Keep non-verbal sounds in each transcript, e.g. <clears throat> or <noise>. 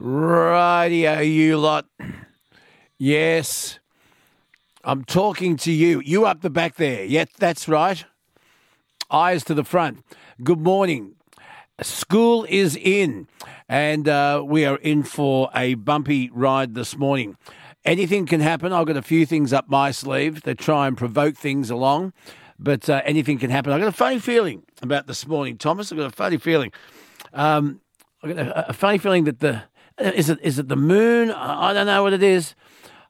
Radio, you lot. Yes. I'm talking to you. You up the back there. Yes, that's right. Eyes to the front. Good morning. School is in, and uh, we are in for a bumpy ride this morning. Anything can happen. I've got a few things up my sleeve to try and provoke things along, but uh, anything can happen. I've got a funny feeling about this morning, Thomas. I've got a funny feeling. Um, I've got a, a funny feeling that the is it is it the moon? I don't know what it is.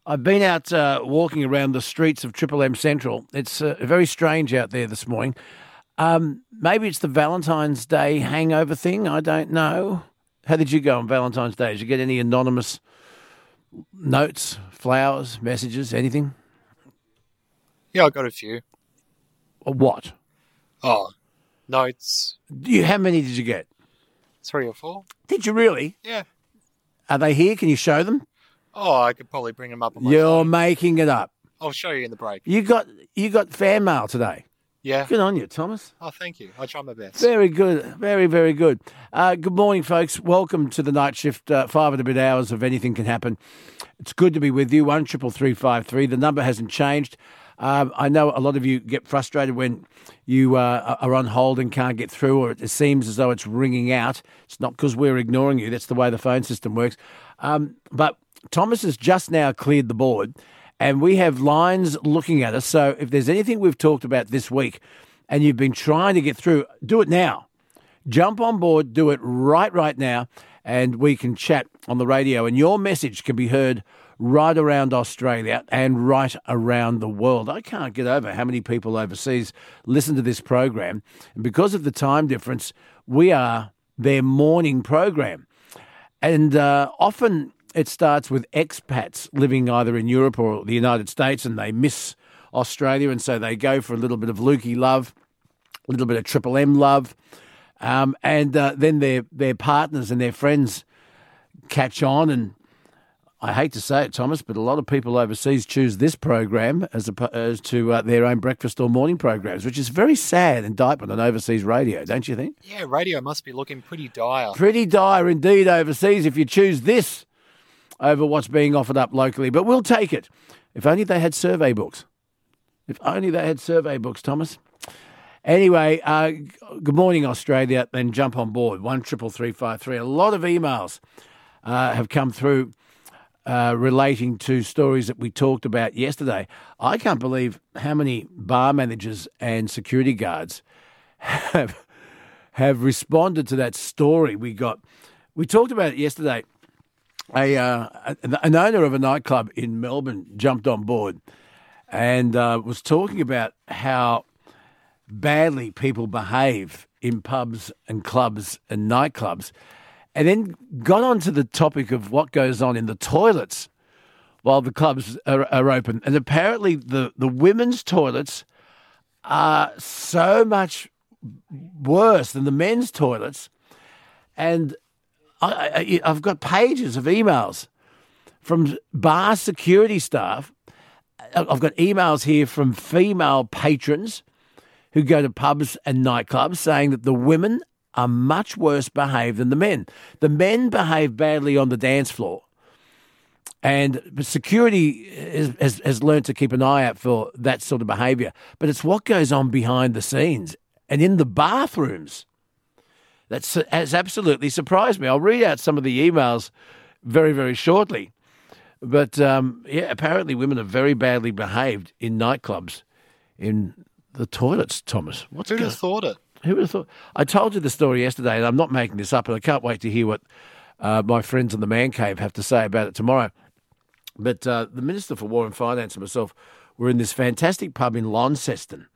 I've been out uh, walking around the streets of Triple M Central. It's uh, very strange out there this morning. Um, maybe it's the Valentine's Day hangover thing. I don't know. How did you go on Valentine's Day? Did you get any anonymous notes, flowers, messages, anything? Yeah, I got a few. What? Oh, notes. You, how many did you get? Three or four. Did you really? Yeah. Are they here? Can you show them? Oh, I could probably bring them up on my You're phone. making it up. I'll show you in the break. You got you got fan mail today. Yeah. Good on you, Thomas. Oh, thank you. I try my best. Very good. Very, very good. Uh, good morning, folks. Welcome to the night shift, uh, five and a bit hours of anything can happen. It's good to be with you. One triple three five three. The number hasn't changed. Um, I know a lot of you get frustrated when you uh, are on hold and can't get through, or it seems as though it's ringing out. It's not because we're ignoring you. That's the way the phone system works. Um, but Thomas has just now cleared the board, and we have lines looking at us. So if there's anything we've talked about this week, and you've been trying to get through, do it now jump on board, do it right, right now, and we can chat on the radio. And your message can be heard right around Australia and right around the world. I can't get over how many people overseas listen to this program. And because of the time difference, we are their morning program. And uh, often it starts with expats living either in Europe or the United States and they miss Australia. And so they go for a little bit of Lukey love, a little bit of Triple M love. Um, and uh, then their their partners and their friends catch on, and I hate to say it, Thomas, but a lot of people overseas choose this program as opposed to uh, their own breakfast or morning programs, which is very sad indictment on overseas radio, don't you think? Yeah, radio must be looking pretty dire. Pretty dire indeed overseas if you choose this over what's being offered up locally. But we'll take it. If only they had survey books. If only they had survey books, Thomas. Anyway, uh, good morning, Australia, and jump on board one triple three five three. A lot of emails uh, have come through uh, relating to stories that we talked about yesterday. I can't believe how many bar managers and security guards have have responded to that story we got. We talked about it yesterday. A uh, an owner of a nightclub in Melbourne jumped on board and uh, was talking about how badly people behave in pubs and clubs and nightclubs, and then got on to the topic of what goes on in the toilets while the clubs are, are open. And apparently, the, the women's toilets are so much worse than the men's toilets. And I, I, I've got pages of emails from bar security staff. I've got emails here from female patrons who go to pubs and nightclubs saying that the women are much worse behaved than the men. The men behave badly on the dance floor. And security has, has, has learned to keep an eye out for that sort of behaviour. But it's what goes on behind the scenes and in the bathrooms. that has absolutely surprised me. I'll read out some of the emails very, very shortly. But um, yeah, apparently women are very badly behaved in nightclubs, in the toilets, Thomas. What's Who'd go- have thought it? Who would have thought? I told you the story yesterday, and I'm not making this up, and I can't wait to hear what uh, my friends in the man cave have to say about it tomorrow. But uh, the Minister for War and Finance and myself were in this fantastic pub in Launceston.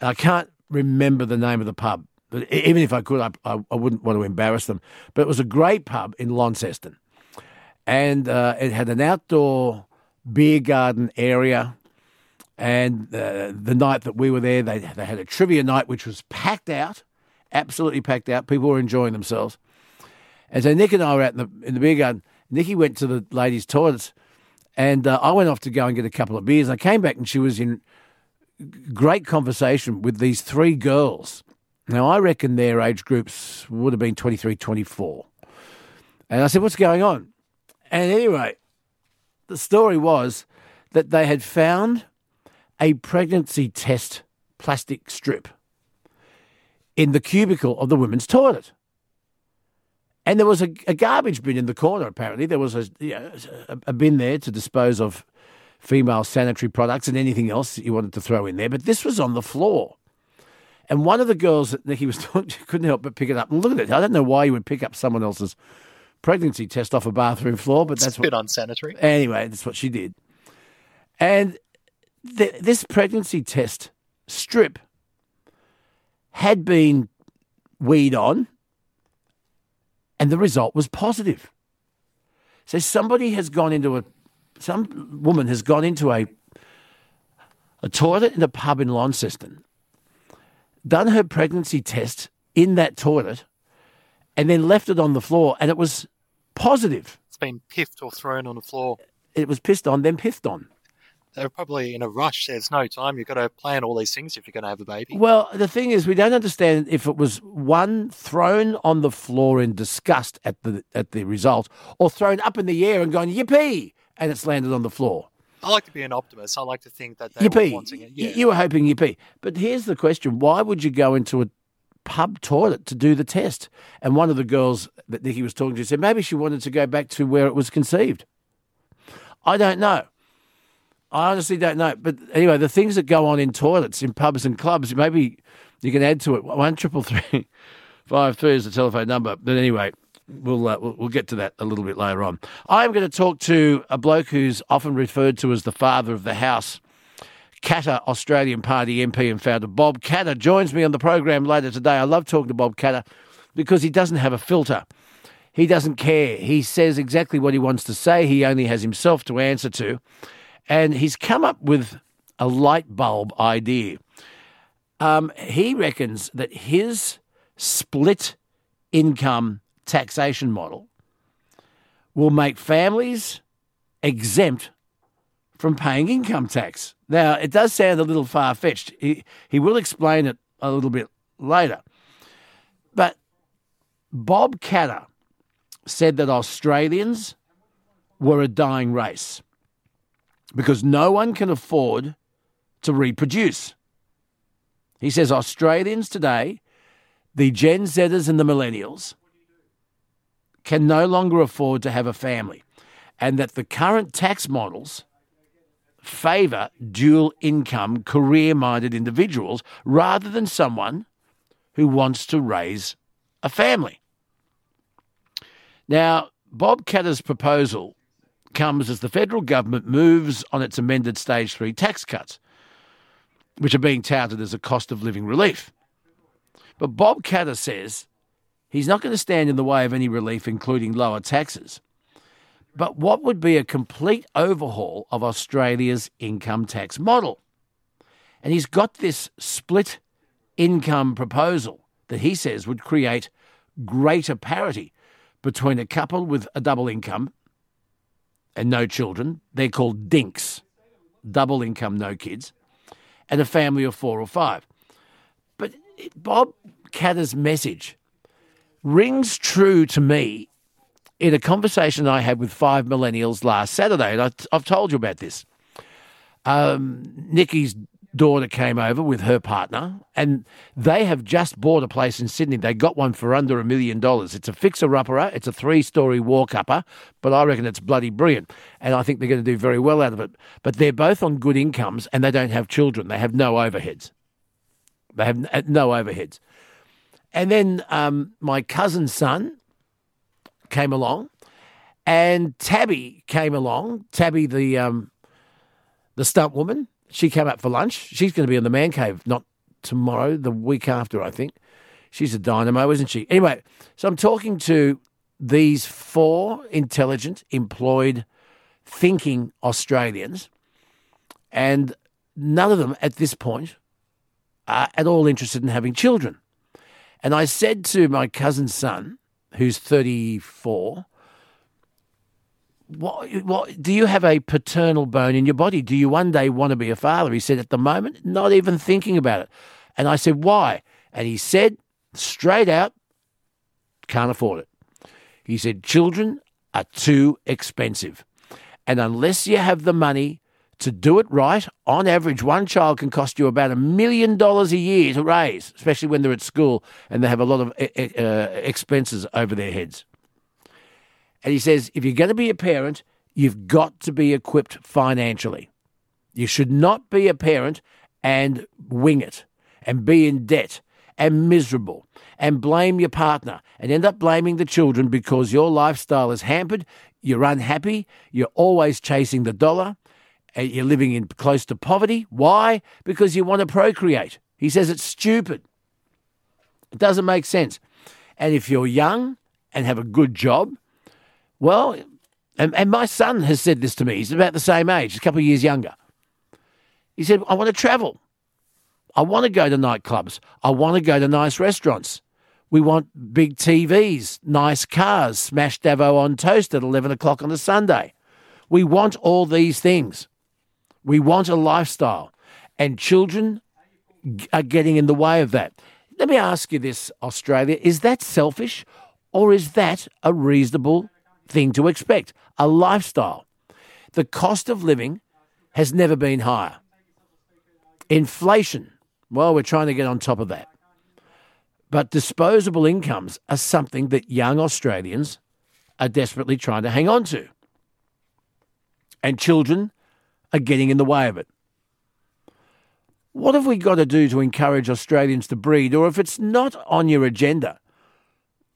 And I can't remember the name of the pub, but even if I could, I, I, I wouldn't want to embarrass them. But it was a great pub in Launceston, and uh, it had an outdoor beer garden area. And uh, the night that we were there, they, they had a trivia night, which was packed out, absolutely packed out. People were enjoying themselves. And so Nick and I were out in the, in the beer garden. Nikki went to the ladies' toilets, and uh, I went off to go and get a couple of beers. I came back, and she was in great conversation with these three girls. Now, I reckon their age groups would have been 23, 24. And I said, What's going on? And anyway, the story was that they had found a pregnancy test plastic strip in the cubicle of the women's toilet. And there was a, a garbage bin in the corner, apparently. There was a, you know, a, bin there to dispose of female sanitary products and anything else that you wanted to throw in there. But this was on the floor. And one of the girls that Nikki was <laughs> talking to couldn't help but pick it up. And look at it. I don't know why you would pick up someone else's pregnancy test off a bathroom floor, but It's that's a what. bit unsanitary. Anyway, that's what she did. And th- this pregnancy test strip had been weed on, and the result was positive. So somebody has gone into a, some woman has gone into a, a toilet in a pub in Launceston, done her pregnancy test in that toilet, and then left it on the floor, and it was positive. It's been piffed or thrown on the floor. It was pissed on, then piffed on. They're probably in a rush. There's no time. You've got to plan all these things if you're going to have a baby. Well, the thing is, we don't understand if it was one thrown on the floor in disgust at the at the result, or thrown up in the air and gone yippee, and it's landed on the floor. I like to be an optimist. I like to think that they were Yippee! wanting it. Yeah. You were hoping yippee, but here's the question: Why would you go into a pub toilet to do the test? And one of the girls that Nikki was talking to said maybe she wanted to go back to where it was conceived. I don't know. I honestly don't know. But anyway, the things that go on in toilets, in pubs and clubs, maybe you can add to it. One triple three <laughs> five three is the telephone number. But anyway, we'll, uh, we'll get to that a little bit later on. I'm going to talk to a bloke who's often referred to as the father of the house. Katter, Australian Party MP and founder Bob Katter, joins me on the program later today. I love talking to Bob Katter because he doesn't have a filter. He doesn't care. He says exactly what he wants to say. He only has himself to answer to. And he's come up with a light bulb idea. Um, he reckons that his split income taxation model will make families exempt from paying income tax. Now, it does sound a little far fetched. He, he will explain it a little bit later. But Bob Katter said that Australians were a dying race because no one can afford to reproduce. He says Australians today, the Gen Zers and the millennials, can no longer afford to have a family, and that the current tax models favour dual income, career minded individuals rather than someone who wants to raise a family. Now, Bob Katter's proposal comes as the federal government moves on its amended stage three tax cuts, which are being touted as a cost of living relief. But Bob Katter says he's not going to stand in the way of any relief, including lower taxes. But what would be a complete overhaul of Australia's income tax model? And he's got this split income proposal that he says would create greater parity between a couple with a double income and no children. They're called dinks, double income, no kids, and a family of four or five. But Bob Katter's message rings true to me in a conversation I had with five millennials last Saturday, and I, I've told you about this. Um, Nikki's daughter came over with her partner, and they have just bought a place in Sydney. They got one for under a million dollars. It's a fixer upper, it's a three story walk upper, but I reckon it's bloody brilliant. And I think they're going to do very well out of it. But they're both on good incomes and they don't have children, they have no overheads. They have no overheads. And then um, my cousin's son came along, and Tabby came along. Tabby, the um, the stunt woman, she came up for lunch. She's going to be in the man cave not tomorrow, the week after, I think. She's a dynamo, isn't she? Anyway, so I'm talking to these four intelligent, employed, thinking Australians, and none of them at this point are at all interested in having children. And I said to my cousin's son, who's 34, what, what, do you have a paternal bone in your body? Do you one day want to be a father? He said, at the moment, not even thinking about it. And I said, why? And he said, straight out, can't afford it. He said, Children are too expensive. And unless you have the money to do it right, on average, one child can cost you about a million dollars a year to raise, especially when they're at school and they have a lot of uh, expenses over their heads. And he says, if you're going to be a parent, you've got to be equipped financially. You should not be a parent and wing it and be in debt and miserable and blame your partner and end up blaming the children because your lifestyle is hampered, you're unhappy, you're always chasing the dollar, you're living in close to poverty. Why? Because you want to procreate. He says it's stupid. It doesn't make sense. And if you're young and have a good job, well, and, and my son has said this to me. He's about the same age, a couple of years younger. He said, I want to travel. I want to go to nightclubs. I want to go to nice restaurants. We want big TVs, nice cars, smashed Davo on toast at 11 o'clock on a Sunday. We want all these things. We want a lifestyle. And children are getting in the way of that. Let me ask you this, Australia. Is that selfish or is that a reasonable thing to expect? A lifestyle. The cost of living has never been higher. Inflation well, we're trying to get on top of that. But disposable incomes are something that young Australians are desperately trying to hang on to. And children are getting in the way of it. What have we got to do to encourage Australians to breed? Or if it's not on your agenda,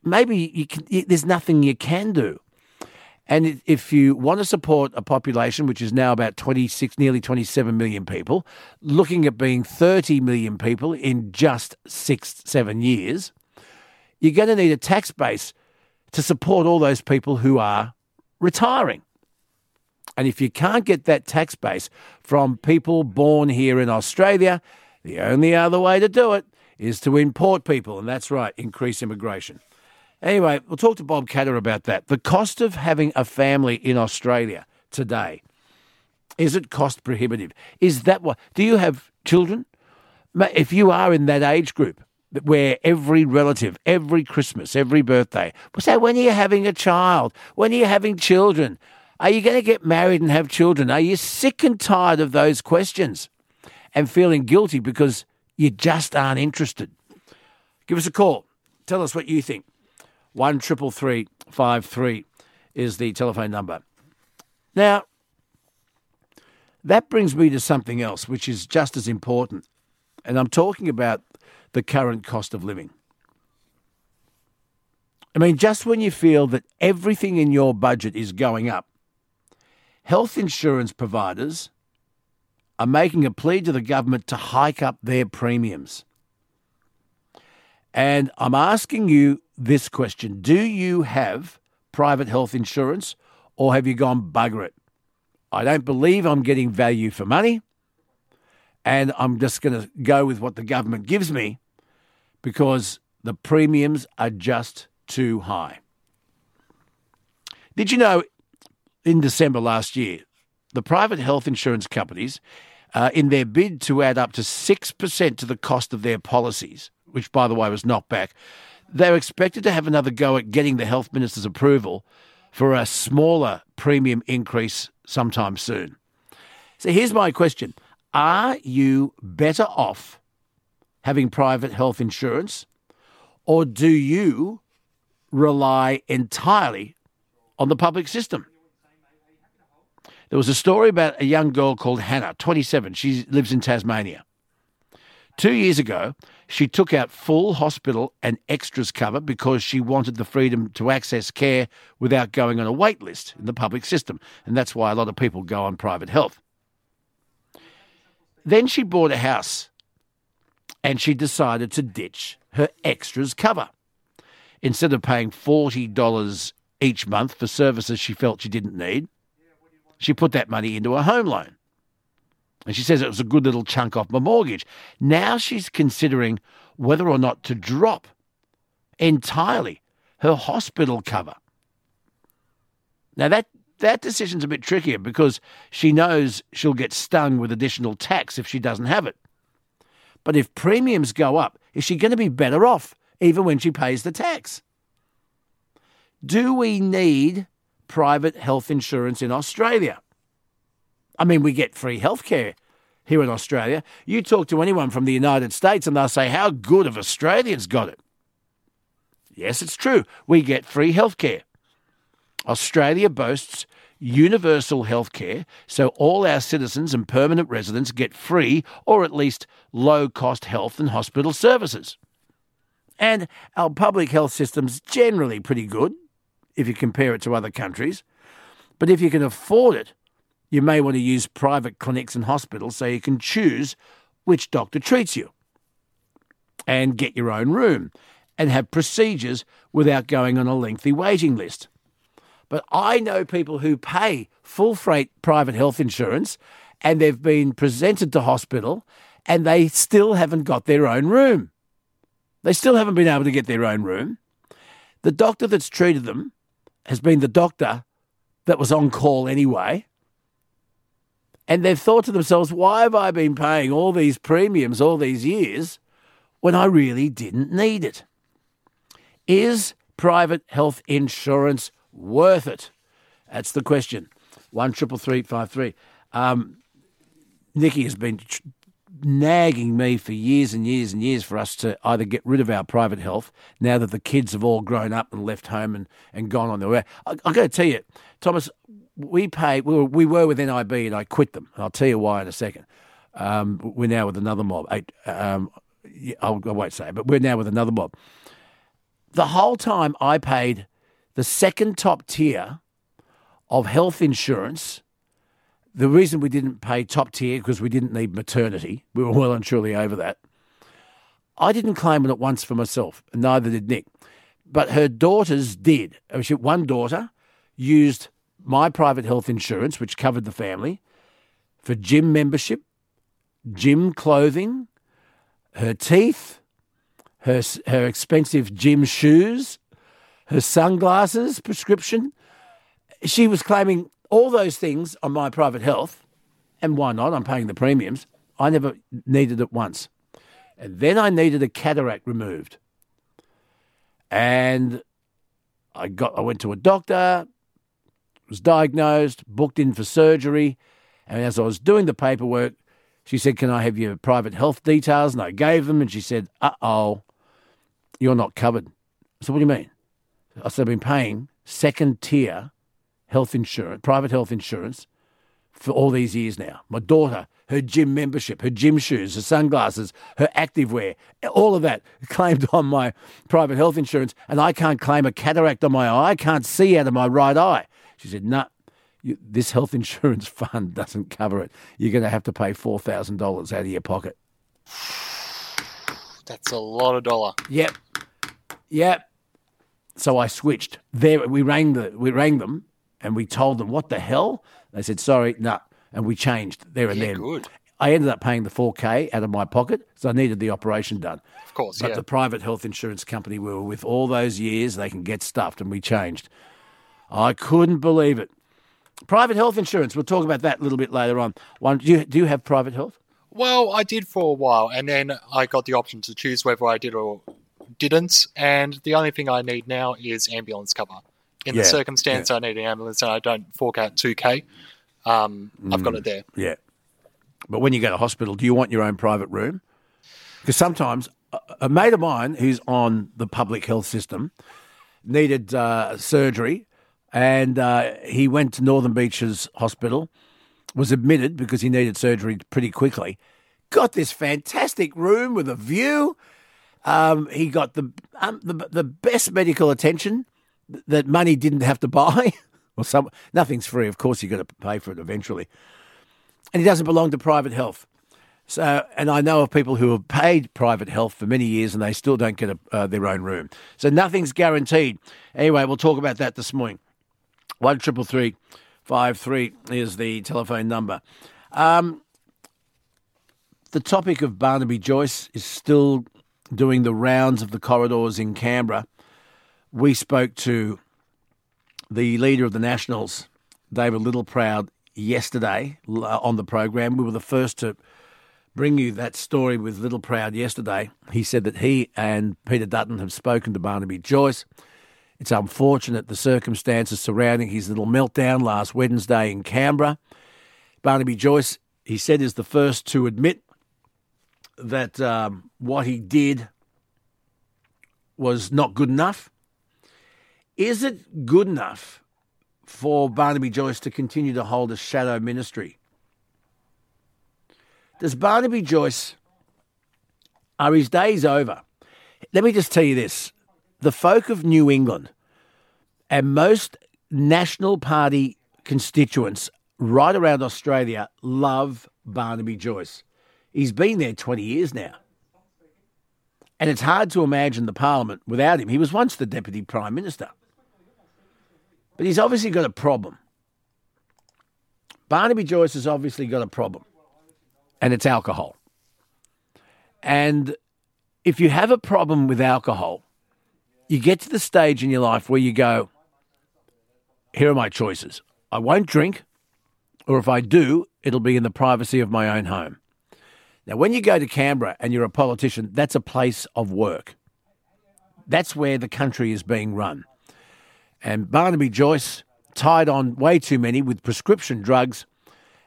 maybe can, there's nothing you can do. And if you want to support a population which is now about 26, nearly 27 million people, looking at being 30 million people in just six, seven years, you're going to need a tax base to support all those people who are retiring. And if you can't get that tax base from people born here in Australia, the only other way to do it is to import people. And that's right, increase immigration. Anyway, we'll talk to Bob Katter about that. The cost of having a family in Australia today is it cost prohibitive? Is that what? Do you have children? If you are in that age group where every relative, every Christmas, every birthday, will say, when are you having a child? When are you having children? Are you going to get married and have children? Are you sick and tired of those questions and feeling guilty because you just aren't interested? Give us a call. Tell us what you think. One triple three five three is the telephone number. Now, that brings me to something else, which is just as important, and I'm talking about the current cost of living. I mean, just when you feel that everything in your budget is going up, health insurance providers are making a plea to the government to hike up their premiums. And I'm asking you this question Do you have private health insurance or have you gone bugger it? I don't believe I'm getting value for money. And I'm just going to go with what the government gives me because the premiums are just too high. Did you know in December last year, the private health insurance companies, uh, in their bid to add up to 6% to the cost of their policies, which, by the way, was knocked back, they're expected to have another go at getting the health minister's approval for a smaller premium increase sometime soon. So here's my question Are you better off having private health insurance, or do you rely entirely on the public system? There was a story about a young girl called Hannah, 27. She lives in Tasmania. Two years ago, she took out full hospital and extras cover because she wanted the freedom to access care without going on a wait list in the public system. And that's why a lot of people go on private health. Then she bought a house and she decided to ditch her extras cover. Instead of paying $40 each month for services she felt she didn't need, she put that money into a home loan. And she says it was a good little chunk off my mortgage. Now she's considering whether or not to drop entirely her hospital cover. Now that that decision's a bit trickier because she knows she'll get stung with additional tax if she doesn't have it. But if premiums go up, is she going to be better off even when she pays the tax? Do we need private health insurance in Australia? I mean, we get free healthcare here in Australia. You talk to anyone from the United States and they'll say, How good have Australians got it? Yes, it's true. We get free healthcare. Australia boasts universal healthcare, so all our citizens and permanent residents get free or at least low cost health and hospital services. And our public health system's generally pretty good if you compare it to other countries. But if you can afford it, you may want to use private clinics and hospitals so you can choose which doctor treats you and get your own room and have procedures without going on a lengthy waiting list. But I know people who pay full freight private health insurance and they've been presented to hospital and they still haven't got their own room. They still haven't been able to get their own room. The doctor that's treated them has been the doctor that was on call anyway. And they've thought to themselves, why have I been paying all these premiums all these years when I really didn't need it? Is private health insurance worth it? That's the question. One triple three five three. Um, Nikki has been tr- nagging me for years and years and years for us to either get rid of our private health now that the kids have all grown up and left home and, and gone on their way. I, I've got to tell you, Thomas, we pay. We were, we were with NIB, and I quit them. I'll tell you why in a second. Um, we're now with another mob. Um, I won't say, but we're now with another mob. The whole time I paid the second top tier of health insurance. The reason we didn't pay top tier because we didn't need maternity. We were well and truly over that. I didn't claim it once for myself, neither did Nick. But her daughters did. One daughter used my private health insurance, which covered the family, for gym membership, gym clothing, her teeth, her, her expensive gym shoes, her sunglasses prescription. She was claiming all those things on my private health, and why not? I'm paying the premiums. I never needed it once. And then I needed a cataract removed. And I got I went to a doctor, was diagnosed, booked in for surgery, and as I was doing the paperwork, she said, "Can I have your private health details?" And I gave them, and she said, "Uh oh, you're not covered." So what do you mean? I said, I've been paying second tier health insurance, private health insurance, for all these years now. My daughter, her gym membership, her gym shoes, her sunglasses, her activewear, all of that <laughs> claimed on my private health insurance, and I can't claim a cataract on my eye. I can't see out of my right eye. She said, no, nah, this health <laughs> insurance fund doesn't cover it. You're going to have to pay $4,000 out of your pocket. <sighs> That's a lot of dollar. Yep. Yep. So I switched. There, we rang the we rang them and we told them what the hell. They said sorry, no, nah. and we changed there and yeah, then. Good. I ended up paying the 4K out of my pocket, so I needed the operation done. Of course, but yeah. the private health insurance company we were with all those years, they can get stuffed, and we changed. I couldn't believe it. Private health insurance. We'll talk about that a little bit later on. One, do you, do you have private health? Well, I did for a while, and then I got the option to choose whether I did or didn't. And the only thing I need now is ambulance cover. In Yeah, the circumstance, I need an ambulance, and I don't fork out two k. Um, I've got it there. Yeah. But when you go to hospital, do you want your own private room? Because sometimes a- a mate of mine who's on the public health system needed uh, surgery and uh, he went to Northern Beaches Hospital, was admitted because he needed surgery pretty quickly, got this fantastic room with a view. Um, he got the, um, the the best medical attention that money didn't have to buy. <laughs> well, some nothing's free, of course. you've got to pay for it eventually and he doesn't belong to private health. So, and I know of people who have paid private health for many years and they still don't get a, uh, their own room. So nothing's guaranteed. Anyway, we'll talk about that this morning. One triple three five three is the telephone number. Um, the topic of Barnaby Joyce is still doing the rounds of the corridors in Canberra. We spoke to the leader of the Nationals, David Littleproud, yesterday uh, on the program. We were the first to bring you that story with Littleproud yesterday. He said that he and Peter Dutton have spoken to Barnaby Joyce. It's unfortunate the circumstances surrounding his little meltdown last Wednesday in Canberra. Barnaby Joyce, he said, is the first to admit that um, what he did was not good enough. Is it good enough for Barnaby Joyce to continue to hold a shadow ministry? Does Barnaby Joyce, are his days over? Let me just tell you this the folk of New England and most National Party constituents right around Australia love Barnaby Joyce. He's been there 20 years now. And it's hard to imagine the Parliament without him. He was once the Deputy Prime Minister. But he's obviously got a problem. Barnaby Joyce has obviously got a problem, and it's alcohol. And if you have a problem with alcohol, you get to the stage in your life where you go, here are my choices. I won't drink, or if I do, it'll be in the privacy of my own home. Now, when you go to Canberra and you're a politician, that's a place of work. That's where the country is being run. And Barnaby Joyce tied on way too many with prescription drugs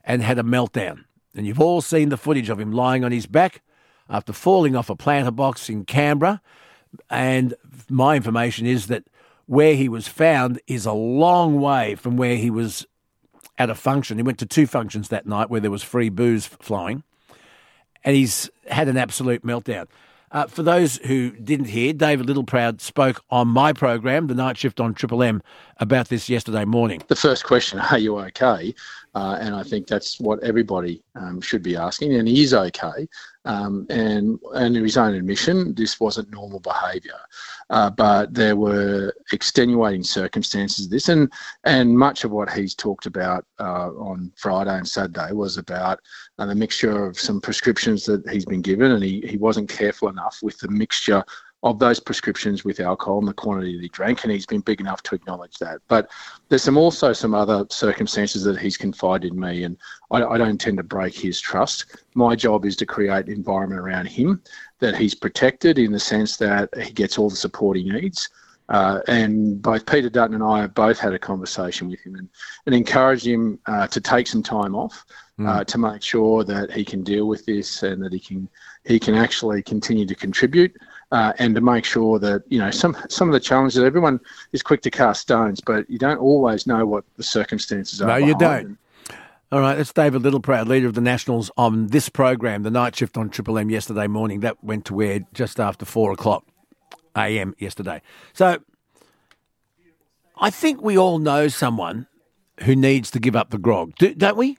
and had a meltdown. And you've all seen the footage of him lying on his back after falling off a planter box in Canberra. And my information is that where he was found is a long way from where he was at a function. He went to two functions that night where there was free booze flowing, and he's had an absolute meltdown. Uh, for those who didn't hear, David Littleproud spoke on my program, The Night Shift on Triple M, about this yesterday morning. The first question, <laughs> are you okay? Uh, and I think that's what everybody um, should be asking. And he is okay. Um, and, and in his own admission, this wasn't normal behaviour. Uh, but there were extenuating circumstances this. And, and much of what he's talked about uh, on Friday and Saturday was about uh, the mixture of some prescriptions that he's been given. And he, he wasn't careful enough with the mixture of those prescriptions with alcohol and the quantity that he drank, and he's been big enough to acknowledge that. But there's some also some other circumstances that he's confided in me, and I, I don't intend to break his trust. My job is to create an environment around him that he's protected in the sense that he gets all the support he needs. Uh, and both Peter Dutton and I have both had a conversation with him and, and encouraged him uh, to take some time off mm. uh, to make sure that he can deal with this and that he can he can actually continue to contribute uh, and to make sure that you know some some of the challenges. Everyone is quick to cast stones, but you don't always know what the circumstances are. No, you don't. All right, that's David Littleproud, leader of the Nationals, on this program, the night shift on Triple M yesterday morning. That went to air just after four o'clock a.m. yesterday. So I think we all know someone who needs to give up the grog, Do, don't we?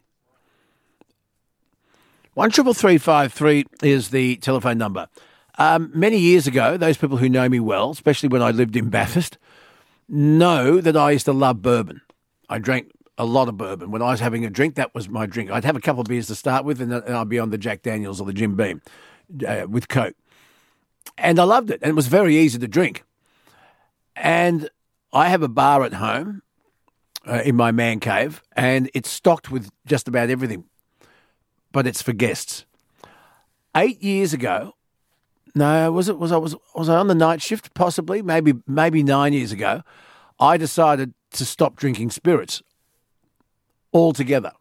One triple three five three is the telephone number. Um, many years ago, those people who know me well, especially when I lived in Bathurst, know that I used to love bourbon. I drank a lot of bourbon. When I was having a drink, that was my drink. I'd have a couple of beers to start with, and then I'd be on the Jack Daniels or the Jim Beam uh, with Coke. And I loved it, and it was very easy to drink. And I have a bar at home uh, in my man cave, and it's stocked with just about everything, but it's for guests. Eight years ago, no, was it was I was was I on the night shift? Possibly, maybe maybe nine years ago. I decided to stop drinking spirits altogether.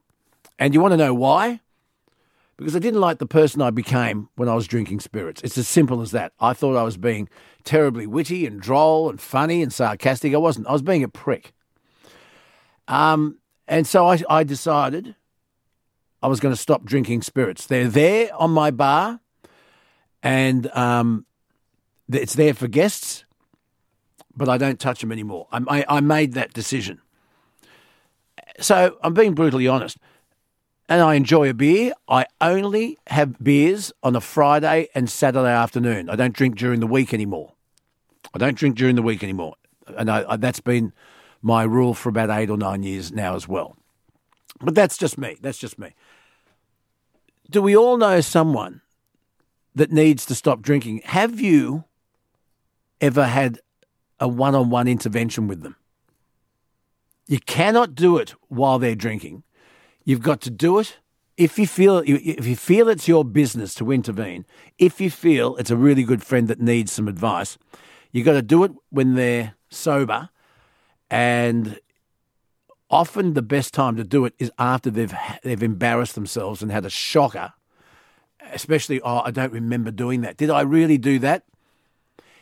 And you want to know why? Because I didn't like the person I became when I was drinking spirits. It's as simple as that. I thought I was being terribly witty and droll and funny and sarcastic. I wasn't. I was being a prick. Um, and so I, I decided I was going to stop drinking spirits. They're there on my bar and um, it's there for guests, but I don't touch them anymore. I, I, I made that decision. So I'm being brutally honest. And I enjoy a beer. I only have beers on a Friday and Saturday afternoon. I don't drink during the week anymore. I don't drink during the week anymore. And I, I, that's been my rule for about eight or nine years now as well. But that's just me. That's just me. Do we all know someone that needs to stop drinking. Have you ever had a one on one intervention with them? You cannot do it while they're drinking. You've got to do it if you feel if you feel it's your business to intervene. If you feel it's a really good friend that needs some advice, you've got to do it when they're sober, and often the best time to do it is after they've they've embarrassed themselves and had a shocker. Especially, oh, I don't remember doing that. Did I really do that?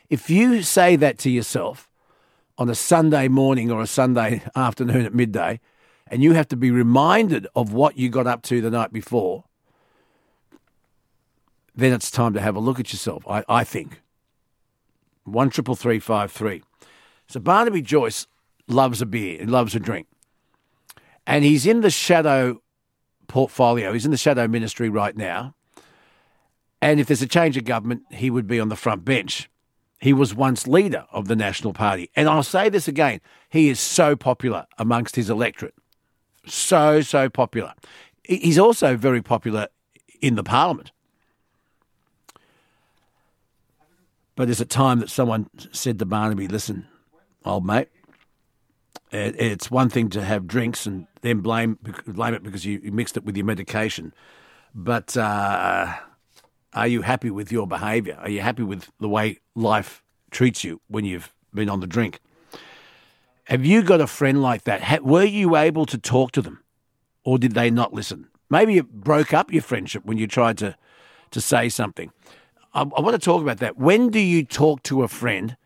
If you say that to yourself on a Sunday morning or a Sunday <laughs> afternoon at midday, and you have to be reminded of what you got up to the night before, then it's time to have a look at yourself. I, I think. One triple three five three. So Barnaby Joyce loves a beer. He loves a drink, and he's in the shadow portfolio. He's in the shadow ministry right now. And if there's a change of government, he would be on the front bench. He was once leader of the National Party. And I'll say this again he is so popular amongst his electorate. So, so popular. He's also very popular in the parliament. But is a time that someone said to Barnaby, listen, old mate, it's one thing to have drinks and then blame blame it because you mixed it with your medication, but uh, are you happy with your behaviour? Are you happy with the way life treats you when you've been on the drink? Have you got a friend like that? Were you able to talk to them, or did they not listen? Maybe it broke up your friendship when you tried to to say something. I, I want to talk about that. When do you talk to a friend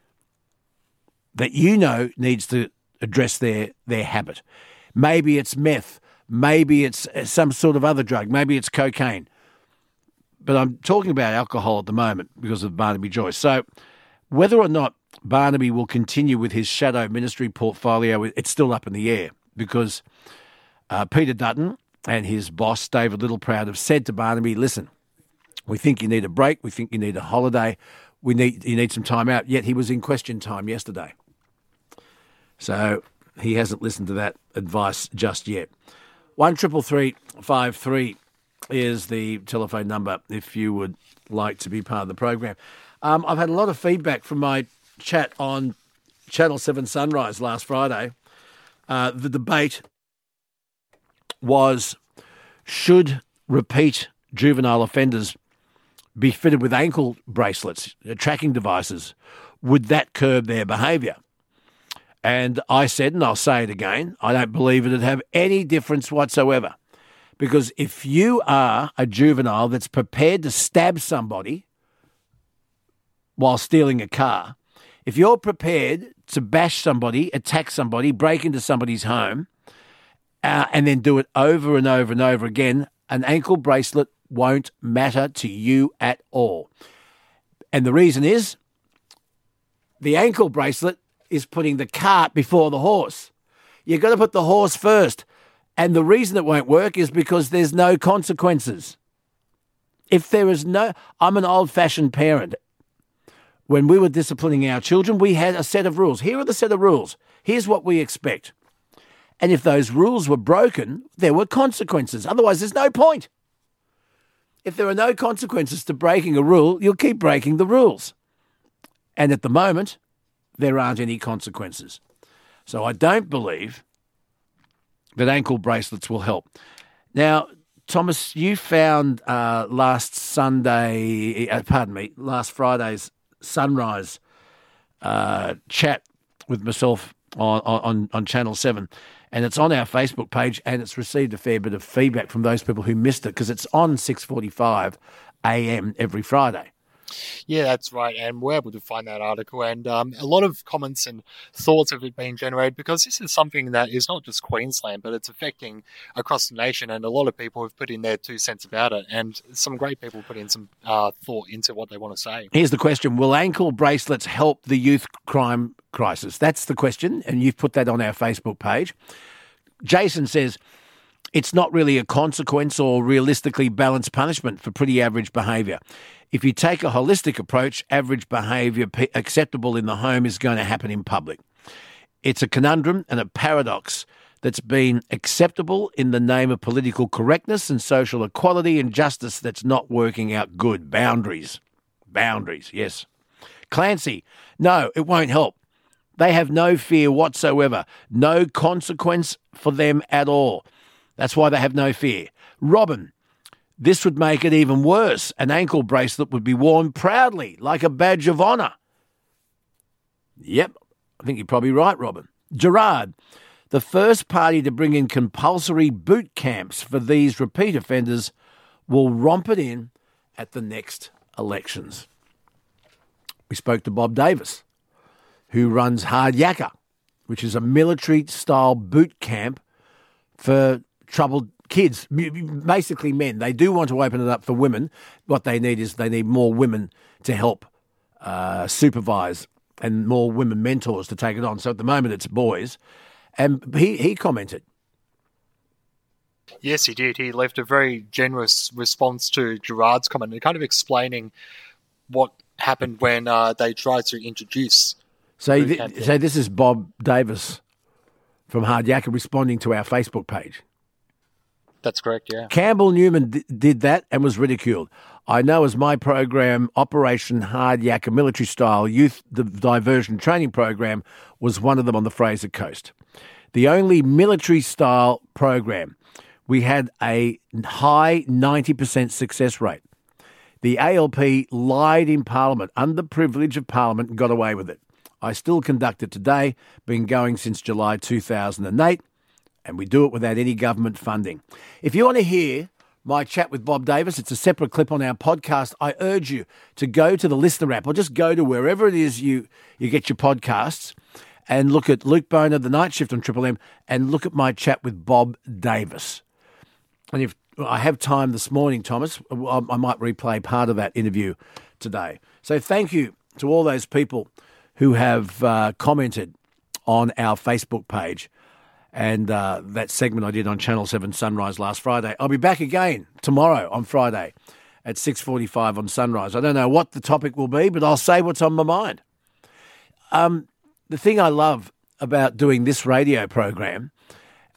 that you know needs to address their, their habit? Maybe it's meth. Maybe it's uh, some sort of other drug. Maybe it's cocaine. But I'm talking about alcohol at the moment because of Barnaby Joyce. So, whether or not Barnaby will continue with his shadow ministry portfolio, it's still up in the air because uh, Peter Dutton and his boss, David Littleproud, have said to Barnaby, listen, we think you need a break. We think you need a holiday. We need you need some time out. Yet he was in question time yesterday, so he hasn't listened to that advice just yet. One triple three five three is the telephone number if you would like to be part of the program. Um, I've had a lot of feedback from my chat on Channel Seven Sunrise last Friday. Uh, the debate was should repeat juvenile offenders be fitted with ankle bracelets, uh, tracking devices, would that curb their behaviour? And I said, and I'll say it again, I don't believe it'd have any difference whatsoever. Because if you are a juvenile that's prepared to stab somebody while stealing a car, if you're prepared to bash somebody, attack somebody, break into somebody's home, uh, and then do it over and over and over again, an ankle bracelet won't matter to you at all. And the reason is the ankle bracelet is putting the cart before the horse. You've got to put the horse first. And the reason it won't work is because there's no consequences. If there is no, I'm an old fashioned parent. When we were disciplining our children, we had a set of rules. Here are the set of rules. Here's what we expect. And if those rules were broken, there were consequences. Otherwise, there's no point. If there are no consequences to breaking a rule, you'll keep breaking the rules. And at the moment, there aren't any consequences. So I don't believe that ankle bracelets will help. Now, Thomas, you found uh, last Sunday, uh, pardon me, last Friday's sunrise uh, chat with myself on, on, on Channel 7 and it's on our Facebook page, and it's received a fair bit of feedback from those people who missed it because it's on 6:45 a.m. every Friday. Yeah, that's right. And we're able to find that article. And um, a lot of comments and thoughts have been generated because this is something that is not just Queensland, but it's affecting across the nation. And a lot of people have put in their two cents about it. And some great people put in some uh, thought into what they want to say. Here's the question Will ankle bracelets help the youth crime crisis? That's the question. And you've put that on our Facebook page. Jason says, it's not really a consequence or realistically balanced punishment for pretty average behaviour. If you take a holistic approach, average behaviour acceptable in the home is going to happen in public. It's a conundrum and a paradox that's been acceptable in the name of political correctness and social equality and justice that's not working out good. Boundaries. Boundaries, yes. Clancy, no, it won't help. They have no fear whatsoever, no consequence for them at all. That's why they have no fear. Robin, this would make it even worse. An ankle bracelet would be worn proudly, like a badge of honour. Yep, I think you're probably right, Robin. Gerard, the first party to bring in compulsory boot camps for these repeat offenders will romp it in at the next elections. We spoke to Bob Davis, who runs Hard Yakka, which is a military style boot camp for troubled kids, basically men. They do want to open it up for women. What they need is they need more women to help uh, supervise and more women mentors to take it on. So at the moment it's boys. And he, he commented. Yes, he did. He left a very generous response to Gerard's comment, kind of explaining what happened when uh, they tried to introduce. So, th- so this is Bob Davis from Hard Yakka responding to our Facebook page. That's correct, yeah. Campbell Newman d- did that and was ridiculed. I know as my program, Operation Hard Yakka Military Style Youth Diversion Training Program, was one of them on the Fraser Coast. The only military style program. We had a high 90% success rate. The ALP lied in Parliament, under privilege of Parliament, and got away with it. I still conduct it today, been going since July 2008 and we do it without any government funding. If you want to hear my chat with Bob Davis, it's a separate clip on our podcast. I urge you to go to the listener app or just go to wherever it is you, you get your podcasts and look at Luke Bona, the night shift on Triple M, and look at my chat with Bob Davis. And if I have time this morning, Thomas, I might replay part of that interview today. So thank you to all those people who have uh, commented on our Facebook page and uh, that segment I did on Channel 7 Sunrise last Friday. I'll be back again tomorrow on Friday at 6.45 on Sunrise. I don't know what the topic will be, but I'll say what's on my mind. Um, the thing I love about doing this radio program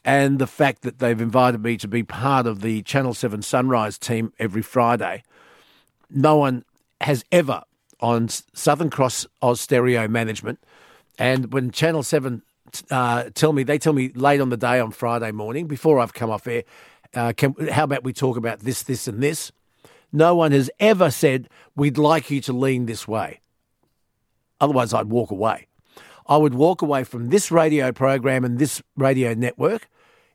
and the fact that they've invited me to be part of the Channel 7 Sunrise team every Friday, no one has ever on Southern Cross Austereo Management and when Channel 7 uh, tell me, they tell me late on the day on Friday morning before I've come off air, uh, can, how about we talk about this, this, and this? No one has ever said, we'd like you to lean this way. Otherwise, I'd walk away. I would walk away from this radio program and this radio network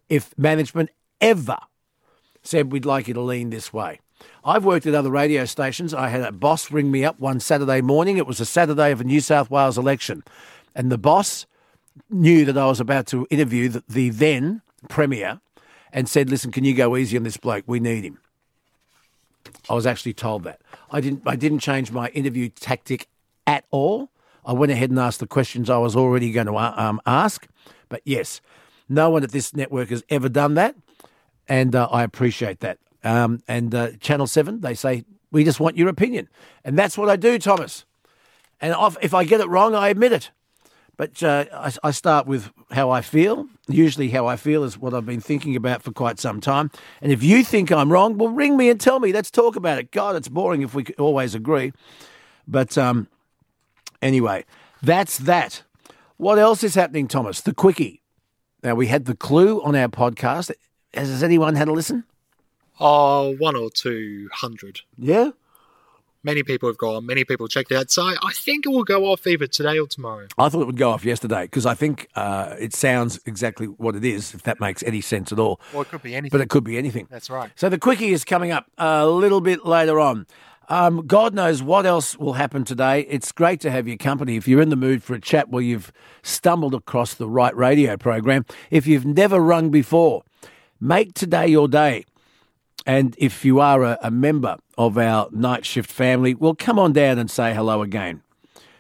if management ever said, we'd like you to lean this way. I've worked at other radio stations. I had a boss ring me up one Saturday morning. It was a Saturday of a New South Wales election. And the boss knew that I was about to interview the, the then Premier and said, listen, can you go easy on this bloke? We need him. I was actually told that. I didn't, I didn't change my interview tactic at all. I went ahead and asked the questions I was already going to uh, um, ask. But yes, no one at this network has ever done that. And uh, I appreciate that. Um, and uh, Channel 7, they say, we just want your opinion. And that's what I do, Thomas. And if I get it wrong, I admit it. But uh, I, I, start with how I feel. Usually, how I feel is what I've been thinking about for quite some time. And if you think I'm wrong, well, ring me and tell me. Let's talk about it. God, it's boring if we always agree. But um, anyway, that's that. What else is happening, Thomas? The quickie. Now, we had the clue on our podcast. Has anyone had a listen? Oh, one or two hundred. Yeah? Many people have gone. Many people checked it out. So I think it will go off either today or tomorrow. I thought it would go off yesterday because I think uh, it sounds exactly what it is, if that makes any sense at all. Well, it could be anything. But it could be anything. That's right. So the quickie is coming up a little bit later on. Um, God knows what else will happen today. It's great to have your company. If you're in the mood for a chat where you've stumbled across the right radio program, if you've never rung before, make today your day. And if you are a, a member of our night shift family, well, come on down and say hello again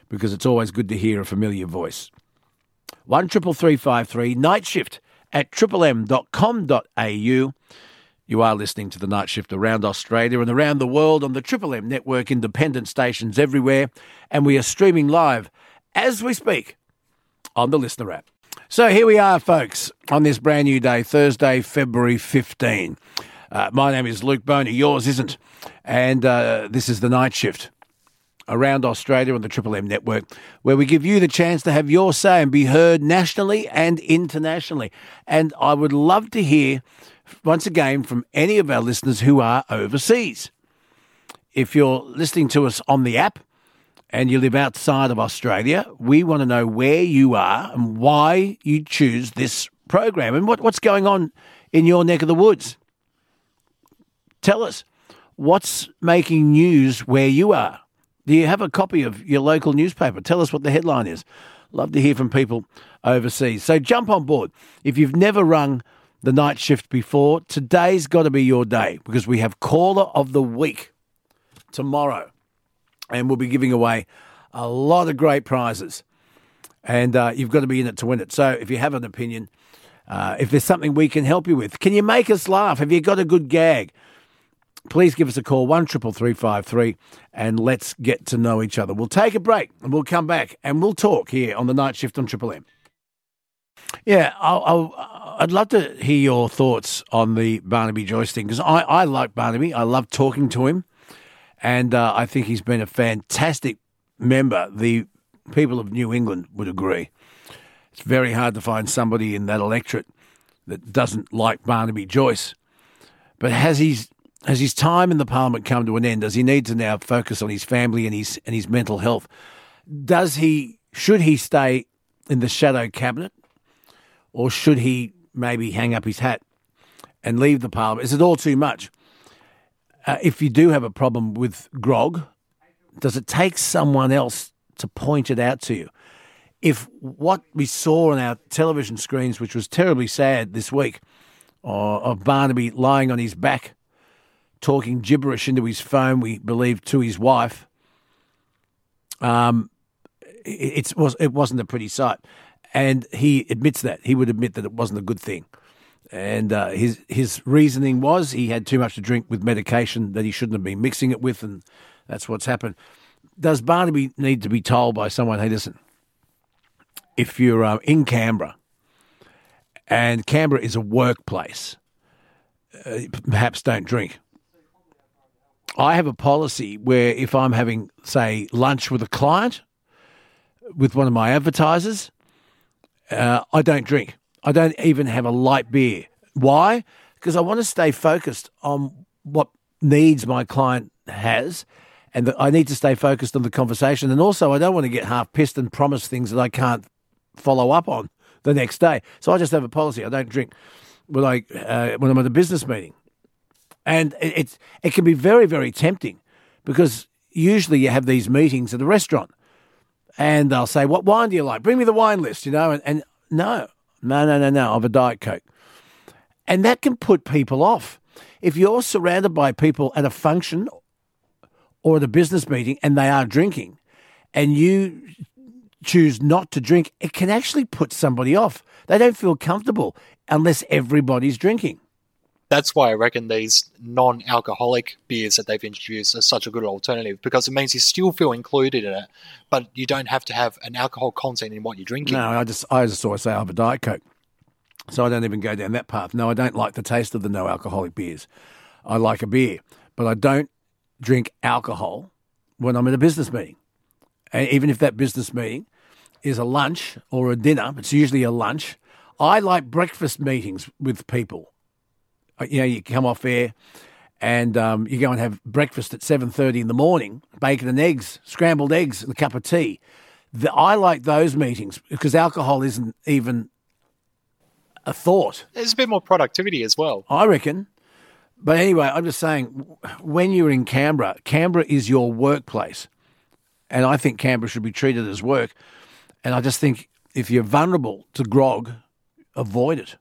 because it's always good to hear a familiar voice. One triple three five three night shift at triplem.com.au. You are listening to the night shift around Australia and around the world on the Triple M network, independent stations everywhere, and we are streaming live as we speak on the listener app. So here we are, folks, on this brand new day, Thursday, February 15. Uh, my name is Luke Bona. Yours isn't. And uh, this is the night shift around Australia on the Triple M network, where we give you the chance to have your say and be heard nationally and internationally. And I would love to hear, once again, from any of our listeners who are overseas. If you're listening to us on the app, and you live outside of Australia, we want to know where you are and why you choose this program and what, what's going on in your neck of the woods. Tell us what's making news where you are. Do you have a copy of your local newspaper? Tell us what the headline is. Love to hear from people overseas. So jump on board. If you've never rung the night shift before, today's got to be your day because we have caller of the week tomorrow. And we'll be giving away a lot of great prizes. And uh, you've got to be in it to win it. So if you have an opinion, uh, if there's something we can help you with, can you make us laugh? Have you got a good gag? Please give us a call, 133353, and let's get to know each other. We'll take a break and we'll come back and we'll talk here on the night shift on Triple M. Yeah, i would love to hear your thoughts on the Barnaby Joyce thing because I, I like Barnaby. I love talking to him, and uh, I think he's been a fantastic member. The people of New England would agree. It's very hard to find somebody in that electorate that doesn't like Barnaby Joyce. But has his has his time in the parliament come to an end? Does he need to now focus on his family and his and his mental health? Does he should he stay in the shadow cabinet, or should he maybe hang up his hat and leave the parliament? Is it all too much? Uh, if you do have a problem with grog, does it take someone else to point it out to you? if what we saw on our television screens, which was terribly sad this week, uh, of Barnaby lying on his back, talking gibberish into his phone, we believe to his wife, um, it, was, it wasn't a pretty sight. And he admits that. He would admit that it wasn't a good thing. And uh, his his reasoning was he had too much to drink with medication that he shouldn't have been mixing it with, and that's what's happened. Does Barnaby need to be told by someone, hey, listen, if you're uh, in Canberra, and Canberra is a workplace, uh, perhaps don't drink. I have a policy where if I'm having, say, lunch with a client, with one of my advertisers, uh, I don't drink. I don't even have a light beer. Why? Because I want to stay focused on what needs my client has and I need to stay focused on the conversation. And also, I don't want to get half pissed and promise things that I can't follow up on the next day. So I just have a policy. I don't drink when I uh, when I'm at a business meeting, and it, it's it can be very very tempting because usually you have these meetings at a restaurant, and they'll say, "What wine do you like? Bring me the wine list," you know, and, and no, no, no, no, no, have a diet coke, and that can put people off. If you're surrounded by people at a function or at a business meeting and they are drinking, and you choose not to drink, it can actually put somebody off. They don't feel comfortable unless everybody's drinking. That's why I reckon these non alcoholic beers that they've introduced are such a good alternative because it means you still feel included in it, but you don't have to have an alcohol content in what you're drinking. No, I just I just always say I have a Diet Coke. So I don't even go down that path. No, I don't like the taste of the no alcoholic beers. I like a beer, but I don't drink alcohol when I'm in a business meeting. And even if that business meeting is a lunch or a dinner. It's usually a lunch. I like breakfast meetings with people. You know, you come off air and um, you go and have breakfast at seven thirty in the morning, bacon and eggs, scrambled eggs, and a cup of tea. The, I like those meetings because alcohol isn't even a thought. There's a bit more productivity as well. I reckon. But anyway, I'm just saying, when you're in Canberra, Canberra is your workplace. And I think Canberra should be treated as work. And I just think if you're vulnerable to grog, avoid it.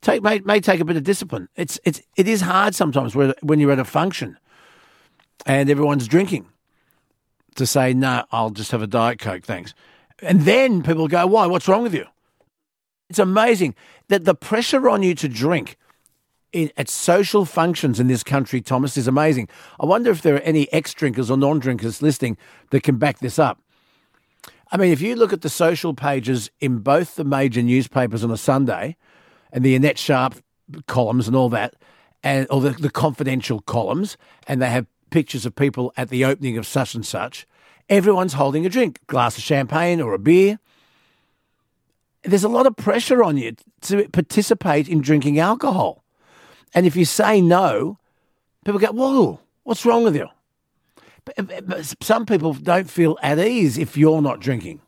Take may, may take a bit of discipline. It's it's it is hard sometimes when you're at a function and everyone's drinking to say no, I'll just have a diet coke, thanks. And then people go, why? What's wrong with you? It's amazing that the pressure on you to drink in, at social functions in this country, Thomas, is amazing. I wonder if there are any ex drinkers or non drinkers listening that can back this up. I mean, if you look at the social pages in both the major newspapers on a Sunday and the Annette Sharp columns and all that, and or the, the confidential columns, and they have pictures of people at the opening of such and such, everyone's holding a drink, glass of champagne or a beer. There's a lot of pressure on you to participate in drinking alcohol. And if you say no, people go, Whoa, what's wrong with you? But some people don't feel at ease if you're not drinking.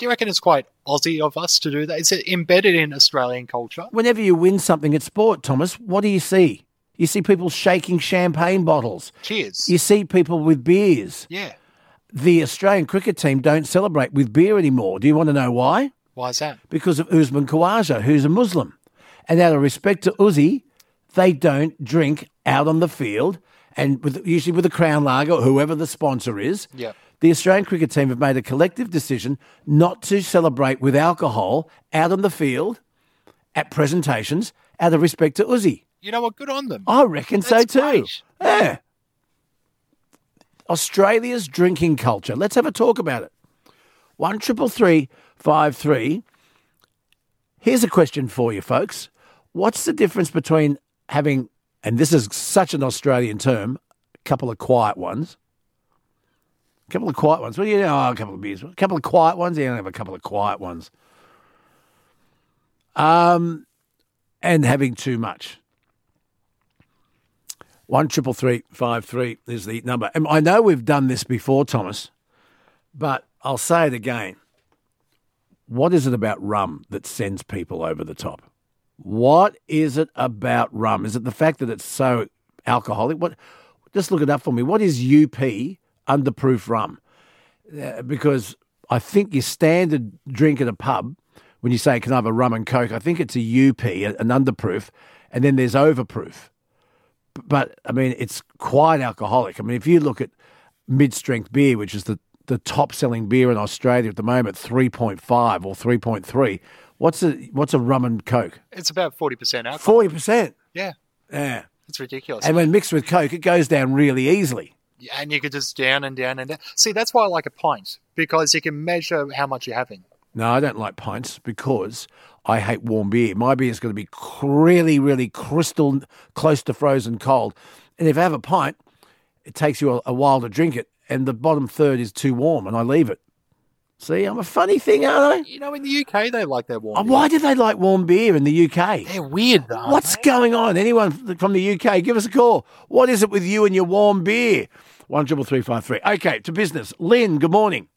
Do you reckon it's quite Aussie of us to do that? Is it embedded in Australian culture? Whenever you win something at sport, Thomas, what do you see? You see people shaking champagne bottles. Cheers. You see people with beers. yeah. The Australian cricket team don't celebrate with beer anymore. Do you want to know why? Why is that? Because of Usman Khawaja, who's a Muslim. And out of respect to Uzi, they don't drink out on the field and with, usually with a Crown Lager or whoever the sponsor is. Yeah. The Australian cricket team have made a collective decision not to celebrate with alcohol out on the field at presentations out of respect to Uzi. You know what? Good on them. I reckon so too. great. Yeah. Australia's drinking culture. Let's have a talk about it. One triple three five three. Here's a question for you, folks. What's the difference between having, and this is such an Australian term, a couple of quiet ones? A couple of quiet ones. Well, you know, oh, a couple of beers. A couple of quiet ones. Yeah, I have a couple of quiet ones. Um, and having too much. One triple three five three is the number. And I know we've done this before, Thomas, but I'll say it again. What is it about rum that sends people over the top? What is it about rum? Is it the fact that it's so alcoholic? What? Just look it up for me. What is UP underproof rum? Uh, because I think your standard drink at a pub, when you say can I have a rum and coke, I think it's a UP, an underproof, and then there's overproof but I mean, it's quite alcoholic. I mean, if you look at mid-strength beer, which is the, the top-selling beer in Australia at the moment, three point five or three point three. What's a what's a rum and coke? It's about 40% alcohol. Forty percent. Yeah. Yeah, It's ridiculous. and when mixed with coke, it goes down really easily. And you could just down and down and down. See, that's why I like a pint because you can measure how much you're having. No, I don't like pints because I hate warm beer. My beer is going to be really, really crystal close to frozen cold. And if I have a pint, it takes you a, a while to drink it, and the bottom third is too warm, and I leave it. See, I'm a funny thing, aren't I? You know, in the UK, they like their warm. I? beer. Why do they like warm beer in the UK? They're weird, though. What's they? going on? Anyone from the UK, give us a call. What is it with you and your warm beer? One triple three five three. Okay, to business. Lynn, good morning.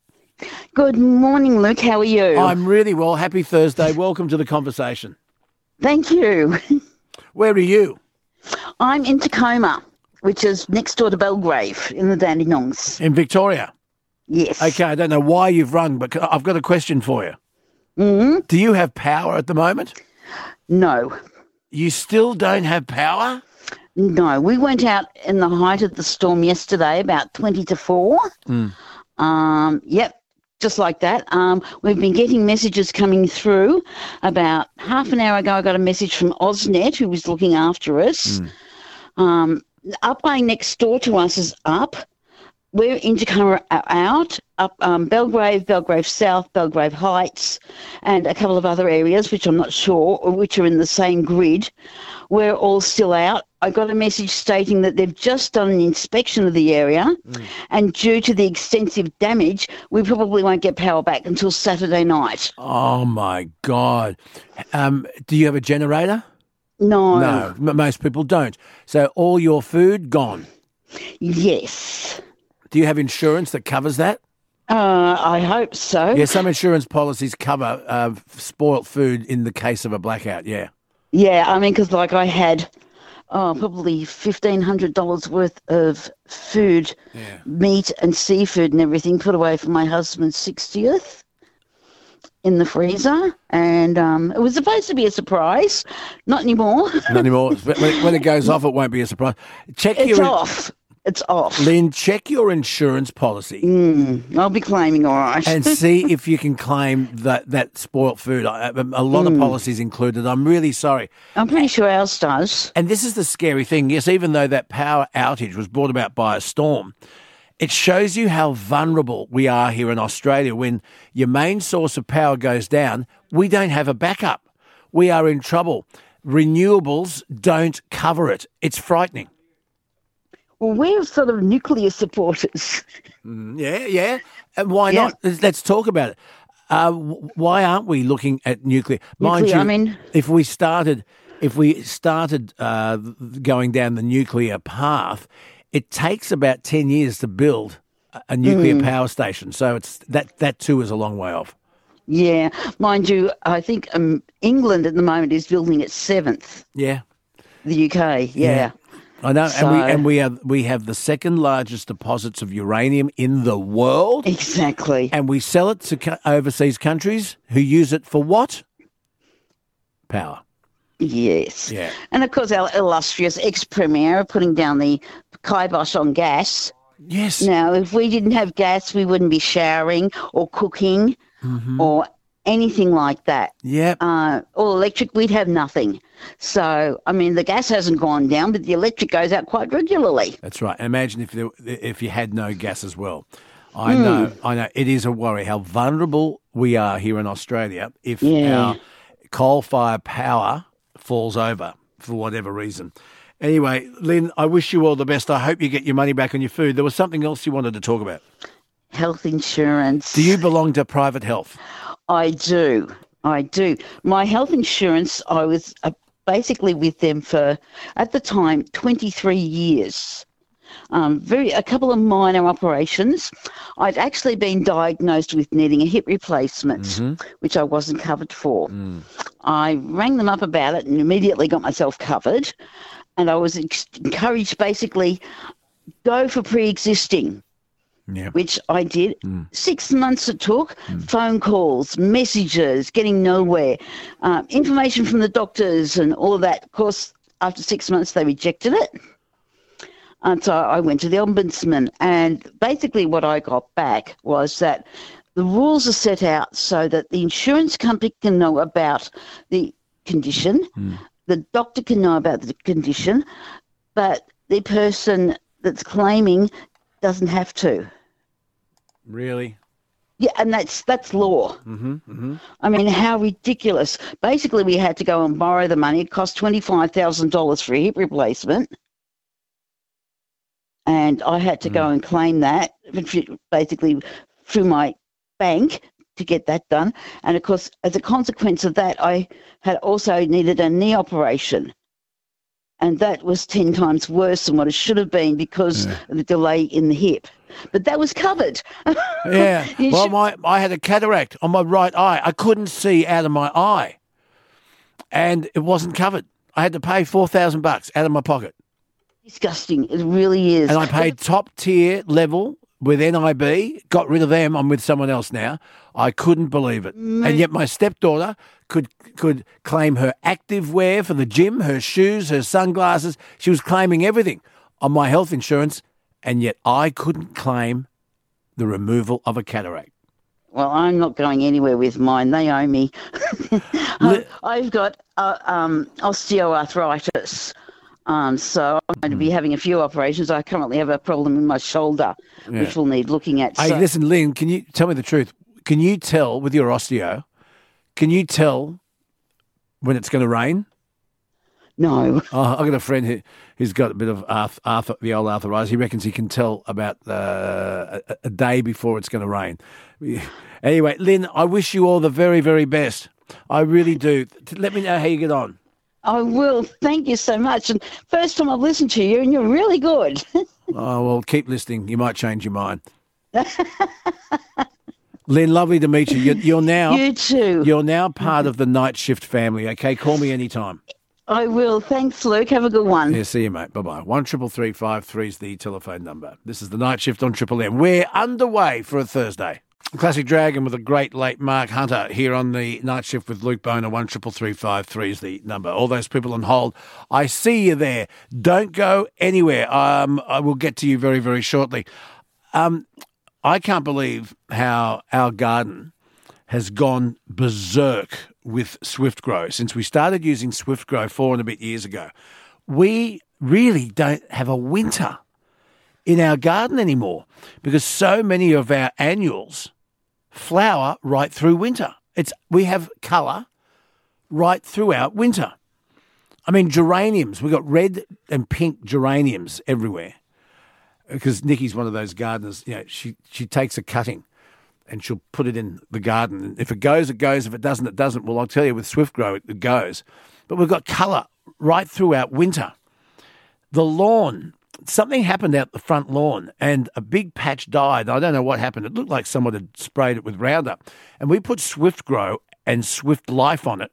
Good morning, Luke. How are you? I'm really well. Happy Thursday. Welcome to the conversation. Thank you. <laughs> Where are you? I'm in Tecoma, which is next door to Belgrave in the Dandenongs. In Victoria. Yes. Okay, I don't know why you've rung, but I've got a question for you. hmm Do you have power at the moment? No, You still don't have power? no. We went out in the height of the storm yesterday, about 20 to 4. Um, yep. Just like that. Um, we've been getting messages coming through. About half an hour ago, I got a message from AusNet, who was looking after us. Um, upline next door to us is up. We're in Tecoma are out, up um, Belgrave, Belgrave South, Belgrave Heights, and a couple of other areas, which I'm not sure, which are in the same grid. We're all still out. I got a message stating that they've just done an inspection of the area, and due to the extensive damage, we probably won't get power back until Saturday night. Oh my God. Um, do you have a generator? No. No, m- most people don't. So all your food gone. Yes. Do you have insurance that covers that? Uh, I hope so. Yeah, some insurance policies cover uh, spoilt food in the case of a blackout. Yeah. Yeah, I mean, because like I had, oh, probably fifteen hundred dollars worth of food, Yeah. meat and seafood and everything put away for my husband's sixtieth in the freezer, and um, it was supposed to be a surprise. Not anymore. Not anymore. <laughs> When, it, goes off, it won't be a surprise. Check it's your off. It's off. Lynn. Check your insurance policy Mm, I'll be claiming all right. and <laughs> see if you can claim that that spoilt food. I- A lot Mm. of policies included. I'm really sorry. I'm pretty sure ours does. And this is the scary thing. Yes, even though that power outage was brought about by a storm, it shows you how vulnerable we are here in Australia. When your main source of power goes down, we don't have a backup. We are in trouble. Renewables don't cover it. It's frightening. Well, we're sort of nuclear supporters. Yeah, yeah. And why Yeah. not? Let's- talk about it. Uh, why aren't we looking at nuclear? Mind Nuclear, you, I mean- if we started, if we started uh, going down the nuclear path, it takes about 10 years to build a- nuclear power station. So it's that, that too is a long way off. Yeah, mind you, I think um, England at the moment is building its seventh. Yeah. The UK, yeah. I know, and we and we have we have the second largest deposits of uranium in the world, Exactly. and we sell it to overseas countries who use it for what? Power. Yes. Yeah. And of course, our illustrious ex premier are putting down the kibosh on gas. Yes. Now, if we didn't have gas, we wouldn't be showering or cooking Mm-hmm. or anything like that. Yep. Uh, or electric, we'd have nothing. So, I mean, the gas hasn't gone down, but the electric goes out quite regularly. That's right. Imagine if there, if you had no gas as well. I hmm. know. I know. It is a worry how vulnerable we are here in Australia if Yeah. our coal-fired power falls over for whatever reason. Anyway, Lynn, I wish you all the best. I hope you get your money back on your food. There was something else you wanted to talk about. Health insurance. Do you belong to private health? I do. I do. My health insurance, I was basically with them for, at the time, 23 years. Um, very a couple of minor operations. I'd actually been diagnosed with needing a hip replacement, which I wasn't covered for. I rang them up about it and immediately got myself covered. And I was ex- encouraged basically go for pre-existing Yeah. which I did. Hmm. Six months it took, hmm. phone calls, messages, getting nowhere, um, information from the doctors, and all of that. Of course, after six months, they rejected it. And so I went to the ombudsman, and basically, what I got back was that the rules are set out so that the insurance company can know about the condition, hmm. the doctor can know about the condition, but the person that's claiming doesn't have to. Really? Yeah, and that's that's law. Mm-hmm, I mean, how ridiculous! Basically, we had to go and borrow the money. It cost twenty five thousand dollars for a hip replacement, and I had to go and claim that basically through my bank to get that done. And of course, as a consequence of that, I had also needed a knee operation. And that was 10 times worse than what it should have been because of the delay in the hip. But that was covered. <laughs> Yeah. <laughs> Well, should- my I had a cataract on my right eye. I couldn't see out of my eye, and it wasn't covered. I had to pay four thousand bucks out of my pocket, Disgusting. It really is. and I paid top tier level with NIB. Got rid of them. I'm with someone else now. I couldn't believe it, and yet my stepdaughter could could claim her active wear for the gym, her shoes, her sunglasses. She was claiming everything on my health insurance, and yet I couldn't claim the removal of a cataract. Well, I'm not going anywhere with mine. They owe me. <laughs> I've, I've got uh, um, osteoarthritis. Um, so I'm going to Hmm. be having a few operations. I currently have a problem in my shoulder, which will need looking at. Hey, So, listen, Lynn, can you tell me the truth? Can you tell with your osteo, can you tell when it's going to rain? no, Oh, <laughs> I've got a friend who, who's got a bit of arth, arth, the old Arthur arthritis. He reckons he can tell about uh, a, a day before it's going to rain. <laughs> Anyway, Lynn, I wish you all the very, very best. I really do. Let me know how you get on. I will. Thank you so much. And first time I've listened to you, and you're really good. <laughs> Oh, well, keep listening. You might change your mind. Lynn, lovely to meet you. You're, you're now you too. you're now part of the night shift family. Okay, call me anytime. I will. Thanks, Luke. Have a good one. Yeah, see you, mate. Bye bye. One triple three five three is the telephone number. This is the night shift on Triple M. We're underway for a Thursday. Classic Dragon with a great late Marc Hunter here on the night shift with Luke Bona. One triple three five three is the number. All those people on hold, I see you there. Don't go anywhere. Um, I will get to you very very shortly. Um, I can't believe how our garden has gone berserk with Swift Grow since we started using Swift Grow four and a bit years ago. We really don't have a winter in our garden anymore because so many of our annuals flower right through winter. It's we have colour right throughout winter. I mean geraniums, we've got red and pink geraniums everywhere. Because Nikki's one of those gardeners, you know, she she takes a cutting and she'll put it in the garden. If it goes, it goes. If it doesn't, it doesn't. Well, I'll tell you, with Swift Grow, it, it goes. But we've got colour right throughout winter. The lawn something happened out the front lawn and a big patch died. I don't know what happened. It looked like someone had sprayed it with Roundup. And we put Swift Grow and Swift Life on it.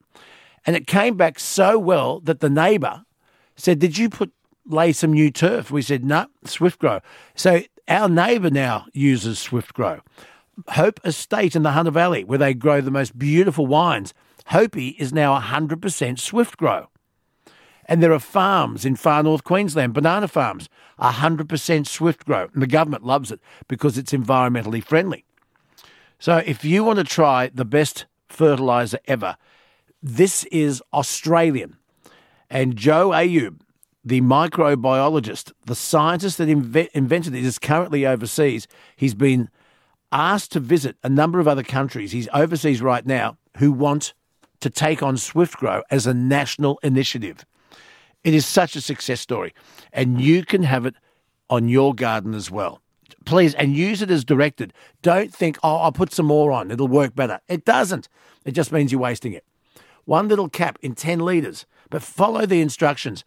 And it came back so well that the neighbour said, Did you put lay some new turf? We said, No, Swift Grow. So our neighbour now uses Swift Grow. Hope Estate in the Hunter Valley, where they grow the most beautiful wines. Hopi is now 100% Swift Grow. And there are farms in far north Queensland, banana farms, 100% Swift Grow. And the government loves it because it's environmentally friendly. So if you want to try the best fertiliser ever, this is Australian. And Joe Ayub, the microbiologist, the scientist that inve- invented it, is currently overseas. He's been asked to visit a number of other countries. He's overseas right now who want to take on SwiftGrow as a national initiative. It is such a success story, and you can have it on your garden as well. Please, and use it as directed. Don't think, oh, I'll put some more on, it'll work better. It doesn't. It just means you're wasting it. One little cap in 10 litres, but follow the instructions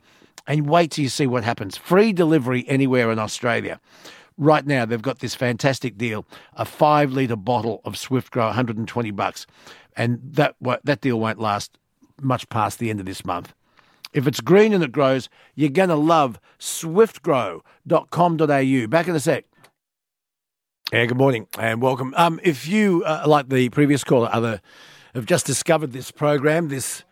and wait till you see what happens. Free delivery anywhere in Australia. Right now, they've got this fantastic deal: a five-liter bottle of Swift Grow, 120 bucks, and that that deal won't last much past the end of this month. If it's green and it grows, you're going to love swiftgrow.com.au. Back in a sec. Yeah, good morning and welcome. Um, if you, uh, like the previous caller, other have just discovered this program, this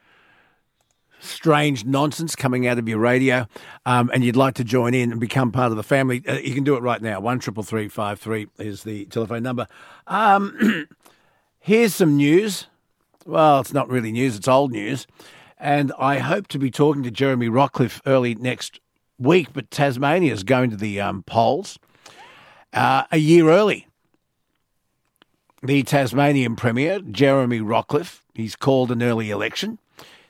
strange nonsense coming out of your radio, um, and you'd like to join in and become part of the family, uh, you can do it right now. One triple three five three is the telephone number. Um, <clears throat> here's some news. Well, it's not really news; it's old news, and I hope to be talking to Jeremy Rockliff early next week. But Tasmania is going to the um, polls uh, a year early. The Tasmanian Premier, Jeremy Rockliff, he's called an early election.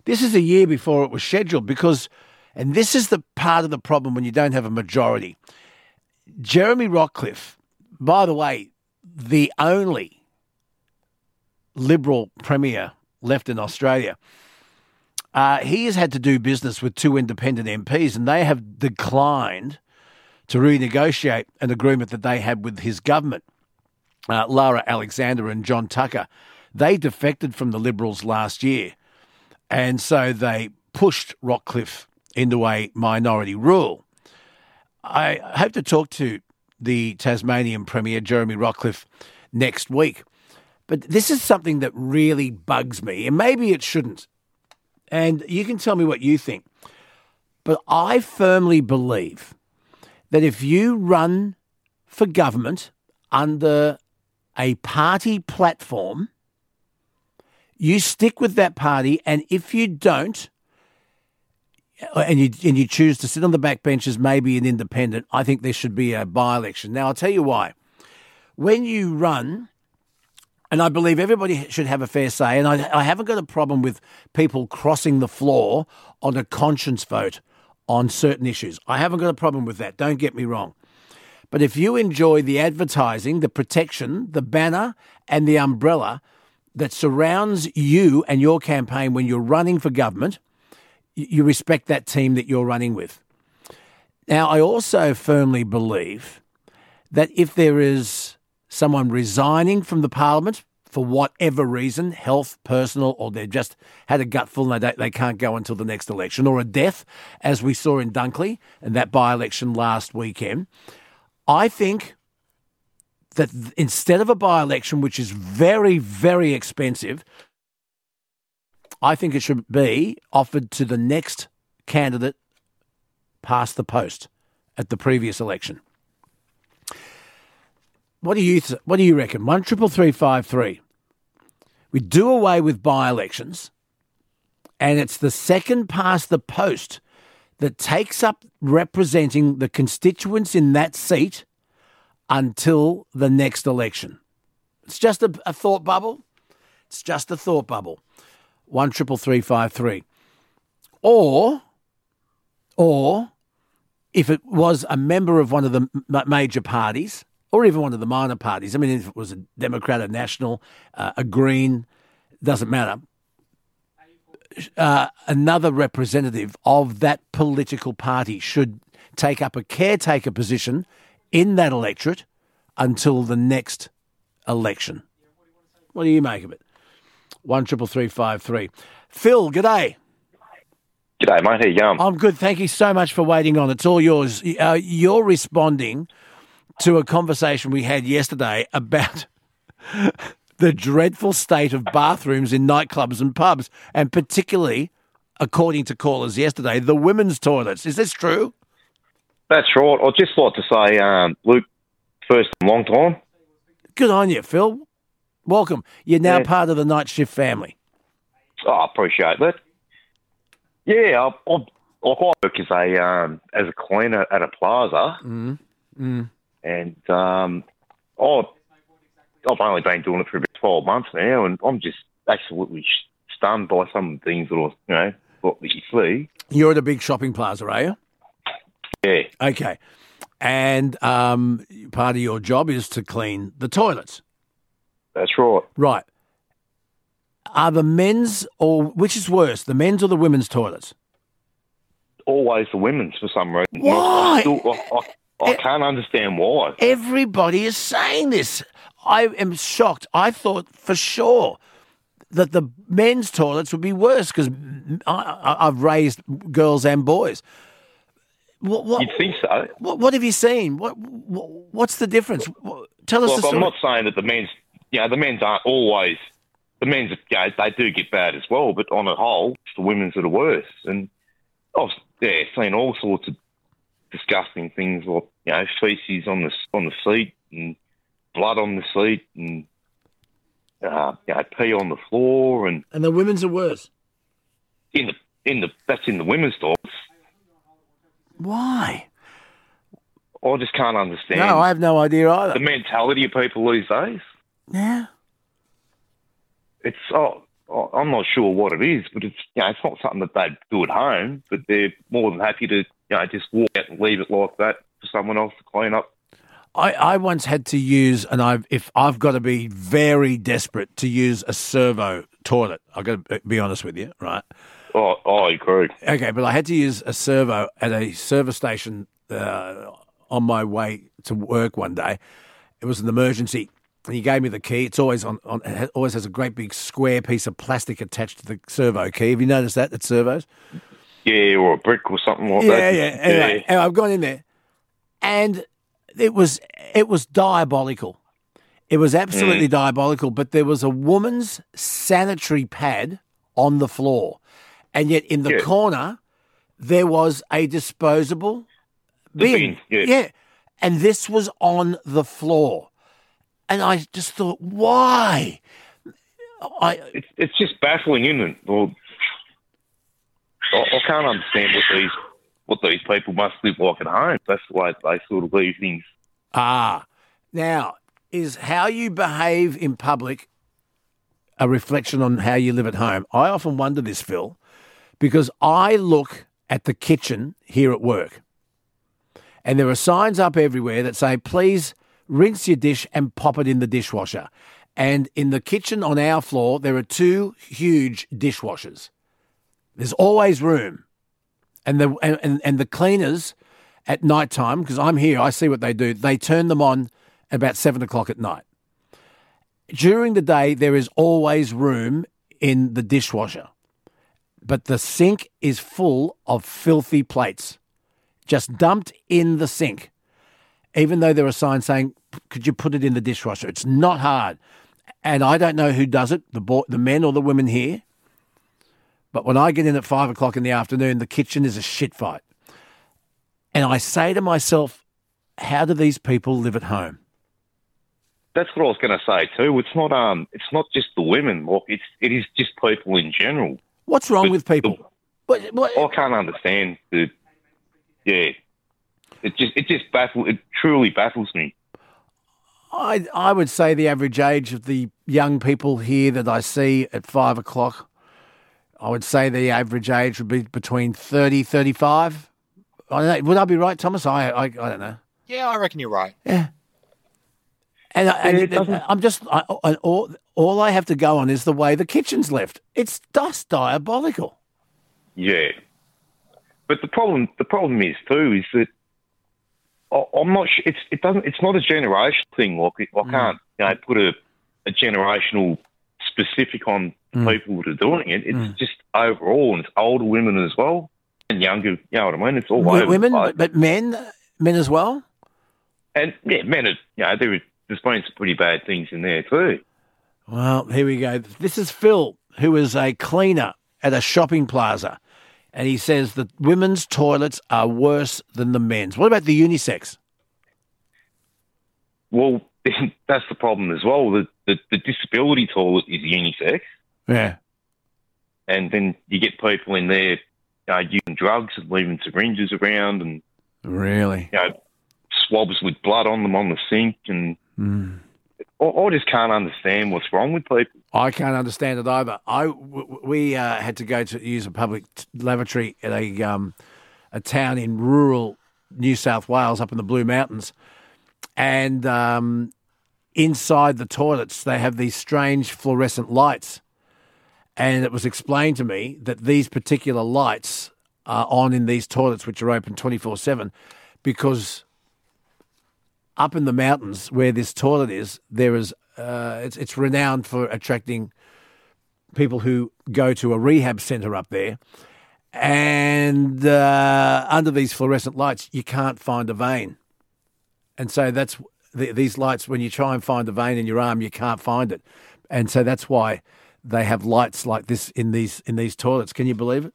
This is a year before it was scheduled because, and this is the part of the problem when you don't have a majority. Jeremy Rockliff, by the way, the only Liberal Premier left in Australia, uh, he has had to do business with two independent MPs and they have declined to renegotiate an agreement that they had with his government. Uh, Lara Alexander and John Tucker, they defected from the Liberals last year. And so they pushed Rockliff into a minority rule. I hope to talk to the Tasmanian Premier, Jeremy Rockliff, next week. But this is something that really bugs me, and maybe it shouldn't. And you can tell me what you think. But I firmly believe that if you run for government under a party platform, you stick with that party, and if you don't, uh, and you and you choose to sit on the back bench as maybe an independent, I think there should be a by election. Now I'll tell you why. When you run, and I believe everybody should have a fair say, and I, I haven't got a problem with people crossing the floor on a conscience vote on certain issues. I haven't got a problem with that. Don't get me wrong. But if you enjoy the advertising, the protection, the banner, and the umbrella that surrounds you and your campaign when you're running for government, you respect that team that you're running with. Now, I also firmly believe that if there is someone resigning from the parliament for whatever reason, health, personal, or they've just had a gutful and they, they can't go until the next election, or a death, as we saw in Dunkley and that by election last weekend, I think that instead of a by election, which is very, very expensive, I think it should be offered to the next candidate past the post at the previous election. What do you th- What do you reckon? One triple three five three. We do away with by elections, and it's the second past the post that takes up representing the constituents in that seat until the next election. It's just a, a thought bubble. It's just a thought bubble. One triple three five three. Or, or, if it was a member of one of the major parties, or even one of the minor parties. I mean, if it was a Democrat, a National, uh, a Green, doesn't matter. uh, another representative of that political party should take up a caretaker position in that electorate until the next election. What do you make of it? One triple three five three. Phil, g'day. G'day, mate. How you going? I'm good. Thank you so much for waiting on. It's all yours. Uh, you're responding to a conversation we had yesterday about <laughs> the dreadful state of bathrooms in nightclubs and pubs, and particularly, according to callers yesterday, the women's toilets. Is this true? That's right. I'd just like to say, um, Luke, first long time. Good on you, Phil. Welcome. You're now Yeah. part of the night shift family. Oh, I appreciate that. Yeah, I, I, I work as a um, as a cleaner at a plaza, Mm. Mm. and um, I, I've only been doing it for about twelve months now, and I'm just absolutely stunned by some of the things that I, you know, what you see. You're at a big shopping plaza, are you? Yeah, Okay. And um, part of your job is to clean the toilets. that's right. Right. Are the men's or which is worse, the men's or the women's toilets? Always the women's for some reason. Why? I, still, I, I, I can't understand why. Everybody is saying this. I am shocked. I thought for sure that the men's toilets would be worse because I've raised girls and boys. What, what, You'd think so. what, what have you seen? What, what What's the difference? Tell us Look, the I'm not saying that the men's, you know, the men's aren't always, the men's, you know, they do get bad as well, but on a whole, it's the women's that are worse. And I've yeah, seen all sorts of disgusting things like, you know, feces on the, on the seat and blood on the seat and, uh, you know, pee on the floor and and the women's are worse. in the, in the, that's in the women's toilets. Why? I just can't understand No, I have no idea either. the mentality of people these days. yeah. it's oh, oh, I'm not sure what it is, but it's you know it's not something that they do at home, but they're more than happy to you know just walk out and leave it like that for someone else to clean up. I, I once had to use, and I've if I've got to be very desperate to use a servo toilet. I've got to be honest with you, right? Oh, I agree. Okay, but I had to use a servo at a service station uh, on my way to work one day. It was an emergency. And he gave me the key. It's always on, on. It always has a great big square piece of plastic attached to the servo key. Have you noticed that at servos? Yeah, or a brick or something like yeah, that. yeah. Anyway, anyway, I've gone in there, and it was it was diabolical. It was absolutely diabolical. But there was a woman's sanitary pad on the floor, and yet in the Yeah. corner there was a disposable bin. bin, yeah. and this was on the floor, and I just thought, why? I It's it's just baffling, isn't it? Well, I, I can't understand what these what these people must live like at home. That's the way they sort of leave things. Ah, now is how you behave in public a reflection on how you live at home? I often wonder this, Phil, because I look at the kitchen here at work, and there are signs up everywhere that say, "Please rinse your dish and pop it in the dishwasher." And in the kitchen on our floor, there are two huge dishwashers. There's always room, and the and, and, the cleaners at night time because I'm here. I see what they do. They turn them on about seven o'clock at night. During the day, there is always room in the dishwasher, but the sink is full of filthy plates, just dumped in the sink. Even though there are signs saying, "Could you put it in the dishwasher?" It's not hard, and I don't know who does it, the the men or the women here. But when I get in at five o'clock in the afternoon, the kitchen is a shit fight. And I say to myself, how do these people live at home? That's what I was going to say too. It's not um, it's not just the women. It's it is just people in general. What's wrong But with people? What, what, I can't understand the. Yeah, it just it just baffles. It truly baffles me. I, I would say the average age of the young people here that I see at five o'clock, I would say the average age would be between 30, 35. I don't know. Would I be right, Thomas? I, I, I don't know. Yeah, I reckon you're right. Yeah. And, and it I'm just, I, and all, all I have to go on is the way the kitchen's left. It's just diabolical. Yeah, but the problem the problem is too is that I- I'm not. Sure, it's it doesn't. It's not a generational thing. Like I Mm. can't you know put a, a generational specific on Mm. people that are doing it. It's just overall, and it's older women as well and younger. You know what I mean? It's all W- over. women, but, but men, men as well. and yeah, men. Are, you know, there, there's been some pretty bad things in there too. Well, here we go. This is Phil, who is a cleaner at a shopping plaza. And he says that women's toilets are worse than the men's. What about the unisex? Well, <laughs> that's the problem as well. The the, the disability toilet is unisex. Yeah. and then you get people in there uh, using drugs and leaving syringes around and Really? you know swabs with blood on them on the sink and Mm. I, I just can't understand what's wrong with people. I can't understand it either. I we uh, had to go to use a public t- lavatory at a um, a town in rural New South Wales, up in the Blue Mountains, and um, inside the toilets they have these strange fluorescent lights, and it was explained to me that these particular lights are on in these toilets, which are open twenty four seven, because up in the mountains where this toilet is, there is uh, it's it's renowned for attracting people who go to a rehab centre up there, and uh, under these fluorescent lights, you can't find a vein, and so that's the, these lights. When you try and find a vein in your arm, you can't find it, and so that's why they have lights like this in these in these toilets. Can you believe it?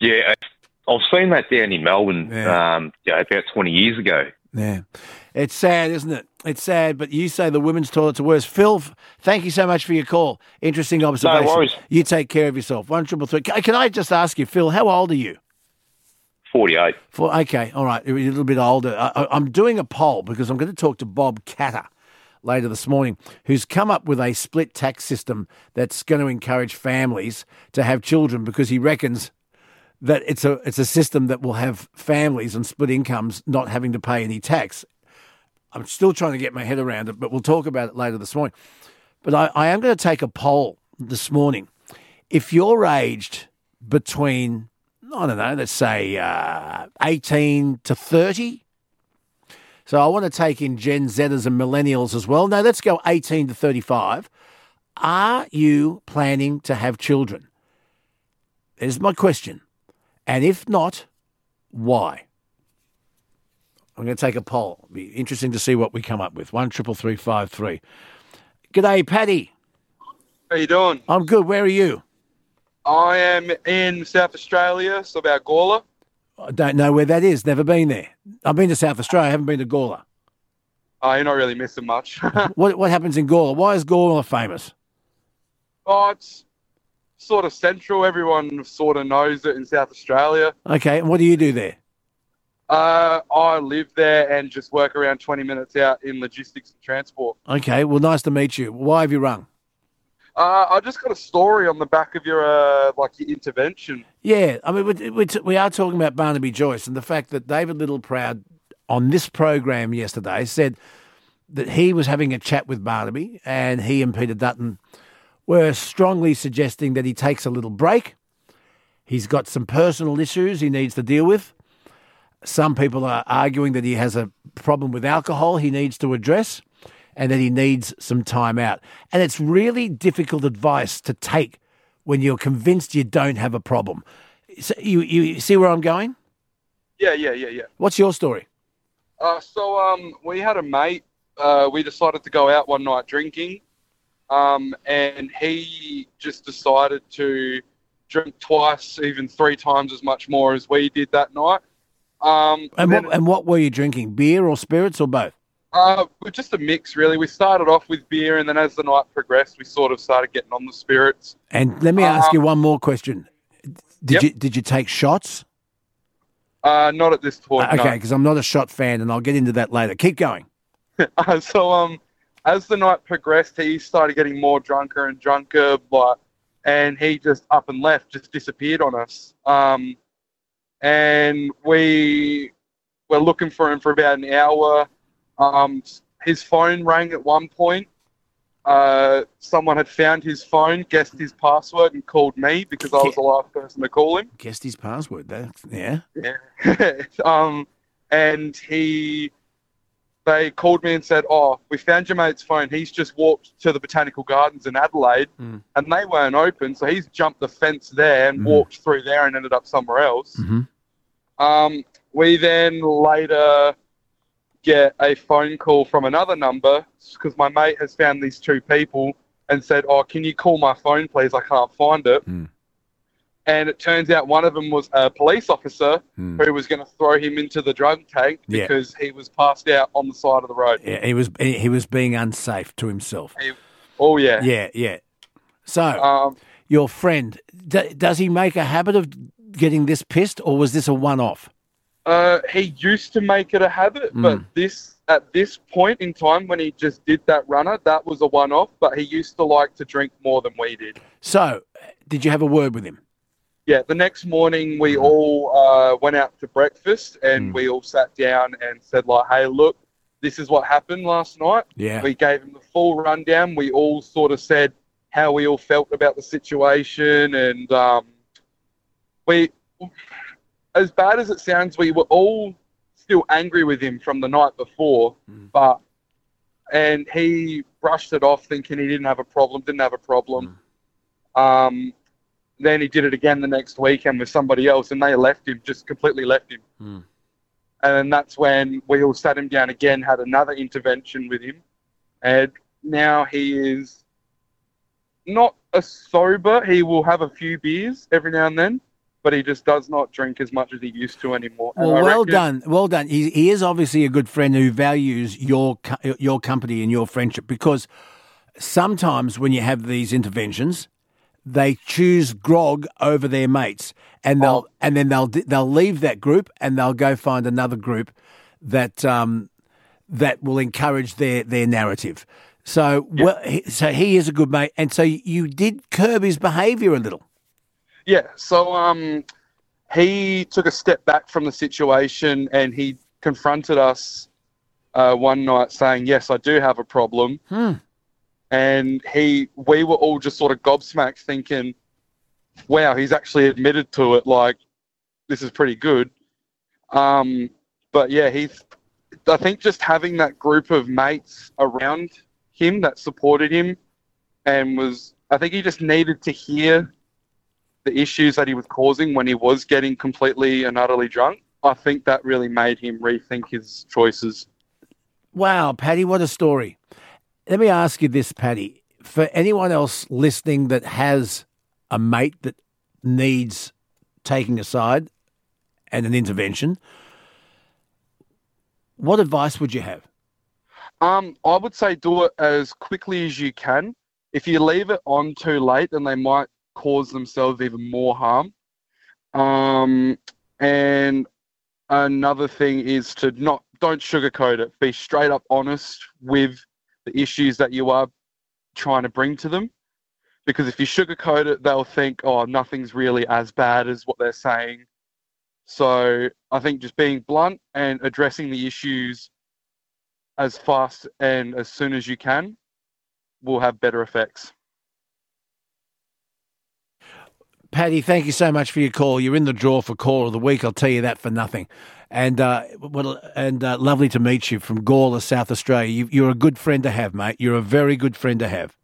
Yeah, I've seen that down in Melbourne Yeah. um, yeah, about 20 years ago. Yeah. It's sad, isn't it? It's sad, but you say the women's toilets are worse. Phil, thank you so much for your call. Interesting observation. No worries. You take care of yourself. One triple three. Can I just ask you, Phil? How old are you? 48. For okay, all right, a little bit older. I- I'm doing a poll because I'm going to talk to Bob Katter later this morning, who's come up with a split tax system that's going to encourage families to have children because he reckons that it's a it's a system that will have families and split incomes not having to pay any tax. I'm still trying to get my head around it, but we'll talk about it later this morning. But I, I am going to take a poll this morning. If you're aged between, I don't know, let's say uh, 18 to 30, so I want to take in Gen Zers and millennials as well. No, let's go 18 to 35. Are you planning to have children? Is my question. And if not, why? I'm going to take a poll. It'll be interesting to see what we come up with. One triple three five three. G'day, Paddy. How you doing? I'm good. Where are you? I am in South Australia, so about Gawler. I don't know where that is. Never been there. I've been to South Australia. I haven't been to Gawler. Uh, you're not really missing much. <laughs> What what happens in Gawler? Why is Gawler famous? oh, it's sort of central. Everyone sort of knows it in South Australia. Okay, and what do you do there? Uh, I live there and just work around 20 minutes out in logistics and transport. Okay, well, nice to meet you. Why have you rung? Uh, I just got a story on the back of your uh, like your intervention. Yeah, I mean, we, we, we are talking about Barnaby Joyce and the fact that David Littleproud on this program yesterday said that he was having a chat with Barnaby and he and Peter Dutton were strongly suggesting that he takes a little break. He's got some personal issues he needs to deal with. Some people are arguing that he has a problem with alcohol he needs to address and that he needs some time out. And it's really difficult advice to take when you're convinced you don't have a problem. So you, you see where I'm going? Yeah, yeah, yeah, yeah. What's your story? Uh, so um, we had a mate. Uh, we decided to go out one night drinking, um, and he just decided to drink twice, even three times as much more as we did that night. Um, And what, and what were you drinking? Beer or spirits or both? Uh, just a mix, really. We started off with beer, and then as the night progressed, we sort of started getting on the spirits. And let me ask Um, you one more question. Did yep. you did you take shots? Uh, not at this point. Uh, okay, because I'm not a shot fan, and I'll get into that later. Keep going. <laughs> Uh, so, um, as the night progressed, he started getting more drunker and drunker, but and he just up and left, just disappeared on us. Um, and we were looking for him for about an hour. Um, his phone rang at one point. Uh, someone had found his phone, guessed his password, and called me because I was the last person to call him. Guessed his password. Yeah. Yeah. <laughs> um, and he, they called me and said, "Oh, we found your mate's phone. He's just walked to the botanical gardens in Adelaide, Mm. and they weren't open, so he's jumped the fence there and Mhm. walked through there and ended up somewhere else." Mm-hmm. Um, we then later get a phone call from another number because my mate has found these two people and said, "Oh, can you call my phone, please? I can't find it." Mm. And it turns out one of them was a police officer Mm. who was going to throw him into the drug tank Yeah. because he was passed out on the side of the road. Yeah, he was he was being unsafe to himself. Oh yeah. Yeah, yeah. So Um, your friend, d- does he make a habit of getting this pissed, or was this a one-off? uh, he used to make it a habit, but Mm. this at this point in time when he just did that runner, that was a one-off. But he used to like to drink more than we did. So, did you have a word with him? Yeah, the next morning Mm. we all uh, went out to breakfast and we all sat down and said like, "Hey, look, this is what happened last night." Yeah. We gave him the full rundown. We all sort of said how we all felt about the situation, and um, we, as bad as it sounds, we were all still angry with him from the night before, Mm. but and he brushed it off, thinking he didn't have a problem, didn't have a problem. Um, then he did it again the next weekend with somebody else, and they left him, just completely left him. Mm. And then that's when we all sat him down again, had another intervention with him, and now he is not a sober. He will have a few beers every now and then, but he just does not drink as much as he used to anymore. And Well, well reckon- done, well done. He, he is obviously a good friend who values your your company and your friendship because sometimes when you have these interventions, they choose grog over their mates, and they'll Oh. and then they'll they'll leave that group and they'll go find another group that um, that will encourage their their narrative. So well, he, so he is a good mate, and so you did curb his behaviour a little. Yeah, so um, he took a step back from the situation and he confronted us uh, one night saying, "Yes, I do have a problem." Hmm. And he, we were all just sort of gobsmacked, thinking, "Wow, he's actually admitted to it. Like, this is pretty good." Um, but yeah, he's. I think just having that group of mates around him that supported him, and was, I think he just needed to hear the issues that he was causing when he was getting completely and utterly drunk. I think that really made him rethink his choices. Wow, Paddy, what a story. Let me ask you this, Paddy. For anyone else listening that has a mate that needs taking aside and an intervention, what advice would you have? Um, I would say do it as quickly as you can. If you leave it on too late, then they might cause themselves even more harm. Um, and another thing is to not don't sugarcoat it. Be straight up honest with the issues that you are trying to bring to them. Because if you sugarcoat it, they'll think, oh, nothing's really as bad as what they're saying. So I think just being blunt and addressing the issues as fast and as soon as you can will have better effects. Paddy, thank you so much for your call. You're in the draw for Call of the Week. I'll tell you that for nothing. And uh, well, and uh, lovely to meet you from Gawler, South Australia. You, you're a good friend to have, mate. You're a very good friend to have.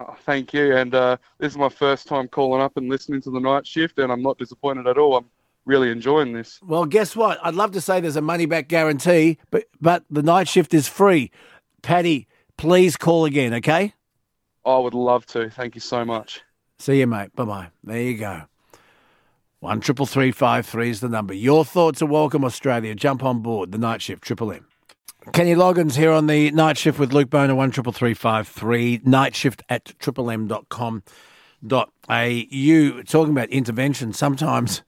Oh, thank you. And uh, this is my first time calling up and listening to the night shift, and I'm not disappointed at all. I'm really enjoying this. Well, guess what? I'd love to say there's a money back guarantee, but but the night shift is free. Paddy, please call again, okay? I would love to. Thank you so much. See you, mate. Bye bye. There you go. One triple three five three is the number. Your thoughts are welcome, Australia. Jump on board the night shift. Triple M. Kenny Loggins here on the night shift with Luke Bona. One triple three five three. Night shift at triple m dot com dot au. Talking about intervention. Sometimes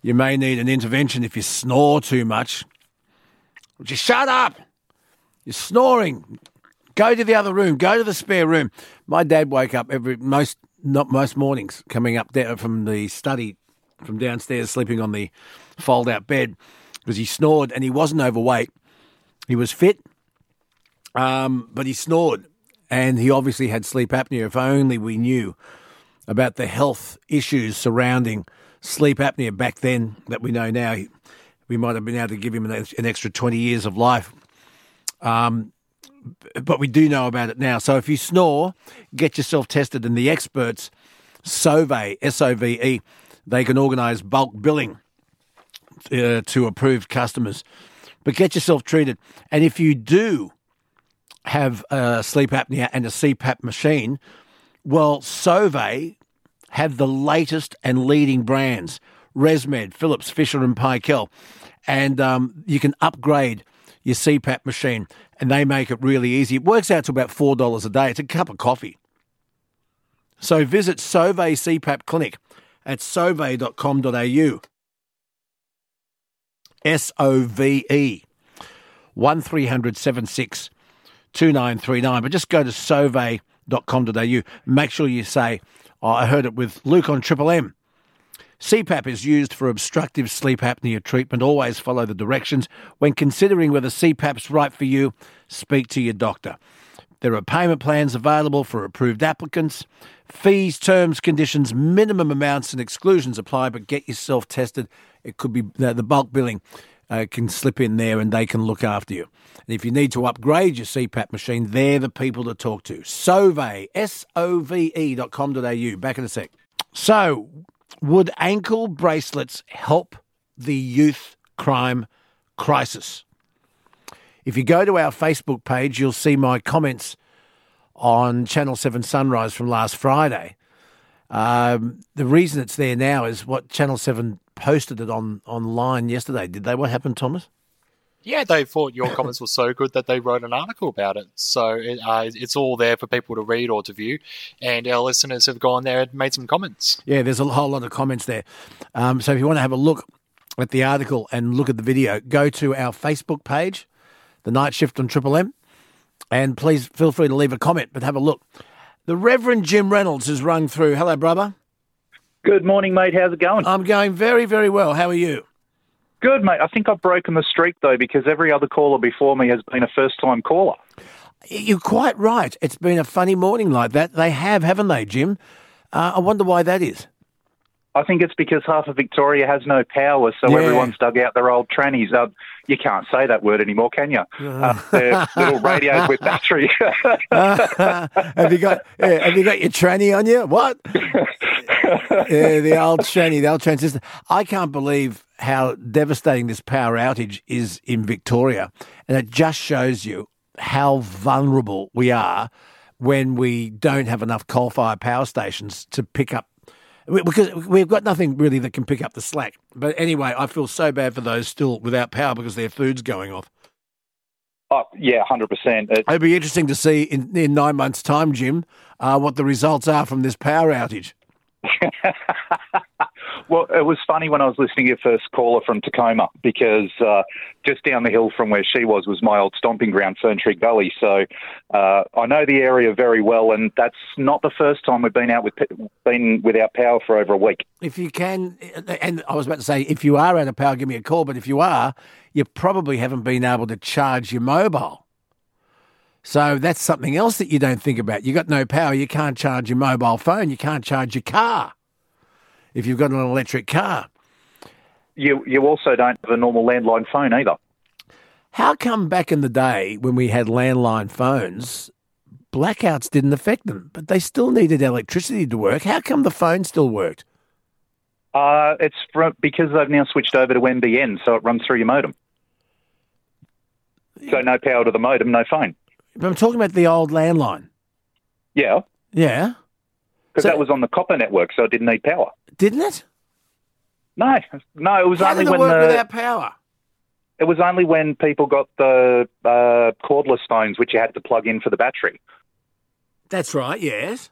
you may need an intervention if you snore too much. Just shut up. You're snoring. Go to the other room. Go to the spare room. My dad woke up every most not most mornings coming up there from the study from downstairs, sleeping on the fold out bed because he snored and he wasn't overweight. He was fit. Um, but he snored, and he obviously had sleep apnea. If only we knew about the health issues surrounding sleep apnea back then that we know now, we might have been able to give him an, an extra 20 years of life. Um, but we do know about it now. So if you snore, get yourself tested, and the experts, Sove, S O V E, they can organise bulk billing uh, to approved customers. But get yourself treated. And if you do have sleep apnea and a CPAP machine, well, Sove have the latest and leading brands ResMed, Philips, Fisher, and Paykel. And um, you can upgrade your CPAP machine, and they make it really easy. It works out to about $4 a day. It's a cup of coffee. So visit Sove CPAP Clinic at sove.com.au. S O V E. 1300 76 2939. But just go to sove.com.au. Make sure you say, oh, I heard it with Luke on Triple M. CPAP is used for obstructive sleep apnea treatment. Always follow the directions. When considering whether CPAP's right for you, speak to your doctor. There are payment plans available for approved applicants. Fees, terms, conditions, minimum amounts, and exclusions apply, but get yourself tested. It could be the, the bulk billing uh, can slip in there and they can look after you. And if you need to upgrade your CPAP machine, they're the people to talk to. Sove, S O V E dot com dot au. Back in a sec. So, would ankle bracelets help the youth crime crisis? If you go to our Facebook page, you'll see my comments on Channel 7 Sunrise from last Friday. Um, the reason it's there now is what Channel 7 posted it on online yesterday. Did they? What happened, Thomas? Yeah, they thought your comments were so good that they wrote an article about it. So it, uh, it's all there for people to read or to view. And our listeners have gone there and made some comments. Yeah, there's a whole lot of comments there. Um, so if you want to have a look at the article and look at the video, go to our Facebook page, The Night Shift on Triple M, and please feel free to leave a comment, but have a look. The Reverend Jim Reynolds has rung through. Hello, brother. Good morning, mate. How's it going? I'm going very, very well. How are you? Good, mate. I think I've broken the streak, though, because every other caller before me has been a first time caller. You're quite right. It's been a funny morning like that. They have, haven't they, Jim? Uh, I wonder why that is. I think it's because half of Victoria has no power, so Yeah. everyone's dug out their old trannies. Uh, you can't say that word anymore, can you? <laughs> Uh, they're little radios with battery. <laughs> have you got yeah, have you got your tranny on you? What? <laughs> yeah, the old tranny, the old transistor. I can't believe how devastating this power outage is in Victoria, and it just shows you how vulnerable we are when we don't have enough coal-fired power stations to pick up. Because we've got nothing really that can pick up the slack. But anyway, I feel so bad for those still without power because their food's going off. oh, yeah, 100%. It, It'd be interesting to see in, in nine months' time, Jim, uh, what the results are from this power outage. <laughs> well, it was funny when I was listening to your first caller from Tecoma because uh, just down the hill from where she was was my old stomping ground, Ferntree Gully. So uh, I know the area very well, and that's not the first time we've been out with been without power for over a week. If you can, and I was about to say, if you are out of power, give me a call. But if you are, you probably haven't been able to charge your mobile. So that's something else that you don't think about. You got no power, you can't charge your mobile phone, you can't charge your car if you've got an electric car. You you also don't have a normal landline phone either. How come back in the day when we had landline phones, blackouts didn't affect them, but they still needed electricity to work? How come the phone still worked? Uh, it's because they've now switched over to NBN, so it runs through your modem. So no power to the modem, no phone. I'm talking about the old landline. Yeah, Yeah, because So- that was on the copper network, so it didn't need power. didn't it? No, no, it was How only did it when work the without power? it was only when people got the uh, cordless phones, which you had to plug in for the battery. That's right. Yes,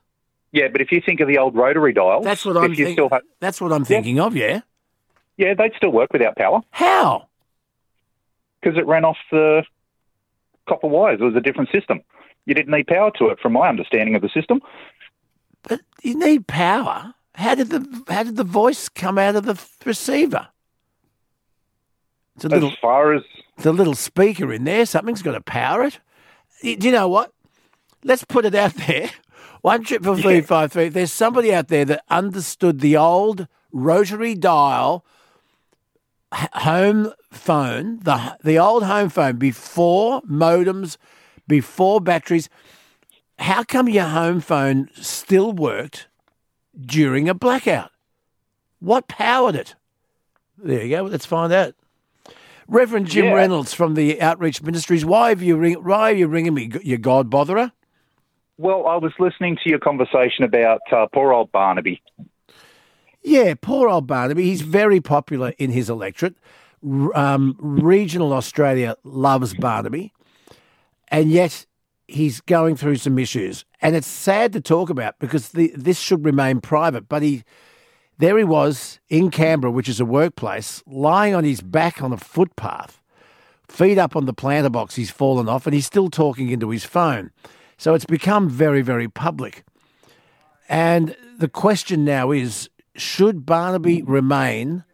Yeah, but if you think of the old rotary dials, that's what I'm if you thinking. still ha- That's what I'm thinking of. Yeah. yeah, they'd still work without power How? because it ran off the copper wires. It was a different system. You didn't need power to it, from my understanding of the system. But you need power. How did the How did the voice come out of the receiver? It's a little. As far as It's a little speaker in there. Something's got to power it. do you know what? Let's put it out <laughs> there. One triple three five three. There's somebody out there that understood the old rotary dial home phone, the the old home phone before modems, before batteries. How come your home phone still worked during a blackout? What powered it? There you go. Let's find out. Reverend Jim Yeah. Reynolds from the Outreach Ministries. Why have you ring, Why are you ringing me? You God botherer. Well, I was listening to your conversation about uh, poor old Barnaby. Yeah, poor old Barnaby. He's very popular in his electorate. R- Um, regional Australia loves Barnaby, and yet he's going through some issues, and it's sad to talk about because the, this should remain private. But he, there he was in Canberra, which is a workplace, lying on his back on a footpath, feet up on the planter box. He's fallen off, and he's still talking into his phone. So it's become very, very public. And the question now is should Barnaby remain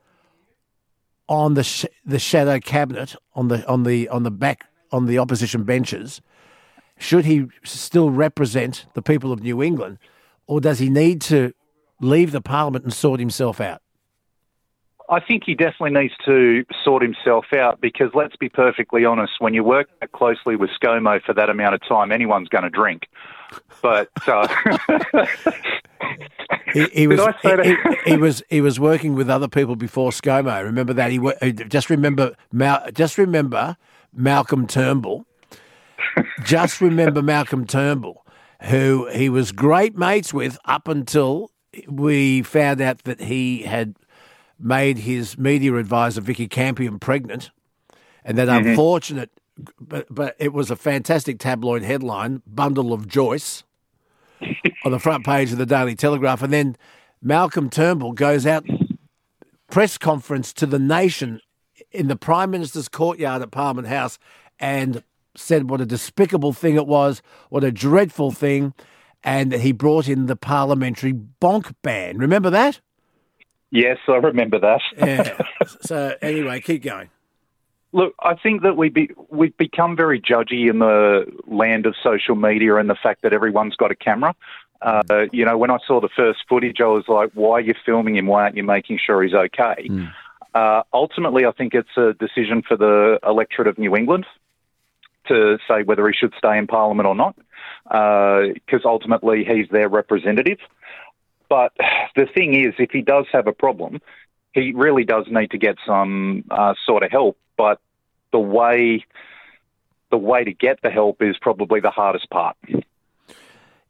on the sh- the shadow cabinet on the on the on the back on the opposition benches? Should he still represent the people of New England, or does he need to leave the parliament and sort himself out? I think he definitely needs to sort himself out because let's be perfectly honest, when you work that closely with ScoMo for that amount of time, anyone's going to drink. But uh, <laughs> He, he was he, he, was he was working with other people before ScoMo. Remember that he just remember just remember Malcolm Turnbull. <laughs> just remember Malcolm Turnbull, who he was great mates with up until we found out that he had made his media advisor Vikki Campion pregnant, and that mm-hmm. unfortunate. But, but it was a fantastic tabloid headline: "Bundle of Joyce." on the front page of the Daily Telegraph. And then Malcolm Turnbull goes out press conference to the nation in the Prime Minister's courtyard at Parliament House and said what a despicable thing it was, what a dreadful thing, and that he brought in the parliamentary bonk ban. Remember that? yes, I remember that. Yeah. <laughs> so anyway, keep going. Look, I think that we be, we've become very judgy in the land of social media and the fact that everyone's got a camera. Uh, you know, when I saw the first footage, I was like, why are you filming him? Why aren't you making sure he's okay? Uh, ultimately, I think it's a decision for the electorate of New England to say whether he should stay in Parliament or not, because ultimately he's their representative. But the thing is, if he does have a problem, he really does need to get some uh, sort of help. But the way the way to get the help is probably the hardest part.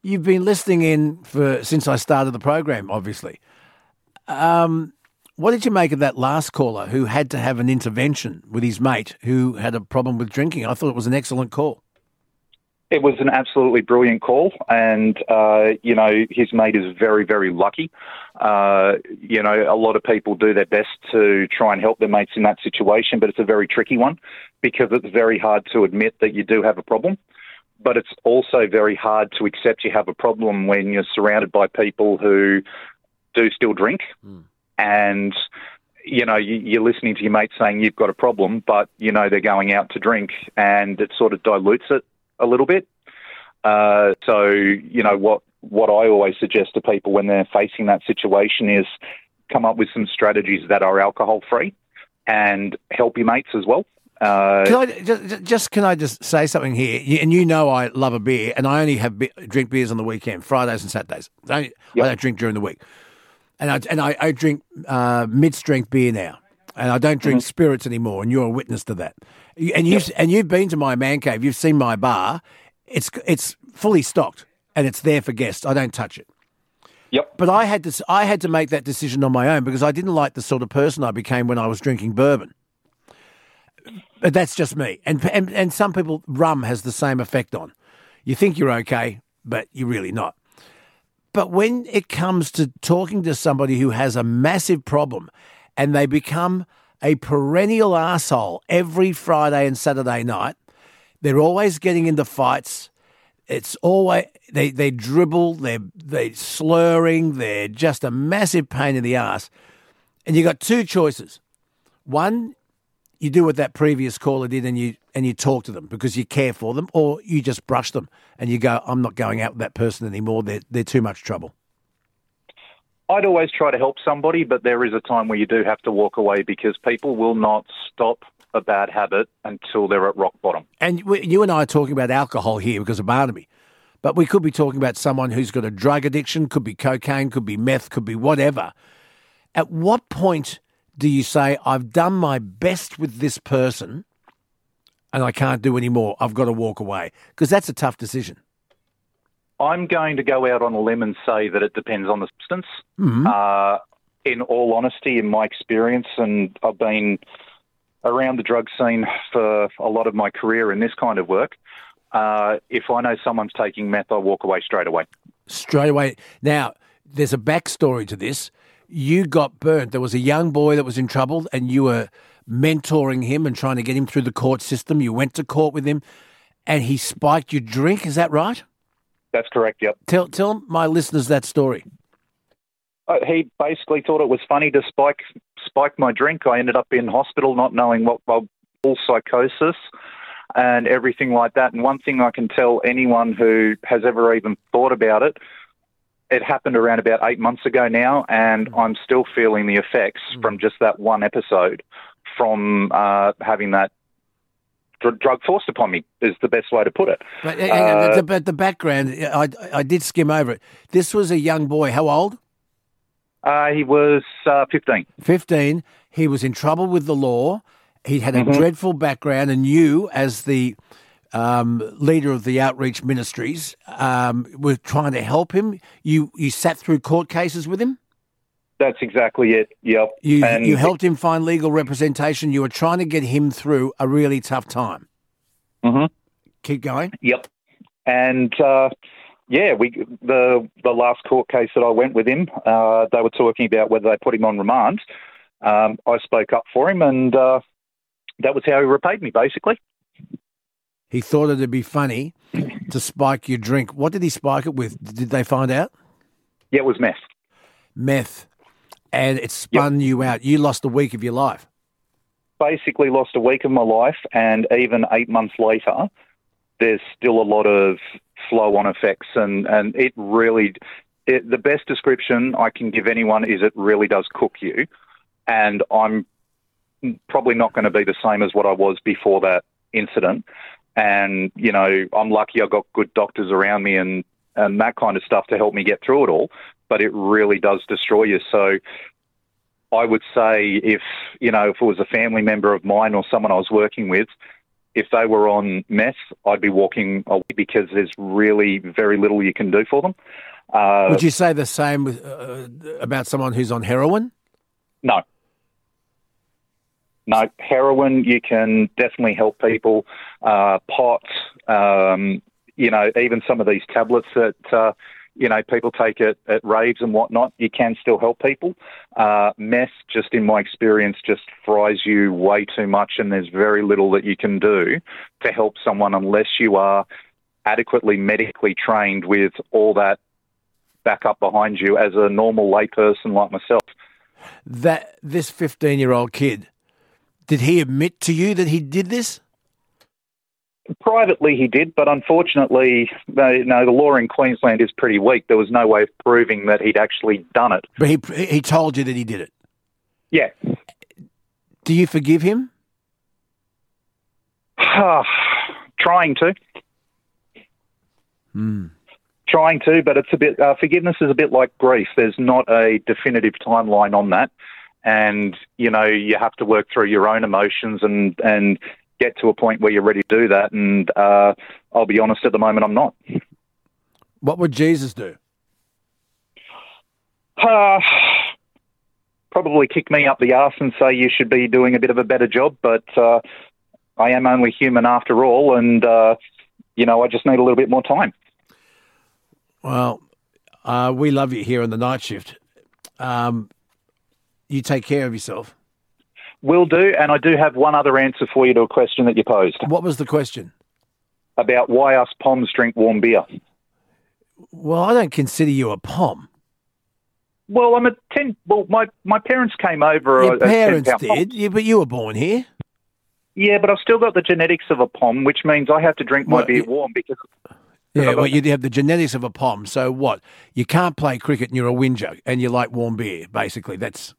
You've been listening in for since I started the program, obviously. Um, what did you make of that last caller who had to have an intervention with his mate who had a problem with drinking? I thought it was an excellent call. It was an absolutely brilliant call, and uh, you know his mate is very, very lucky. Uh, you know, a lot of people do their best to try and help their mates in that situation, but it's a very tricky one because it's very hard to admit that you do have a problem. But it's also very hard to accept you have a problem when you're surrounded by people who do still drink, and you know you, you're listening to your mate saying you've got a problem, but you know they're going out to drink, and it sort of dilutes it a little bit. Uh, so, you know, what, what I always suggest to people when they're facing that situation is come up with some strategies that are alcohol free and help your mates as well. Uh, Can I just, just can I just say something here? And you know I love a beer, and I only have be- drink beers on the weekend, Fridays and Saturdays. I don't, I don't drink during the week, and I and I, I drink uh, mid strength beer now, and I don't drink spirits anymore. And you're a witness to that. And you've and you've been to my man cave. You've seen my bar. It's it's fully stocked, and it's there for guests. I don't touch it. Yep. But I had to I had to make that decision on my own because I didn't like the sort of person I became when I was drinking bourbon. But that's just me. And, and and some people rum has the same effect on. You think you're okay, but you're really not. But when it comes to talking to somebody who has a massive problem and they become a perennial asshole every Friday and Saturday night, they're always getting into fights. It's always they, they dribble, they're they slurring, they're just a massive pain in the ass. And you got two choices. One, you do what that previous caller did and you and you talk to them because you care for them, or you just brush them and you go, I'm not going out with that person anymore. They're, they're too much trouble. I'd always try to help somebody, but there is a time where you do have to walk away because people will not stop a bad habit until they're at rock bottom. And you and I are talking about alcohol here because of Barnaby. But we could be talking about someone who's got a drug addiction, could be cocaine, could be meth, could be whatever. At what point do you say, I've done my best with this person and I can't do any more? I've got to walk away? Because that's a tough decision. I'm going to go out on a limb and say that it depends on the substance. Mhm. Uh, in all honesty, in my experience, and I've been around the drug scene for a lot of my career in this kind of work. Uh, if I know someone's taking meth, I walk away straight away. straight away. Now, there's a backstory to this. You got burnt. There was a young boy that was in trouble, and you were mentoring him and trying to get him through the court system. You went to court with him, and he spiked your drink. Is that right? That's correct. Yep. Tell tell my listeners that story. Uh, he basically thought it was funny to spike spike my drink. I ended up in hospital, not knowing what well, full psychosis and everything like that. And one thing I can tell anyone who has ever even thought about it, it happened around about eight months ago now, and I'm still feeling the effects from just that one episode, from uh, having that dr- drug forced upon me. Is the best way to put it. But, Uh, the, but the background, I, I did skim over it. This was a young boy. How old? Uh, he was uh, 15. 15. He was in trouble with the law. He had a Mhm. dreadful background, and you, as the um, leader of the outreach ministries, um, were trying to help him. You you sat through court cases with him. That's exactly it. Yep. You And- you helped him find legal representation. You were trying to get him through a really tough time. Mhm. Keep going. Yep. And uh, yeah, we the the last court case that I went with him, uh, they were talking about whether they put him on remand. Um, I spoke up for him, and uh, that was how he repaid me, basically. He thought it'd be funny to spike your drink. What did he spike it with? Did they find out? Yeah, it was meth. Meth, and it spun you out. You lost a week of your life. Basically, lost a week of my life, and even eight months later, there's still a lot of flow-on effects, and and it really, it, the best description I can give anyone is it really does cook you, and I'm probably not going to be the same as what I was before that incident. And you know, I'm lucky I got good doctors around me and and that kind of stuff to help me get through it all. But it really does destroy you. So I would say if you know if it was a family member of mine or someone I was working with, if they were on meth, I'd be walking away because there's really very little you can do for them. Uh, Would you say the same with, uh, about someone who's on heroin? No. No, heroin, you can definitely help people. Uh, pot, um, you know, even some of these tablets that, uh, you know, people take it at raves and whatnot, you can still help people. Uh, meth, just in my experience, just fries you way too much, and there's very little that you can do to help someone unless you are adequately medically trained with all that backup behind you as a normal layperson like myself. That this fifteen-year-old kid, did he admit to you that he did this? Privately, he did, but unfortunately, no, no, the law in Queensland is pretty weak. There was no way of proving that he'd actually done it. But he he told you that he did it. Yeah. Do you forgive him? Trying to. Hmm. Trying to, but it's a bit, uh, forgiveness is a bit like grief. There's not a definitive timeline on that. And, you know, you have to work through your own emotions and, and get to a point where you're ready to do that. And uh, I'll be honest, at the moment, I'm not. What would Jesus do? Uh, probably kick me up the arse and say you should be doing a bit of a better job, but uh, I am only human after all, and uh, you know I just need a little bit more time. Well, uh, we love you here on the night shift. Um, you take care of yourself. Will do, and I do have one other answer for you to a question that you posed What was the question? about why us Poms drink warm beer. Well, I don't consider you a pom. Well, I'm a ten. Well, my, my parents came over. Your a- a 10 parents pom. did, yeah, but you were born here. Yeah, but I've still got the genetics of a pom, which means I have to drink my Well, beer warm because Yeah, well, you have the genetics of a pom. So what? You can't play cricket and you're a whinger and you like warm beer. Basically, that's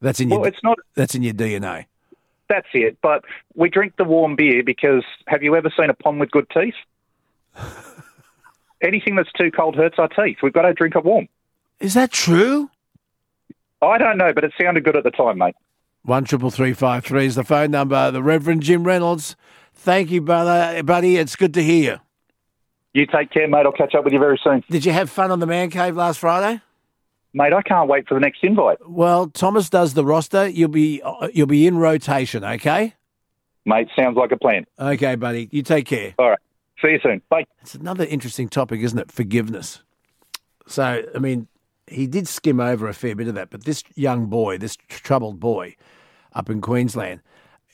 that's in your well, it's not. that's in your DNA. That's it. But we drink the warm beer because have you ever seen a pond with good teeth? <laughs> Anything that's too cold hurts our teeth. We've got to drink it warm. Is that true? I don't know, but it sounded good at the time, mate. One triple three five three is the phone number. The Reverend Jim Reynolds. Thank you, brother, buddy. It's good to hear you. You take care, mate. I'll catch up with you very soon. Did you have fun on the man cave last Friday? Mate, I can't wait for the next invite. Well, Thomas does the roster. You'll be uh, you'll be in rotation. Okay. Mate, sounds like a plan. Okay, buddy. You take care. All right. See you soon. Bye. It's another interesting topic, isn't it? Forgiveness. So, I mean, he did skim over a fair bit of that, but this young boy, this troubled boy up in Queensland,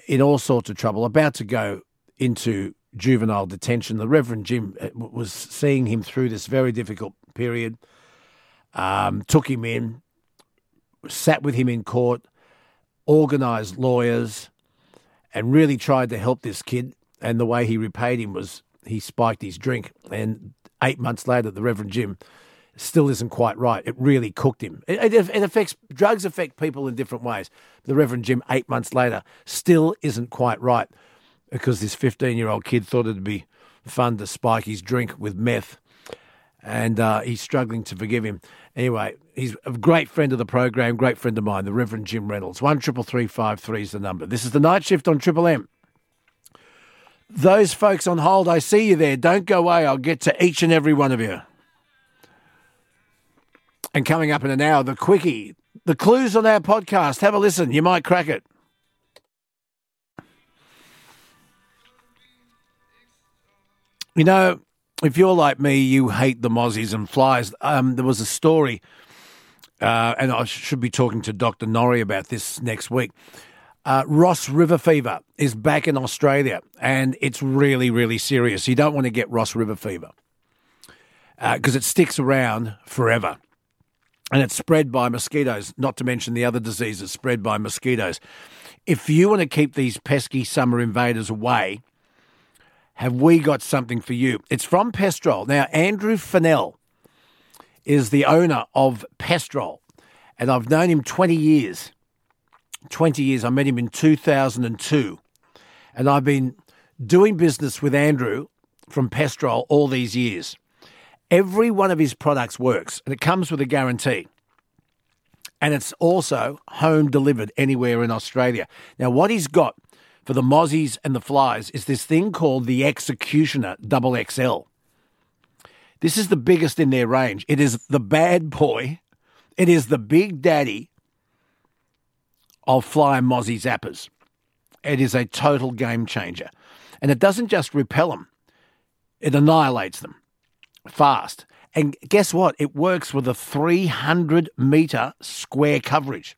in all sorts of trouble, about to go into juvenile detention. The Reverend Jim uh, was seeing him through this very difficult period, um, took him in, sat with him in court, organised lawyers, and really tried to help this kid. And the way he repaid him was he spiked his drink. And eight months later, the Reverend Jim still isn't quite right. It really cooked him. It, it, it affects drugs affect people in different ways. The Reverend Jim, eight months later, still isn't quite right because this 15 year old kid thought it'd be fun to spike his drink with meth. And uh, he's struggling to forgive him. Anyway, he's a great friend of the program, great friend of mine, the Reverend Jim Reynolds. One triple three five three is the number. This is the night shift on Triple M. Those folks on hold, I see you there. Don't go away. I'll get to each and every one of you. And coming up in an hour, the quickie, the clues on our podcast. Have a listen. You might crack it. You know, if you're like me, you hate the mozzies and flies. Um, there was a story, uh, and I should be talking to Dr. Norrie about this next week. Uh, Ross River fever is back in Australia, and it's really, really serious. You don't want to get Ross River fever because it sticks around forever. And it's spread by mosquitoes, not to mention the other diseases spread by mosquitoes. If you want to keep these pesky summer invaders away, have we got something for you? It's from Pestrol. Now, Andrew Fennell is the owner of Pestrol, and I've known him 20 years. 20 years. I met him in 2002, and I've been doing business with Andrew from Pestrol all these years. Every one of his products works, and it comes with a guarantee. And it's also home delivered anywhere in Australia. Now, what he's got for the mozzies and the flies is this thing called the Executioner Double XL. This is the biggest in their range. It is the bad boy. It is the big daddy of fly mozzie zappers. It is a total game changer. And it doesn't just repel them, it annihilates them fast. And guess what? It works with a 300 meter square coverage.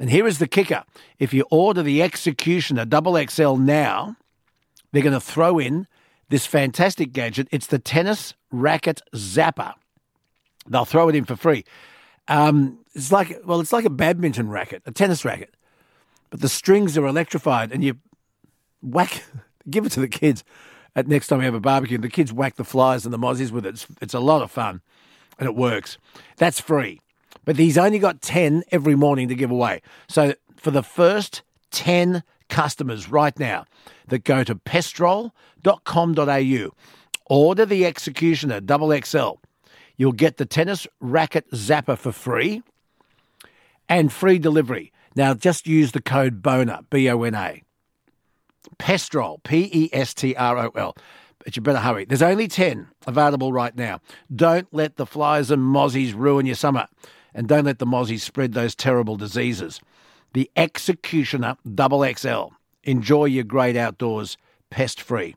And here is the kicker if you order the Executioner Double XL now, they're going to throw in this fantastic gadget. It's the Tennis Racket Zapper. They'll throw it in for free. Um, it's like well, it's like a badminton racket, a tennis racket, but the strings are electrified, and you whack, <laughs> give it to the kids. At next time we have a barbecue, the kids whack the flies and the mozzies with it. It's, it's a lot of fun, and it works. That's free, but he's only got ten every morning to give away. So for the first ten customers right now that go to pestrol.com.au, order the Executioner Double XL. You'll get the tennis racket zapper for free and free delivery. Now, just use the code BONA, B O N A. Pestrol, P E S T R O L. But you better hurry. There's only 10 available right now. Don't let the flies and mozzies ruin your summer. And don't let the mozzies spread those terrible diseases. The Executioner Double XL. Enjoy your great outdoors pest free.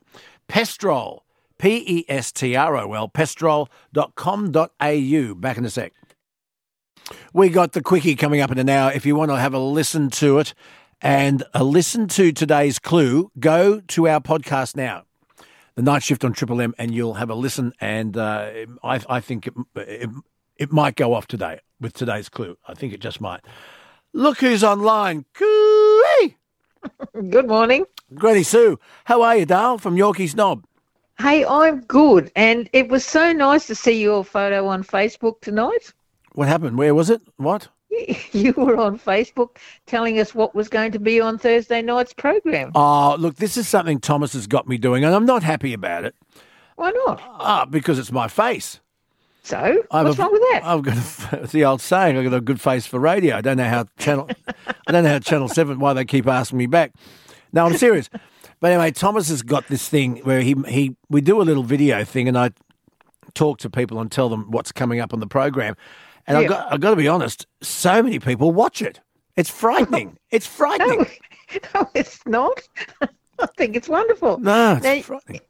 Pestrol, P E S T R O L, pestrol.com.au. Back in a sec. We got the quickie coming up in an hour. If you want to have a listen to it and a listen to today's clue, go to our podcast now, The Night Shift on Triple M, and you'll have a listen. And uh, I, I think it, it, it might go off today with today's clue. I think it just might. Look who's online. Cooey! Good morning. Granny Sue, how are you, Dale, from Yorkeys Knob? Hey, I'm good. And it was so nice to see your photo on Facebook tonight. What happened? Where was it? What? <laughs> You were on Facebook telling us what was going to be on Thursday night's program. Oh, look, this is something Thomas has got me doing, and I'm not happy about it. Why not? Ah, because it's my face. So, I have what's a- wrong with that? I've got a, it's <laughs> the old saying. I've got a good face for radio. I don't know how channel. I don't know how Channel <laughs> Seven. Why they keep asking me back? No, I'm serious. But anyway, Thomas has got this thing where he he we do a little video thing, and I talk to people and tell them what's coming up on the program. And I've got I've got to be honest. So many people watch it. It's frightening. <laughs> It's frightening. No, no, it's not. I think it's wonderful. No, it's Now- frightening.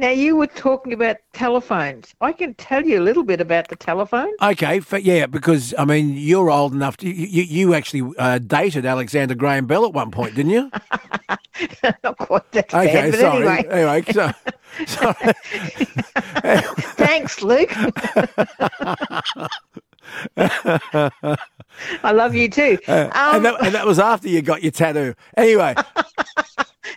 Now, you were talking about telephones. I can tell you a little bit about the telephone. Okay, yeah, because I mean you're old enough. To, you you actually uh, dated Alexander Graham Bell at one point, didn't you? <laughs> not quite that Okay, bad, but sorry. anyway. Anyway, so, <laughs> sorry. <laughs> Thanks, Luke. I love you too. and, Um, that, and that was after you got your tattoo. Anyway,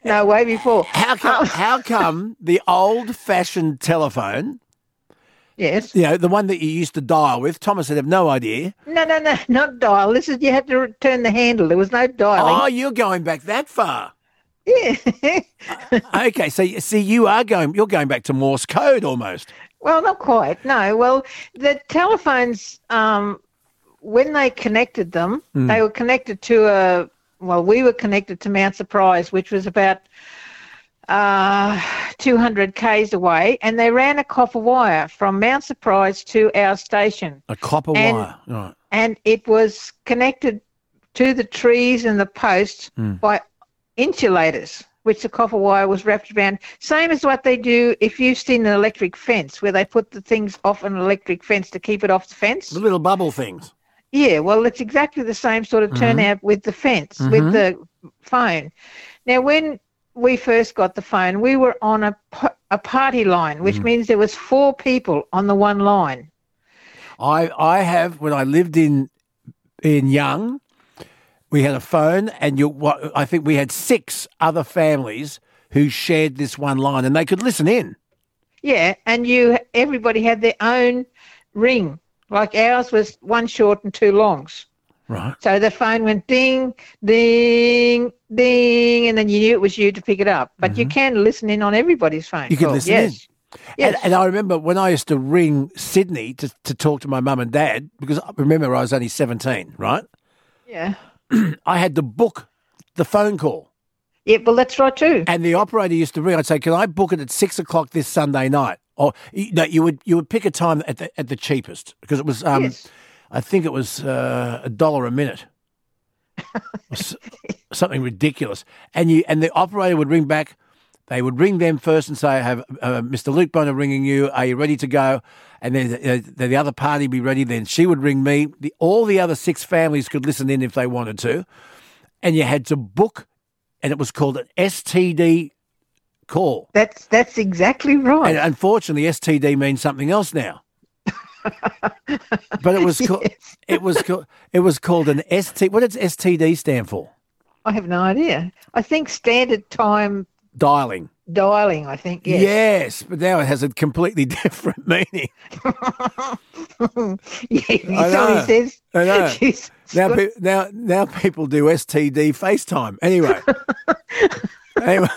no, way before. how come? How come the old-fashioned telephone? Yes. You know, the one that you used to dial with. Thomas would have no idea. No, no, no, not dial. This is you had to turn the handle. There was no dialing. Oh, you're going back that far. Yeah. <laughs> Okay, so you- see, you are going. You're going back to Morse code almost. well, not quite. No. Well, the telephones, um, when they connected them, Hmm. they were connected to a. Well, we were connected to Mount Surprise, which was about uh, 200 k's away, and they ran a copper wire from Mount Surprise to our station. A copper And- wire. Right. and it was connected to the trees and the posts Hmm. by insulators, which the copper wire was wrapped around. Same as what they do if you've seen an electric fence, where they put the things off an electric fence to keep it off the fence. The little bubble things. Yeah, well, it's exactly the same sort of Mm-hmm. turnout with the fence, with the phone. Now, when we first got the phone, we were on a, a party line, which Mm. means there was four people on the one line. I I have when I lived in in Young, we had a phone, and you what I think we had six other families who shared this one line, and they could listen in. Yeah, and you everybody had their own ring. Like ours was one short and two longs. Right. So the phone went ding, ding, ding, and then you knew it was you to pick it up. But you can listen in on everybody's phone. Mm-hmm. You can call. listen yes. Yes. And, and I remember when I used to ring Sydney to, to talk to my mum and dad, because I remember I was only 17, right? yeah. <clears throat> I had to book the phone call. Yeah, well, that's right too. And the operator used to ring. I'd say, "Can I book it at six o'clock this Sunday night?" Or you, no, you would you would pick a time at the at the cheapest because it was, um, Yes. I think it was uh, a dollar a minute, <laughs> something ridiculous. And you and the operator would ring back. They would ring them first and say, "I have uh, Mr. Luke Bona ringing you. Are you ready to go?" And then uh, the, the other party be ready. Then she would ring me. The, all the other six families could listen in if they wanted to, and you had to book, and it was called an STD call. That's that's exactly right. And unfortunately, STD means something else now. but it was <laughs> called, Yes. it was called, it was called an ST. What does STD stand for? I have no idea. I think standard time Dialing. dialing. I think yes. Yes, but now it has a completely <laughs> different meaning. <laughs> yeah, I know. somebody says. I know. Jesus. Now, pe- now, now people do STD FaceTime. Anyway, anyway,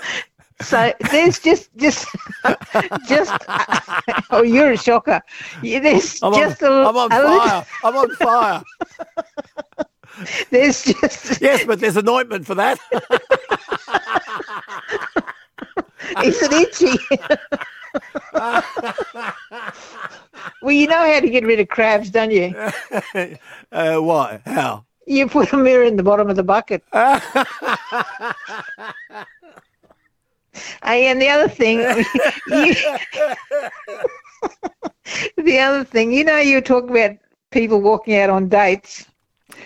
So there's just just <laughs> just <laughs> oh you're a shocker. There's I'm just on, a, I'm on a little- fire. I'm on fire. <laughs> there's just Yes, but there's an ointment for that. is it itchy? well, you know how to get rid of crabs, don't you? uh, what? How? You put a mirror in the bottom of the bucket. Hey, and the other thing, <laughs> you, <laughs> the other thing, you know, you were talking about people walking out on dates.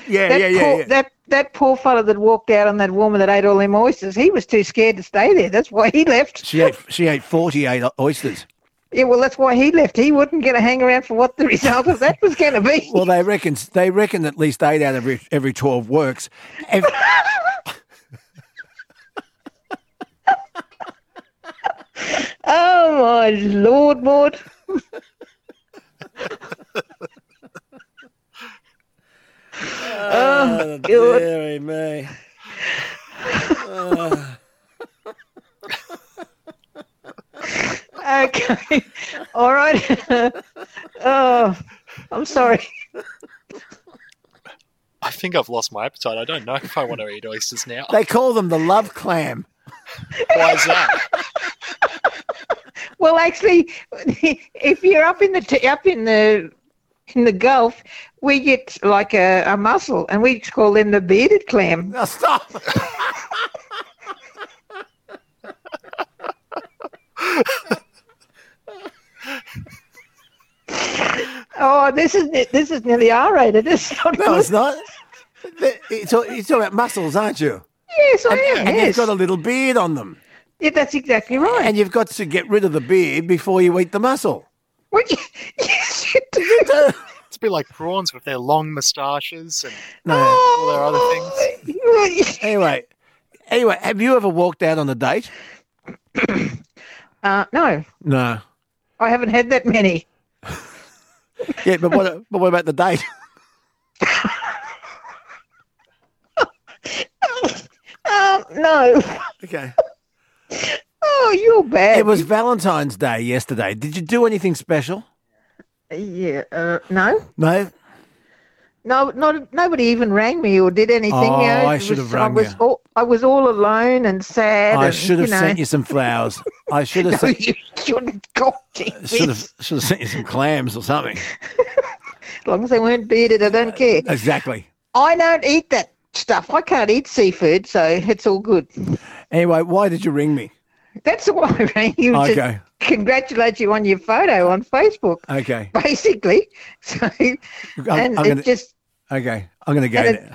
Yeah, That yeah, yeah, poor, yeah. That that poor fellow that walked out on that woman that ate all them oysters, he was too scared to stay there. That's why he left. She ate she ate forty eight oysters. Yeah, well, that's why he left. He wouldn't get a hang around for what the <laughs> result of that was going to be. Well, they reckon they reckon at least eight out of every, every twelve works. If, Oh, my lord, Maud. Oh, oh God. dearie me. Oh. <laughs> Okay. All right. <laughs> oh, I'm sorry. I think I've lost my appetite. I don't know if I want to eat oysters now. They call them the love clam. <laughs> Why is that? Well, actually, if you're up in the t- up in the in the Gulf, we get like a, a mussel, and we call them the bearded clam. Now stop. <laughs> Oh, this is this is nearly R-rated. This is not No, good. it's not. You're talking about muscles, aren't you? Yes, I am. And you've got a little beard on them. yeah, that's exactly right. And you've got to get rid of the beard before you eat the mussel. Well, <laughs> yes, <laughs> you do. It's a bit like prawns with their long moustaches and No. all their other things. things. <laughs> Anyway, anyway, have you ever walked out on a date? <coughs> Uh, no, No. I haven't had that many. Yeah, but what? but what about the date? No. Okay. <laughs> Oh, you're bad. It was Valentine's Day yesterday. Did you do anything special? Yeah. Uh, no. No. No, not nobody even rang me or did anything. Oh, you know, I should have was- rung I was you. all, I was all alone and sad. I and, should have you know, sent you some flowers. <laughs> I should have No, sent, you shouldn't. God, should have should have sent you some clams or something. <laughs> As long as they weren't bearded, I don't care. Exactly. I don't eat that stuff. I can't eat seafood, so it's all good. Anyway, why did you ring me? That's <laughs> why I rang you to Okay. congratulate you on your photo on Facebook, Okay. basically. <laughs> So, I'm, and I'm it gonna, just okay. I'm going to go. and it-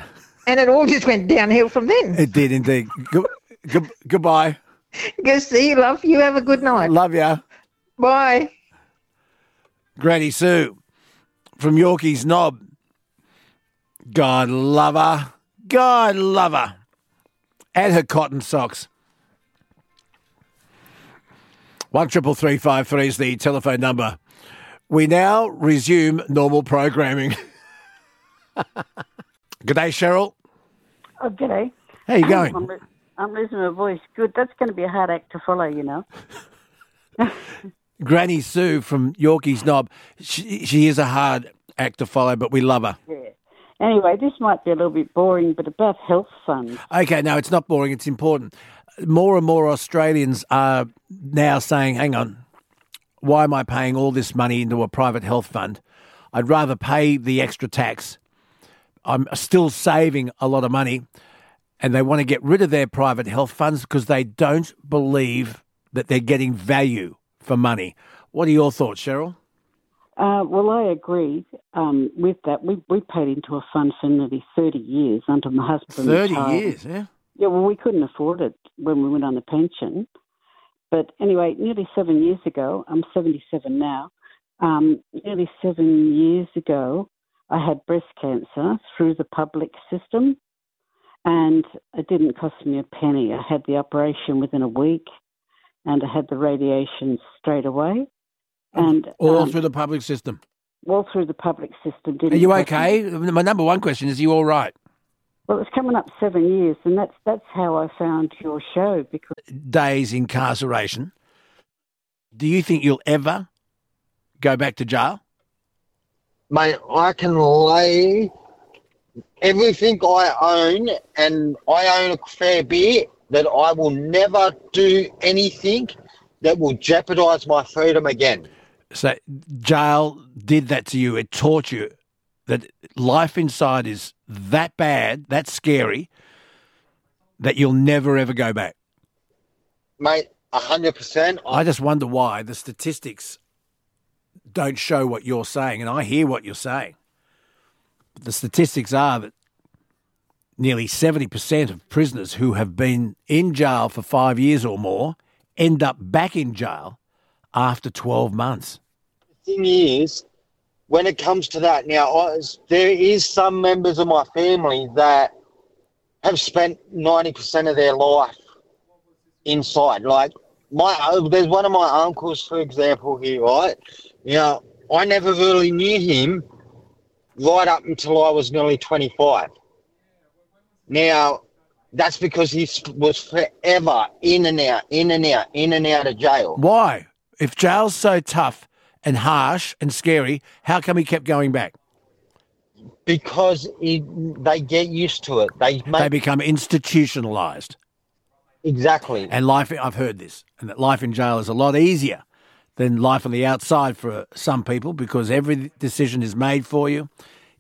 and it all just went downhill from then. It did indeed. Good, good, goodbye. Go see you, love. You have a good night. Love ya. Bye. Granny Sue from Yorkeys Knob. God love her. God love her. And her cotton socks. One triple three five three is the telephone number. We now resume normal programming. <laughs> Good day, Cheryl. Oh, g'day. How you I'm, going? I'm losing my voice. Good. That's going to be a hard act to follow, you know. <laughs> Granny Sue from Yorkeys Knob. She, she is a hard act to follow, but we love her. Yeah. Anyway, this might be a little bit boring, but about health funds. Okay, no, it's not boring. It's important. More and more Australians are now saying, hang on, why am I paying all this money into a private health fund? I'd rather pay the extra tax. I'm still saving a lot of money, and they want to get rid of their private health funds because they don't believe that they're getting value for money. What are your thoughts, Cheryl? Uh, well, I agree um, with that. We we paid into a fund for nearly 30 years under my husband. 30 retired. years, yeah? Yeah, well, we couldn't afford it when we went on the pension. But anyway, nearly seven years ago, I'm 77 now. Um, nearly seven years ago, I had breast cancer through the public system, and it didn't cost me a penny. I had the operation within a week, and I had the radiation straight away, and All um, through the public system. all through the public system. Didn't Are you cost me- okay? My number one question is, are you all right? Well, it's coming up seven years, and that's that's how I found your show because. days incarceration, do you think you'll ever go back to jail? mate, I can lay everything I own, and I own a fair bit, that I will never do anything that will jeopardise my freedom again. So, jail did that to you. It taught you that life inside is that bad, that scary, that you'll never ever go back. Mate, 100%. I just wonder why the statistics don't show what you're saying, and I hear what you're saying. But the statistics are that nearly 70% of prisoners who have been in jail for five years or more end up back in jail after 12 months. Thing is, when it comes to that, now I, there is some members of my family that have spent ninety percent of their life inside. Like my uh, there's one of my uncles, for example, here, right? You know, I never really knew him right up until I was nearly 25. Now, that's because he was forever in and out, in and out, in and out of jail. Why? If jail's so tough and harsh and scary, how come he kept going back? Because he, they get used to it. They make They become institutionalized. exactly. And life, I've heard this, and that life in jail is a lot easier than life on the outside for some people because every decision is made for you.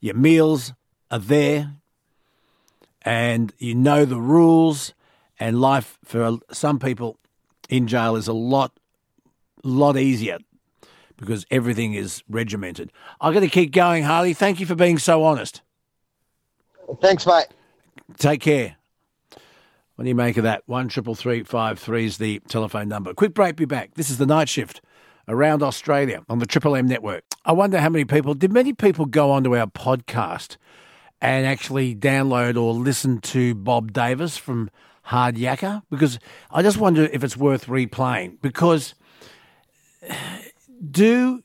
Your meals are there, and you know the rules. And life for some people in jail is a lot, lot easier because everything is regimented. I've got to keep going, Harley. Thank you for being so honest. Thanks, mate. Take care. What do you make of that? One triple three five three is the telephone number. Quick break. Be back. This is the night shift around Australia on the Triple M network. I wonder how many people did many people go onto our podcast and actually download or listen to Bob Davis from Hard Yakka because I just wonder if it's worth replaying because do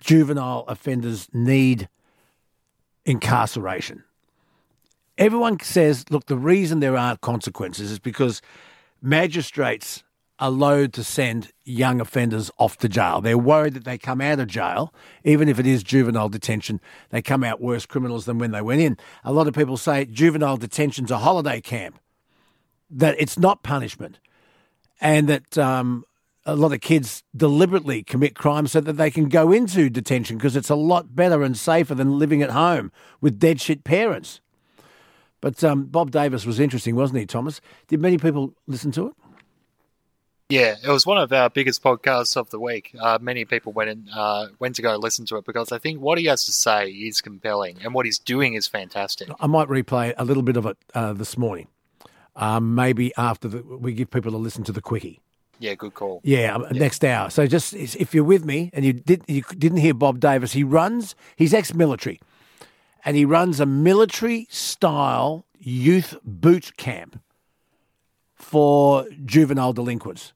juvenile offenders need incarceration? Everyone says, look, the reason there aren't consequences is because magistrates are loath to send young offenders off to jail. They're worried that they come out of jail, even if it is juvenile detention, they come out worse criminals than when they went in. A lot of people say juvenile detention's a holiday camp, that it's not punishment, and that um, a lot of kids deliberately commit crimes so that they can go into detention because it's a lot better and safer than living at home with dead shit parents. But um, Bob Davis was interesting, wasn't he, Thomas? Did many people listen to it? Yeah, it was one of our biggest podcasts of the week. Uh, many people went and uh, went to go listen to it because I think what he has to say is compelling, and what he's doing is fantastic. I might replay a little bit of it uh, this morning. Um, maybe after the, we give people a listen to the quickie. Yeah, good call. Yeah, um, next hour. So just if you're with me and you did you didn't hear Bob Davis, he runs. He's ex-military, and he runs a military-style youth boot camp for juvenile delinquents,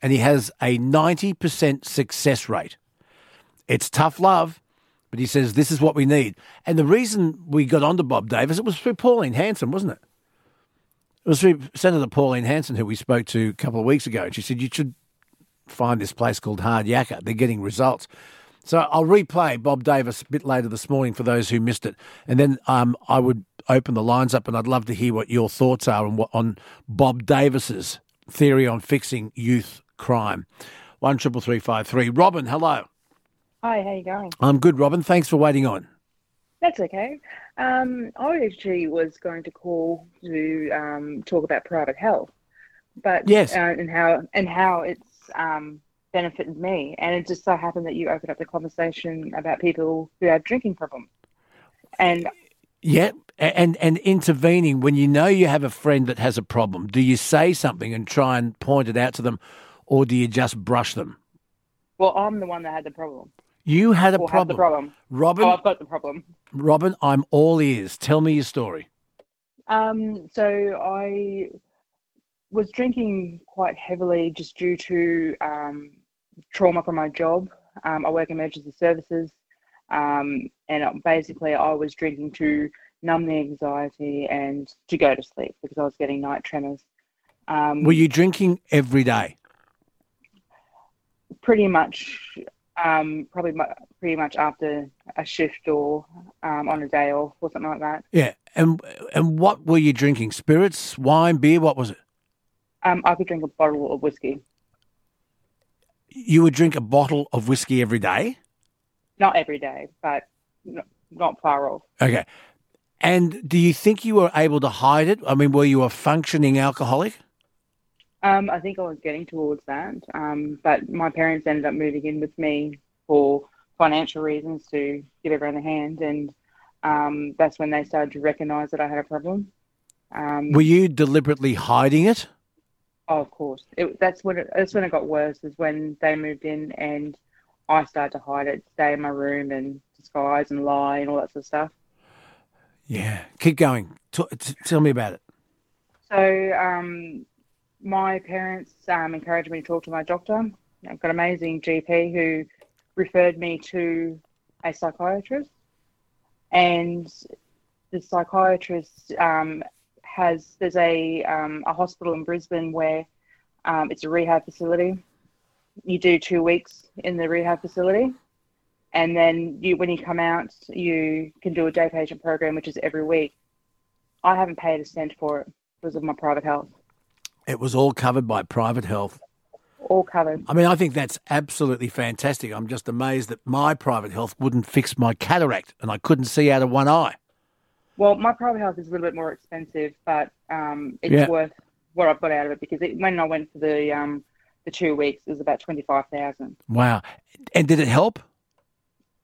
and he has a ninety percent success rate. It's tough love, but he says this is what we need. And the reason we got onto Bob Davis, it was through Pauline Hanson, wasn't it? It was through Senator Pauline Hanson, who we spoke to a couple of weeks ago, and she said you should find this place called Hard Yakka. They're getting results. So I'll replay Bob Davis a bit later this morning for those who missed it, and then um, I would open the lines up, and I'd love to hear what your thoughts are on on Bob Davis's theory on fixing youth crime. One triple three five three. Robin, hello. Hi, how you going? I'm good, Robin. Thanks for waiting on. That's okay. Um, I actually was going to call to um, talk about private health, but Yes. uh, and how and how it's um, benefited me, and it just so happened that you opened up the conversation about people who have drinking problems, and Yeah, and and intervening when you know you have a friend that has a problem. Do you say something and try and point it out to them, or do you just brush them? well, I'm the one that had the problem. You had a Or have problem, the problem. Robin. Oh, I've got the problem. Robin, I'm all ears. Tell me your story. Um, so I was drinking quite heavily just due to um, trauma from my job. Um, I work in emergency services, um, and basically I was drinking to numb the anxiety and to go to sleep because I was getting night tremors. Um, Were you drinking every day? pretty much, um, probably mu- pretty much after a shift or um, on a day off or something like that. Yeah, and and what were you drinking? Spirits, wine, beer? What was it? Um, I could drink a bottle of whiskey. You would drink a bottle of whiskey every day. Not every day, but n- not far off. Okay. And do you think you were able to hide it? I mean, were you a functioning alcoholic? Um, I think I was getting towards that, um, but my parents ended up moving in with me for financial reasons to give everyone a hand, and um, that's when they started to recognise that I had a problem. Um, Were you deliberately hiding it? oh, of course, it, that's when it, that's when it got worse. Is when they moved in, and I started to hide it, stay in my room, and disguise and lie and all that sort of stuff. Yeah. Keep going. T- t- tell me about it. So um, my parents um, encouraged me to talk to my doctor. I've got an amazing GP who referred me to a psychiatrist, and the psychiatrist um, has there's a um, a hospital in Brisbane where um, it's a rehab facility. You do two weeks in the rehab facility, and then you when you come out, you can do a day patient program, which is every week. I haven't paid a cent for it because of my private health. It was all covered by private health. All covered. I mean, I think that's absolutely fantastic. I'm just amazed that my private health wouldn't fix my cataract and I couldn't see out of one eye. Well, my private health is a little bit more expensive, but um, it's Yeah. worth what I've got out of it because it, when I went for the um, the two weeks, it was about twenty five thousand. Wow. And did it help?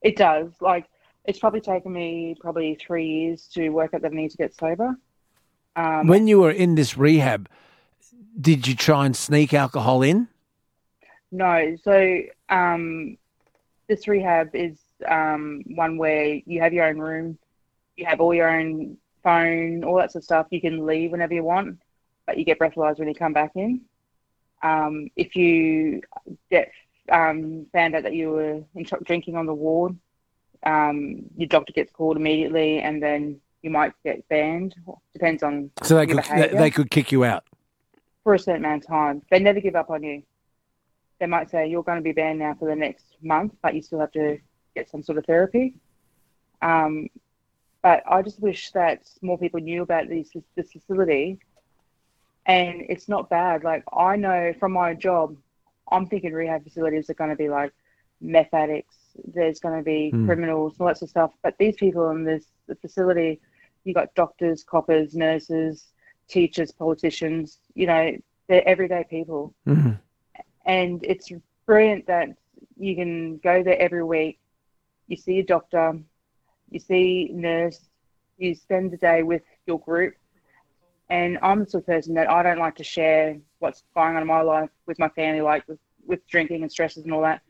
It does. Like it's probably taken me probably three years to work out that I need to get sober. Um, when you were in this rehab, did you try and sneak alcohol in? No, so um, this rehab is um, one where you have your own room, you have all your own phone, all that sort of stuff. You can leave whenever you want, but you get breathalyzed when you come back in. Um, if you get um, found out that you were in drinking on the ward, um, your doctor gets called immediately, and then you might get banned. Depends on So they could they, they could kick you out. For a certain amount of time. They never give up on you. They might say you're going to be banned now for the next month, but you still have to get some sort of therapy. Um, but I just wish that more people knew about these, this facility. And it's not bad. Like I know from my job, I'm thinking rehab facilities are going to be like meth addicts. There's going to be Hmm. criminals, all that sort of stuff. But these people in this the facility, you got doctors, coppers, nurses, teachers, politicians. You know, they're everyday people Mhm. and it's brilliant that you can go there every week. You see a doctor, you see a nurse, you spend the day with your group. And I'm the sort of person that I don't like to share what's going on in my life with my family, like with, with drinking and stresses and all that.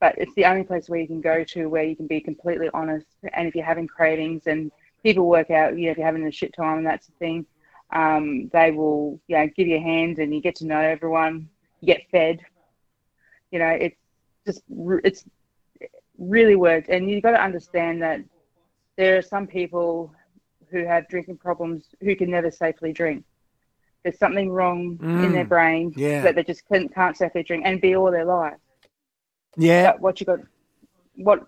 But it's the only place where you can go to where you can be completely honest. And if you're having cravings and people work out, you know, if you're having a shit time and that's the thing, um, they will, you know, give you a hand and you get to know everyone. You get fed. You know, it's just it's really worked, and you've got to understand that there are some people who have drinking problems who can never safely drink. There's something wrong in their Mm. brain Yeah. that they just can't, can't safely drink and be all their life. Yeah. But what you got, what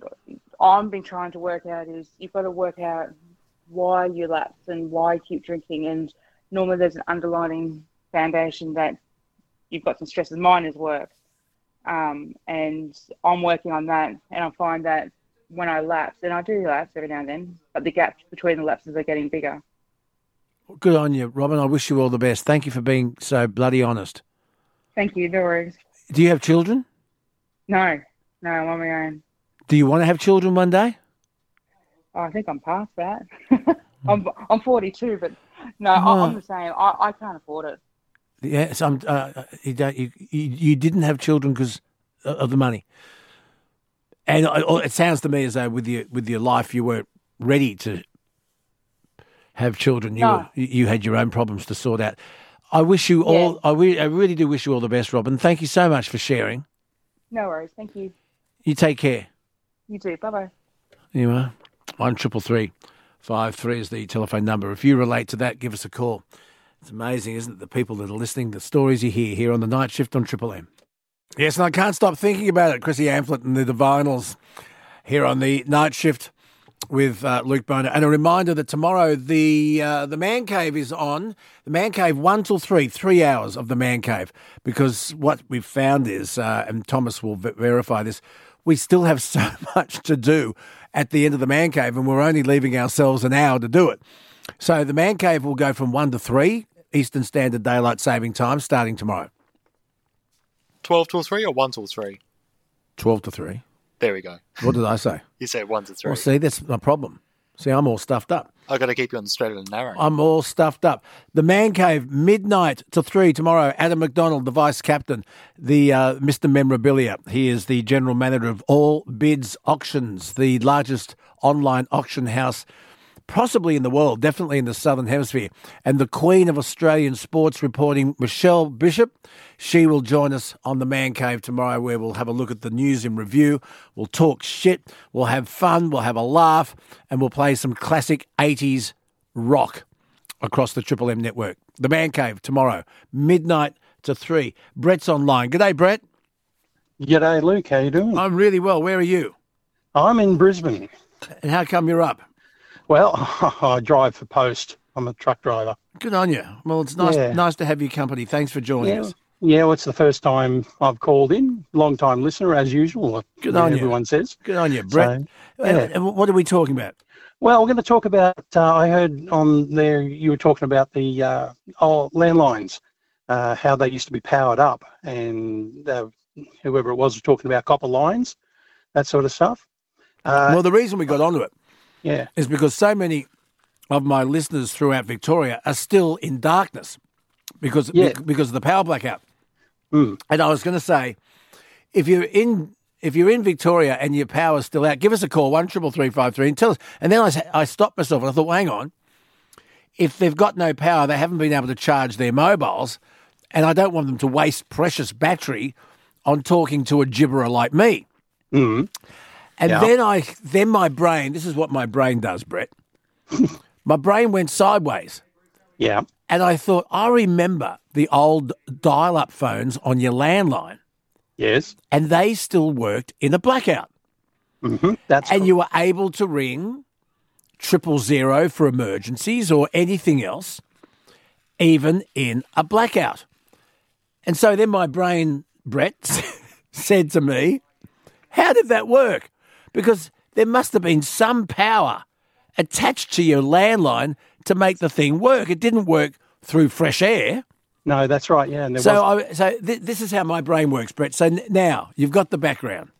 I've been trying to work out is you've got to work out why you lapse and why you keep drinking. And normally there's an underlying foundation that you've got some stresses. Mine is work. Um, and I'm working on that. And I find that when I lapse, and I do lapse every now and then, but the gaps between the lapses are getting bigger. Good on you, Robin. I wish you all the best. Thank you for being so bloody honest. Thank you. No worries. Do you have children? No, no, I'm on my own. Do you want to have children one day? Oh, I think I'm past that. <laughs> I'm I'm 42, but no, I, Oh. I'm the same. I, I can't afford it. Yes, I'm. Uh, you, don't, you, you didn't have children because of the money, and it it sounds to me as though with your with your life you weren't ready to have children. You No. were, you had your own problems to sort out. I wish you all. I, re- I really do wish you all the best, Robin. Thank you so much for sharing. No worries. Thank you. You take care. You too. Bye bye. You are one triple three five three is the telephone number. If you relate to that, give us a call. It's amazing, isn't it? The people that are listening, the stories you hear here on the night shift on Triple M. Yes, and I can't stop thinking about it. Chrissy Amphlett and the Divinyls here on the night shift with uh, Luke Bona. And a reminder that tomorrow the uh, the Man Cave is on. The Man Cave one till three, three hours of the Man Cave. Because what we've found is, uh, and Thomas will verify this, we still have <laughs> so much to do at the end of the Man Cave, and we're only leaving ourselves an hour to do it. So the Man Cave will go from one to three Eastern Standard Daylight Saving Time starting tomorrow, 12 till 3 or 1 till 3? twelve to three. There we go. What did I say? <laughs> You said 1 to 3. Well, see, that's my problem. See, I'm all stuffed up. I got to keep you on the straight and narrow. I'm all stuffed up. The Man Cave, midnight to three tomorrow. Adam McDonald, the vice captain, the uh, Mr. Memorabilia. He is the general manager of Allbids Auctions, the largest online auction house possibly in the world, definitely in the Southern Hemisphere. And the Queen of Australian sports reporting, Michelle Bishop, she will join us on the Man Cave tomorrow, where we'll have a look at the news in review. We'll talk shit, we'll have fun, we'll have a laugh, and we'll play some classic 80s rock across the Triple M network. The Man Cave tomorrow, midnight to three. Brett's online. G'day, Brett. G'day, Luke. How you doing? I'm really well. Where are you? I'm in Brisbane. And how come you're up? Well, <laughs> I drive for post. I'm a truck driver. Good on you. Well, it's nice Yeah. nice to have your company. Thanks for joining Yeah, us. yeah. Well, it's the first time I've called in. Long time listener, as usual. Good on you. Everyone says. Good on you, Brett. So, And- yeah. and what are we talking about? Well, we're going to talk about. Uh, I heard on there you were talking about the uh, oh, landlines, uh, how they used to be powered up, and uh, whoever it was was talking about copper lines, that sort of stuff. Uh, well, the reason we got onto it yeah. is because so many of my listeners throughout Victoria are still in darkness because Yeah. because of the power blackout. Mm. And I was going to say, if you're in if you're in Victoria and your power's still out, give us a call one triple three five three and tell us. And then I I stopped myself and I thought, well, hang on, if they've got no power, they haven't been able to charge their mobiles, and I don't want them to waste precious battery on talking to a gibberer like me. Mm. And Yeah. then I, then my brain. This is what my brain does, Brett. my brain went sideways, Yeah. and I thought I remember the old dial-up phones on your landline, Yes. and they still worked in a blackout, hmm That's and you were able to ring triple zero for emergencies or anything else, even in a blackout. And so then my brain, Brett, <laughs> said to me, How did that work? Because there must have been some power attached to your landline to make the thing work. It didn't work through fresh air. no, that's right. Yeah. And there So, I, so th- this is how my brain works, Brett. So n- now you've got the background.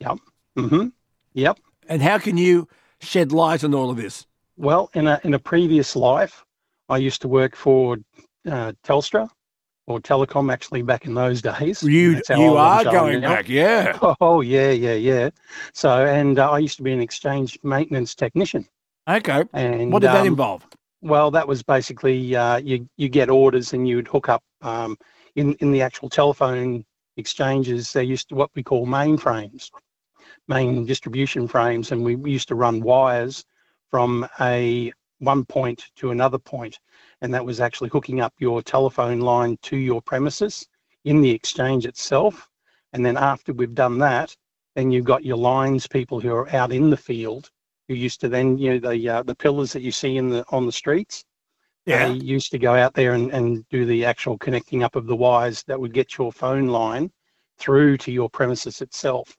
yep. Mm-hmm. Yep. And how can you shed light on all of this? Well, in a in a previous life, I used to work for uh, Telstra or Telecom. Actually, back in those days. You you are going now. back, yeah. <laughs> Oh yeah, yeah, yeah. So, and uh, I used to be an exchange maintenance technician. Okay. And what did that um, involve? Well, that was basically uh, you you get orders and you would hook up um, in in the actual telephone exchanges. They used to what we call mainframes, main distribution frames, and we, we used to run wires from a one point to another point, and that was actually hooking up your telephone line to your premises in the exchange itself. And then after we've done that, then you've got your lines people who are out in the field who used to then you know the uh, the pillars that you see in the on the streets. Yeah. They used to go out there and, and do the actual connecting up of the wires that would get your phone line through to your premises itself.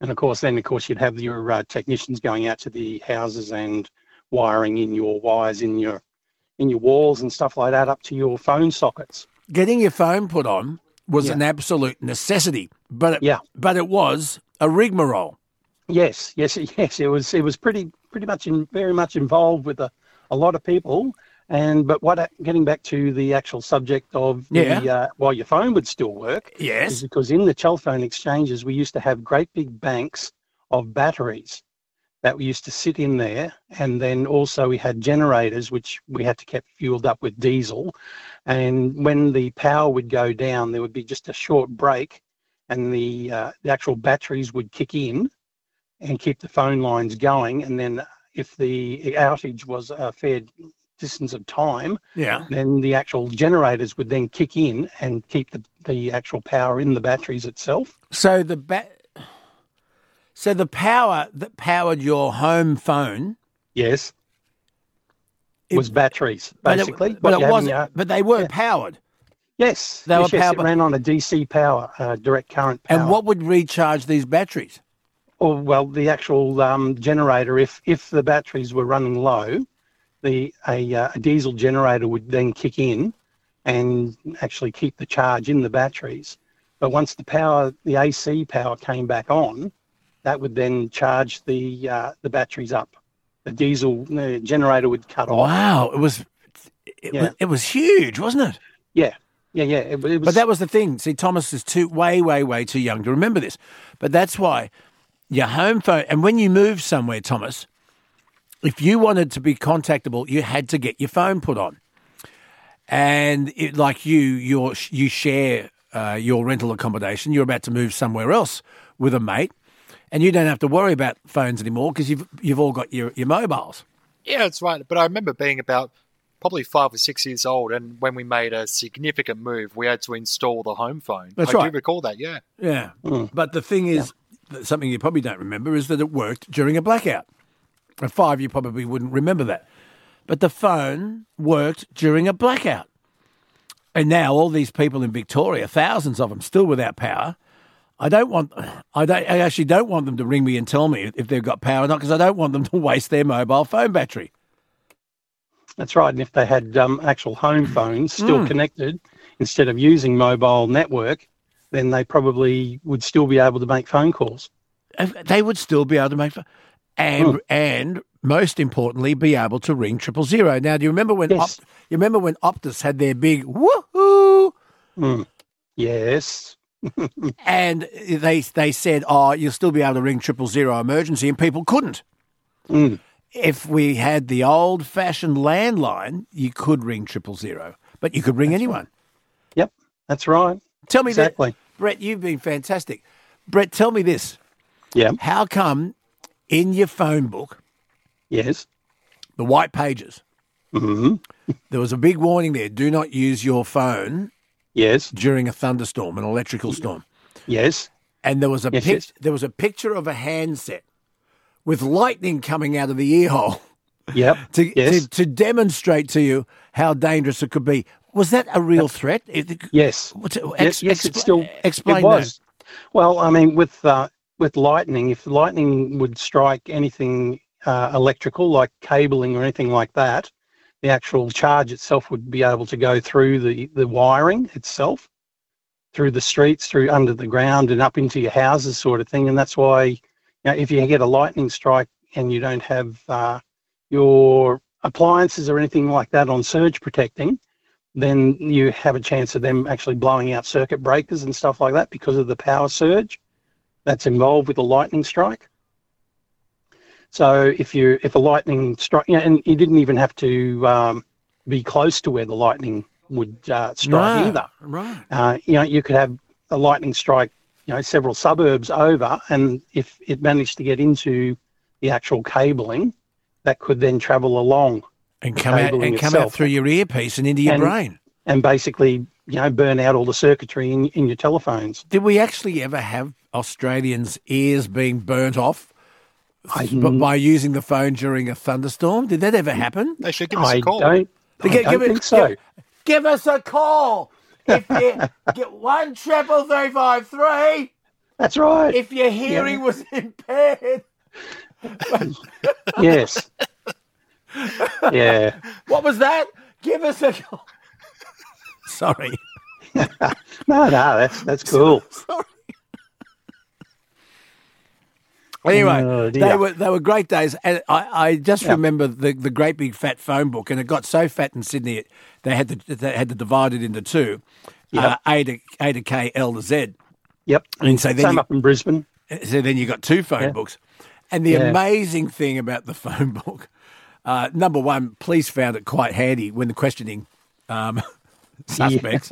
And of course, then of course you'd have your uh, technicians going out to the houses and wiring in your wires in your in your walls and stuff like that up to your phone sockets. Getting your phone put on was Yeah. an absolute necessity, but it, Yeah. but it was a rigmarole. Yes, yes, <laughs> yes. It was it was pretty pretty much in, very much involved with a, a lot of people. And but what getting back to the actual subject of Yeah. the uh, while your phone would still work Yes. because in the telephone exchanges we used to have great big banks of batteries that we used to sit in there, and then also we had generators which we had to keep fueled up with diesel. And when the power would go down, there would be just a short break, and the uh, the actual batteries would kick in and keep the phone lines going. And then if the outage was a fair distance of time, Yeah. then the actual generators would then kick in and keep the, the actual power in the batteries itself. So the ba- so the power that powered your home phone Yes. It- was batteries, but basically. it, but it have in wasn't. your- But they were Yeah. powered. yes. they yes, were yes, powered it ran on a DC power, uh, direct current power. And what would recharge these batteries? Or, well, the actual um, generator, if, if the batteries were running low, the a, uh, a diesel generator would then kick in and actually keep the charge in the batteries. But once the power, the AC power came back on, that would then charge the uh, the batteries up. The diesel uh, generator would cut off. Wow, it was it, Yeah. was it was huge, wasn't it? Yeah, yeah, yeah. It, it was, But that was the thing. See, Thomas is too way, way, way too young to remember this. But that's why your home phone, and when you move somewhere, Thomas, if you wanted to be contactable, you had to get your phone put on. And it, like you, you you share uh, your rental accommodation. You're about to move somewhere else with a mate, and you don't have to worry about phones anymore because you've you've all got your, your mobiles. Yeah, that's right. But I remember being about probably five or six years old, and when we made a significant move, we had to install the home phone. That's I right. do recall that. Yeah. Yeah. Hmm. But the thing is, that something you probably don't remember is that it worked during a blackout. At five, you probably wouldn't remember that. But the phone worked during a blackout. And now all these people in Victoria, thousands of them, still without power. I don't want, I don't, I actually don't want them to ring me and tell me if they've got power or not, because I don't want them <laughs> to waste their mobile phone battery. That's right. And if they had um, actual home phones still Mm. connected instead of using mobile network, then they probably would still be able to make phone calls. They would still be able to make, and Hmm. and most importantly, be able to ring triple zero. Now, do you remember when Op, you remember when Optus had their big woohoo? Mm. Yes. And they they said, "Oh, you'll still be able to ring triple zero emergency," and people couldn't. Mm. If we had the old fashioned landline, you could ring triple zero, but you could ring anyone. Yep, that's right. Tell me exactly. that, Brett. You've been fantastic, Brett. Tell me this. Yeah. How come in your phone book? Yes. The white pages. hmm <laughs> There was a big warning there: do not use your phone. Yes. During a thunderstorm, an electrical storm. Yes. And there was a Yes, pic- yes. there was a picture of a handset with lightning coming out of the ear hole. Yep. to, Yes. to to demonstrate to you how dangerous it could be. Was that a real threat? It- Yes. It, yes, yes, expl- it's still explain it was. that. Well, I mean, with uh, with lightning, if lightning would strike anything uh, electrical, like cabling or anything like that, the actual charge itself would be able to go through the the wiring itself, through the streets, through under the ground, and up into your houses, sort of thing. And that's why, you know, if you get a lightning strike and you don't have uh, your appliances or anything like that on surge protecting, then you have a chance of them actually blowing out circuit breakers and stuff like that because of the power surge that's involved with a lightning strike. So if you if a lightning strike, you know, and you didn't even have to um, be close to where the lightning would uh, strike No, either. Right. Uh, you know, you could have a lightning strike, you know, several suburbs over, and if it managed to get into the actual cabling, that could then travel along And come out and come out through your earpiece and into your And- brain. and basically, you know, burn out all the circuitry in, in your telephones. Did we actually ever have Australians' ears being burnt off but by using the phone during a thunderstorm? Did that ever happen? They should I don't, I Give- don't give it- think so. Give, give us a call. If you <laughs> get one triple three five three. That's right. If your hearing was impaired. <laughs> yes. Yeah. What was that? Give us a call. <laughs> Sorry. No, no, that's that's cool. Anyway, Oh, they were they were great days, and I, I just Yeah. remember the, the great big fat phone book, and it got so fat in Sydney, it, they had to they had to divide it into two, Yep. uh, A to A to K, L to Z. Yep. And so then Same you- up in Brisbane. So then you got two phone Yeah. books, and the amazing thing about the <laughs> phone book, uh, number one, police found it quite handy when the questioning um, <laughs> suspects.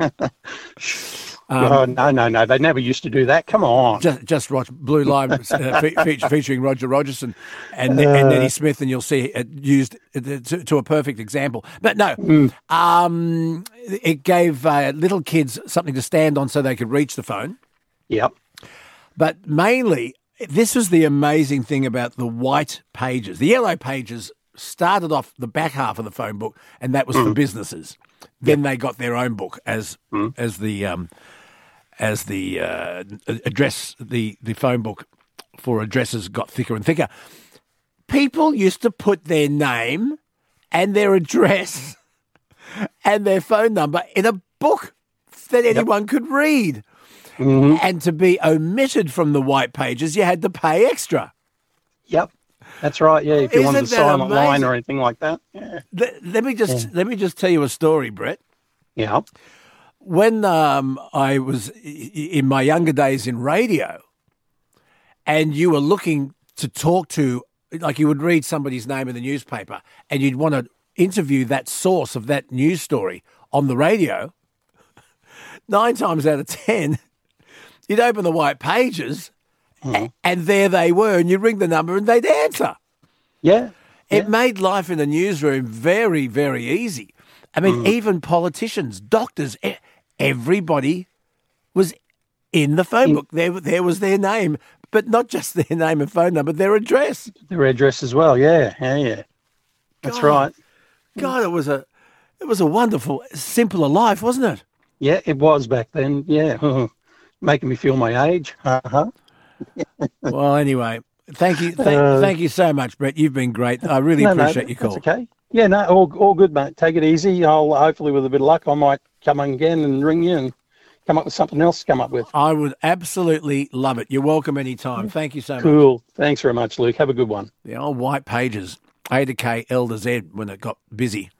<laughs> Um, oh no, no, no! They never used to do that. Come on. Just, just watch Blue <laughs> Line uh, fe- fe- featuring Roger Rogerson and, and Neddy Smith, and you'll see it used to, to a perfect example. But no, um, it gave uh, little kids something to stand on so they could reach the phone. Yep. But mainly, this was the amazing thing about the white pages. The yellow pages started off the back half of the phone book, and that was for businesses. Then they got their own book as as the um, as the uh, address the the phone book for addresses got thicker and thicker. People used to put their name and their address <laughs> and their phone number in a book that anyone could read. And to be omitted from the white pages, you had to pay extra. Yep. That's right. Yeah. If you wanted to Isn't sign online amazing? or anything like that. Yeah. Let, let me just Yeah. let me just tell you a story, Brett. Yeah. When um, I was in my younger days in radio, and you were looking to talk to like you would read somebody's name in the newspaper and you'd want to interview that source of that news story on the radio. Nine times out of ten, you'd open the white pages a- and there they were, and you'd ring the number and they'd answer. Yeah. It made life in the newsroom very, very easy. I mean, even politicians, doctors, everybody was in the phone book. There, there was their name, but not just <laughs> their name and phone number, their address. Their address as well. Yeah. Yeah. Yeah. That's God. right. God, it was a, it was a wonderful, simpler life, wasn't it? Yeah, it was back then. Yeah. <laughs> Making me feel my age. Uh-huh. <laughs> well, anyway, thank you, thank, Uh, thank you so much, Brett. You've been great. I really No, no, appreciate your call. That's okay. Yeah, no, all, all good, mate. Take it easy. I'll hopefully, with a bit of luck, I might come again and ring you and come up with something else to come up with. I would absolutely love it. You're welcome anytime. Thank you so much. Cool. Thanks very much, Luke. Have a good one. The old white pages, A to K, L to Z, when it got busy.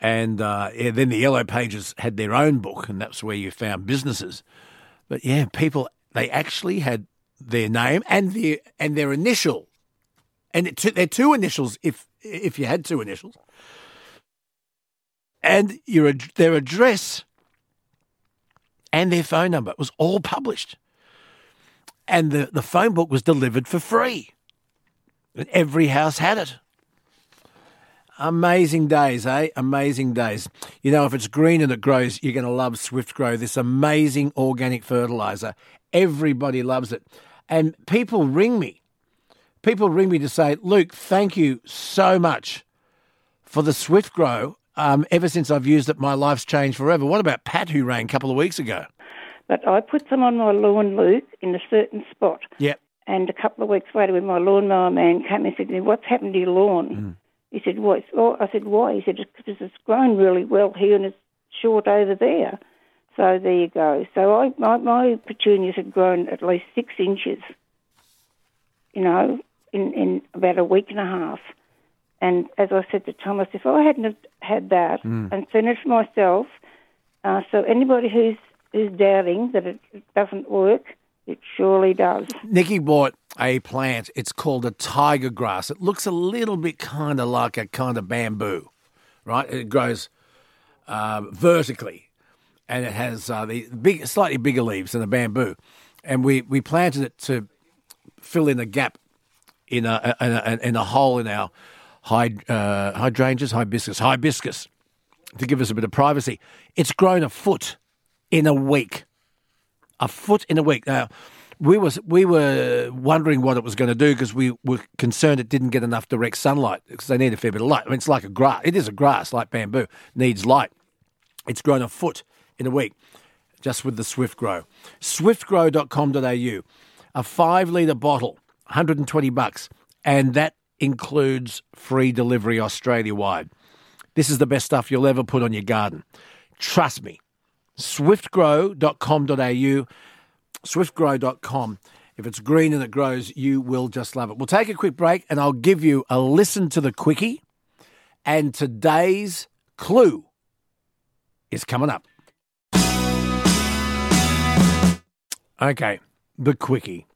And uh, yeah, then the yellow pages had their own book, and that's where you found businesses. But yeah, people they actually had their name and their and their initial, and it, their two initials if if you had two initials, and your their address and their phone number it was all published, and the the phone book was delivered for free. And every house had it. Amazing days, eh? Amazing days. You know, if it's green and it grows, you're going to love Swift Grow, this amazing organic fertilizer. Everybody loves it. And people ring me. People ring me to say, Luke, thank you so much for the Swift Grow. Um, ever since I've used it, my life's changed forever. What about Pat, who rang a couple of weeks ago? But I put some on my lawn, Luke, in a certain spot. Yep. And a couple of weeks later, when my lawnmower man came and said to me, What's happened to your lawn? Mm. He said, What? Oh, I said, Why? He said, Because it's grown really well here and it's short over there. So there you go. So I, my, my petunias had grown at least six inches, you know, in, in about a week and a half. And as I said to Thomas, if I hadn't had that Mm. and seen it for myself, uh, so anybody who's who's doubting that it doesn't work, it surely does. Nikki bought a plant. It's called a tiger grass. It looks a little bit kind of like a kind of bamboo, right? It grows uh, vertically, and it has uh, the big, slightly bigger leaves than a bamboo. And we, we planted it to fill in a gap in a in a, in a hole in our hyd, uh, hydrangeas, hibiscus, hibiscus, to give us a bit of privacy. It's grown a foot in a week a foot in a week. Now, we was we were wondering what it was going to do because we were concerned it didn't get enough direct sunlight because they need a fair bit of light. I mean, it's like a grass. It is a grass like bamboo needs light. It's grown a foot in a week just with the Swift Grow. Swiftgrow.com.au. A five litre bottle, 120 bucks, and that includes free delivery Australia wide. This is the best stuff you'll ever put on your garden. Trust me swiftgrow.com.au, swiftgrow.com. If it's green and it grows, you will just love it. We'll take a quick break and I'll give you a listen to the quickie. And today's clue is coming up. Okay, the quickie.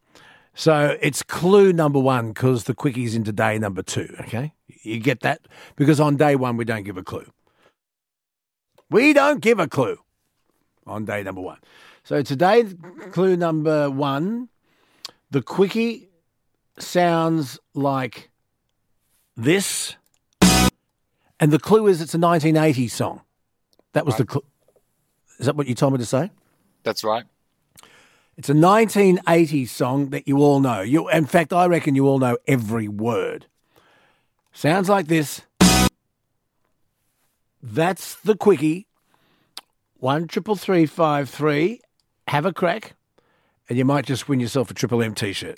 So it's clue number one because the quickies into day number two. Okay, you get that? Because on day one, we don't give a clue. We don't give a clue on day number one. So today, clue number one, the quickie sounds like this, and the clue is it's a 1980s song. That was the clue. Is that what you told me to say? That's right. It's a 1980s song that you all know. You, in fact, I reckon you all know every word. Sounds like this. That's the quickie. One triple three five three. Have a crack, and you might just win yourself a Triple M T-shirt.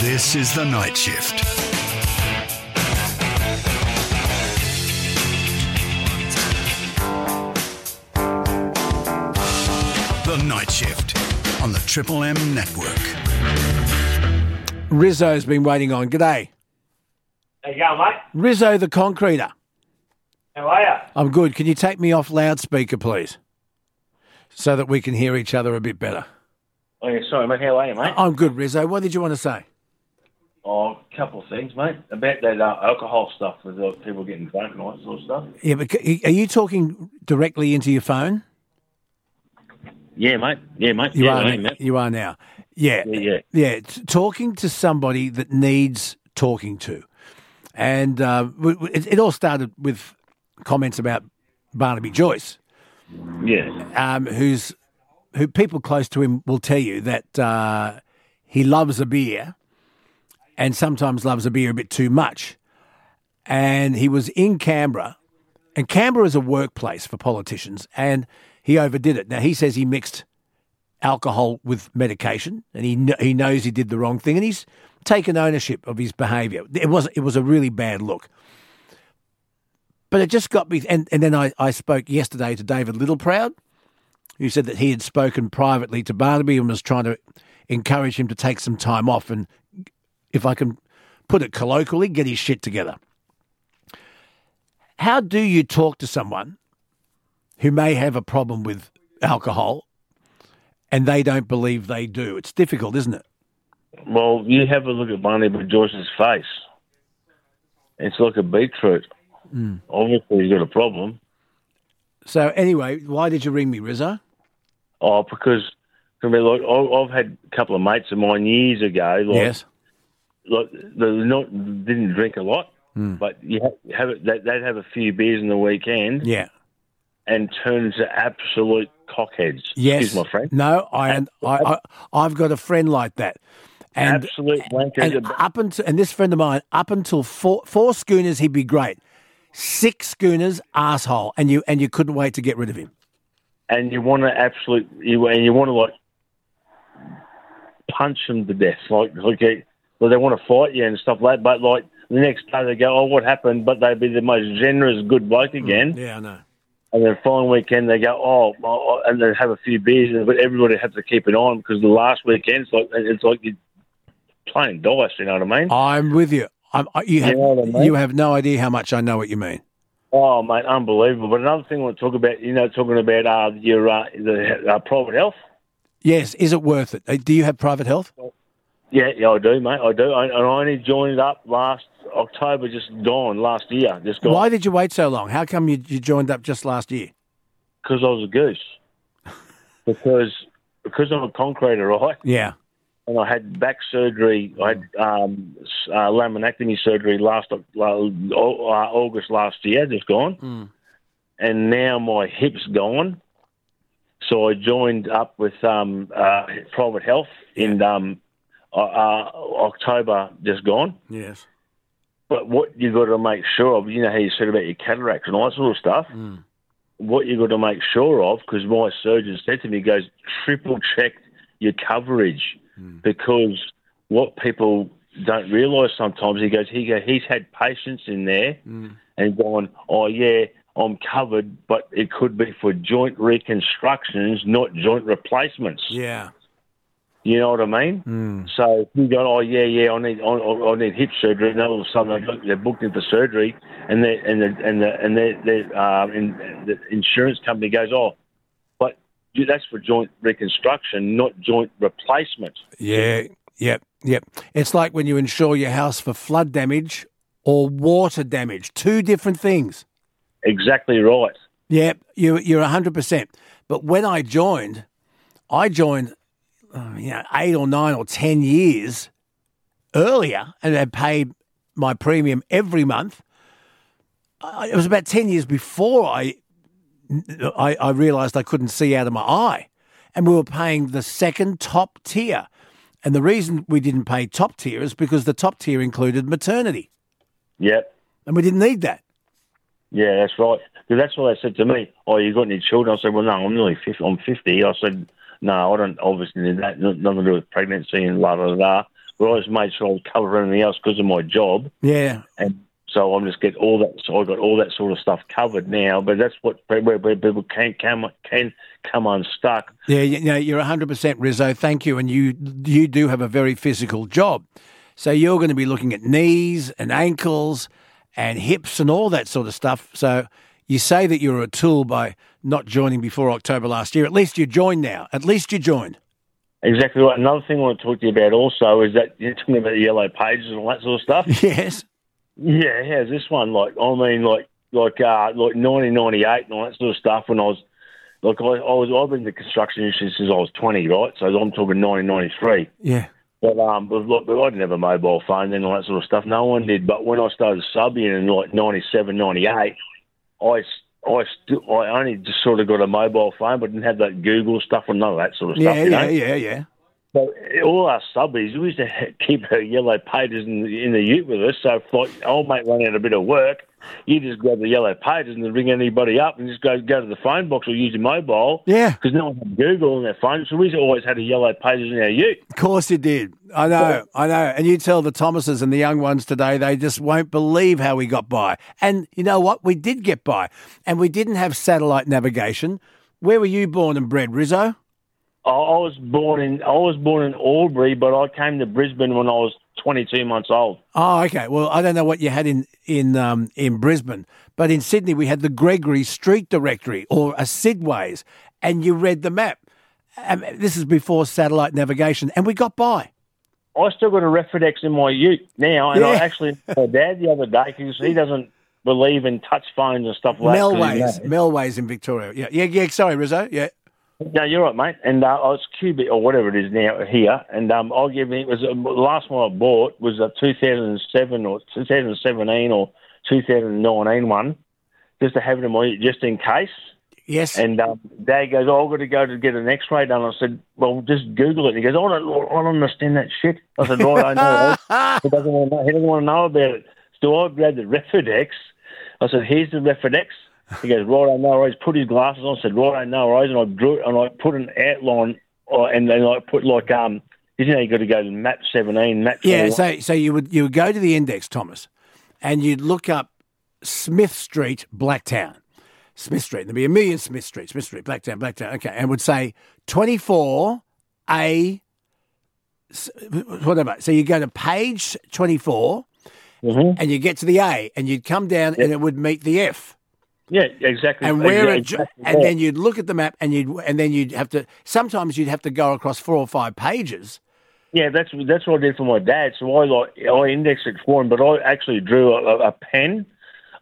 This is the night shift. The night shift on the Triple M network. Rizzo's been waiting on. G'day, How you going, mate? Rizzo the concreter. How are you? I'm good. Can you take me off loudspeaker, please, so that we can hear each other a bit better? Oh, yeah, sorry, mate. How are you, mate? I'm good, Rizzo. What did you want to say? Oh, couple of things, mate, about that uh, alcohol stuff with uh, people getting drunk and all that sort of stuff. Yeah, but c- are you talking directly into your phone? Yeah, mate. Yeah, mate. You yeah, are. I am, mate. You are now. Yeah. Yeah, yeah. Yeah. talking to somebody that needs talking to, and uh, it, it all started with comments about Barnaby Joyce. Yeah. Um, who's who? People close to him will tell you that uh, he loves a beer, and sometimes loves a beer a bit too much. And he was in Canberra, and Canberra is a workplace for politicians, and he overdid it. Now he says he mixed alcohol with medication, and he kn- he knows he did the wrong thing, and he's taken ownership of his behaviour. It was it was a really bad look. But it just got me, and, and then I, I spoke yesterday to David Littleproud, who said that he had spoken privately to Barnaby and was trying to encourage him to take some time off and, if I can put it colloquially, get his shit together. How do you talk to someone who may have a problem with alcohol and they don't believe they do? It's difficult, isn't it? Well, you have a look at Barnaby Joyce's face. It's like a beetroot. Mm. Obviously, he's got a problem. So, anyway, why did you ring me, Rizzo? Oh, because I mean, like I've had a couple of mates of mine years ago. Like, Yes. Like they not didn't drink a lot, Mm. but you have, have it. They, they'd have a few beers in the weekend. Yeah. And turn into absolute cockheads. Yes. Excuse my friend. No, I, and I, I, I've got a friend like that. And, Absolute and up until, and this friend of mine, up until four, four schooners, he'd be great. Six schooners, asshole, and you and you couldn't wait to get rid of him. and you want to absolute you and you want to like punch them to death, like like well, they want to fight you and stuff like. that. But like the next day they go, oh, what happened? But they'd be the most generous, good bloke mm, again. Yeah, I know. And then following weekend they go, oh, oh, and they have a few beers, but everybody has to keep it on because the last weekend it's like it's like you're playing dice. You know what I mean? I'm with you. I'm, you have You know I mean? you have no idea how much I know what you mean. Oh, mate, unbelievable. But another thing I want to talk about, you know, talking about uh, your uh, the uh, private health. Yes, is it worth it? Uh, Do you have private health? Yeah, yeah, I do, mate. I do. I, and I only joined up last October, just gone last year, just gone. Why did you wait so long? How come you, you joined up just last year? Because I was a goose. <laughs> because because I'm a concreter, right? Yeah. And I had back surgery. I had um, uh, laminectomy surgery last uh, August last year, just gone. Mm. And now my hip's gone. So I joined up with um, uh, private health in um, uh, uh, October, just gone. Yes. But what you've got to make sure of, you know how you said about your cataracts and all that sort of stuff. Mm. What you've got to make sure of, because my surgeon said to me, he goes triple check your coverage because what people don't realise sometimes, he goes, he go, he's had patients in there and gone, oh yeah, I'm covered, but it could be for joint reconstructions, not joint replacements. Yeah. You know what I mean? Mm. So you go, oh yeah, yeah, I need, I, I need hip surgery, and all of a sudden they're booked- in for surgery, and they and the and the and the, the, uh, in, the insurance company goes, oh, but that's for joint reconstruction, not joint replacement. Yeah. Yep. Yep. It's like when you insure your house for flood damage or water damage. Two different things. Exactly right. Yep. You you're hundred percent. But when I joined, I joined, uh, you know, eight or nine or ten years earlier, and had paid my premium every month. I, it was about ten years before I, I I realised I couldn't see out of my eye, and we were paying the second top tier. And the reason we didn't pay top tier is because the top tier included maternity, Yep. and we didn't need that. Yeah, that's right. 'Cause that's what they said to me. Oh, you got any children? I said, well, no, I'm nearly 50. I'm 50. I said, no, I don't obviously need that. Nothing to do with pregnancy and blah, blah, blah. But I just made sure I was covered everything else because of my job. Yeah. And so I'm just getting all that. So I got all that sort of stuff covered now. But that's what where, where people can come can come unstuck. Yeah, you know, you're 100% Rizzo. Thank you. And you you do have a very physical job. So you're going to be looking at knees and ankles and hips and all that sort of stuff. So you say that you're a tool by not joining before October last year. At least you joined now. At least you joined. Exactly right. Another thing I want to talk to you about also is that you're talking about the yellow pages and all that sort of stuff. <laughs> Yes. Yeah, how's this one? Like, I mean, like, like, uh, like 1998 and all that sort of stuff. When I was, like, I, I was, I've been in the construction industry since I was 20, right? So I'm talking 1993. Yeah. But um, but look, but I didn't have a mobile phone then, and all that sort of stuff. No one did. But when I started subbing in like 97, 98, I, I, st- I only just sort of got a mobile phone, but didn't have that Google stuff and none of that sort of Yeah, stuff. you yeah, know? yeah, yeah. So all our subbies, we used to keep our yellow pages in the, in the ute with us. So if like old mate ran out a bit of work, you just grab the yellow pages and then ring anybody up and just go go to the phone box or use your mobile. Yeah. Because no one had Google on their phone, so we always had a yellow pages in our ute. Of course you did. I know, I know. And you tell the Thomases and the young ones today, they just won't believe how we got by. And you know what? We did get by. And we didn't have satellite navigation. Where were you born and bred, Rizzo? I, I was born in I was born in Albury, but I came to Brisbane when I was 22 months old. Oh, okay. Well, I don't know what you had in in um, in Brisbane, but in Sydney we had the Gregory Street Directory or a Sydways, and you read the map. Um, this is before satellite navigation, and we got by. I still got a Refidex in my ute now, and I Yeah. actually my dad the other day because he doesn't believe in touch phones and stuff like that. 'cause he's Melways. Melways in Victoria. Yeah, yeah, yeah. Sorry, Rizzo. Yeah. No, you're right, mate. And uh, I was Cubic or whatever it is now here, and um, I'll give. It was uh, the last one I bought was a 2007 or 2017 or 2019 one, just to have it in my just in case. Yes. And um, Dad goes, oh, I've got to go to get an X-ray done. I said, well, just Google it. He goes, oh, I don't, I don't understand that shit. I said, right, I know. <laughs> he doesn't want to know. He doesn't want to know about it. So I grabbed the Refidex. I said, here's the Refidex. He goes, right, I know. He's put his glasses on. Said, right, I know. Right, and I drew it, and I put an outline, uh, and then I put like um, you know, you got to go to map 17, map. Yeah, 21. so so you would you would go to the index, Thomas, and you'd look up Smith Street, Blacktown. Smith Street. There'd be a million Smith Streets, Smith Street, Blacktown, Blacktown. Okay, and would say 24A, whatever. So you go to page 24 Mm-hmm. and you get to the A and you'd come down and it would meet the F. Yeah, exactly. And where exactly and then you'd look at the map and you'd and then you'd have to sometimes you'd have to go across four or five pages. Yeah, that's that's what I did for my dad. So I like I indexed it for him, but I actually drew a, a pen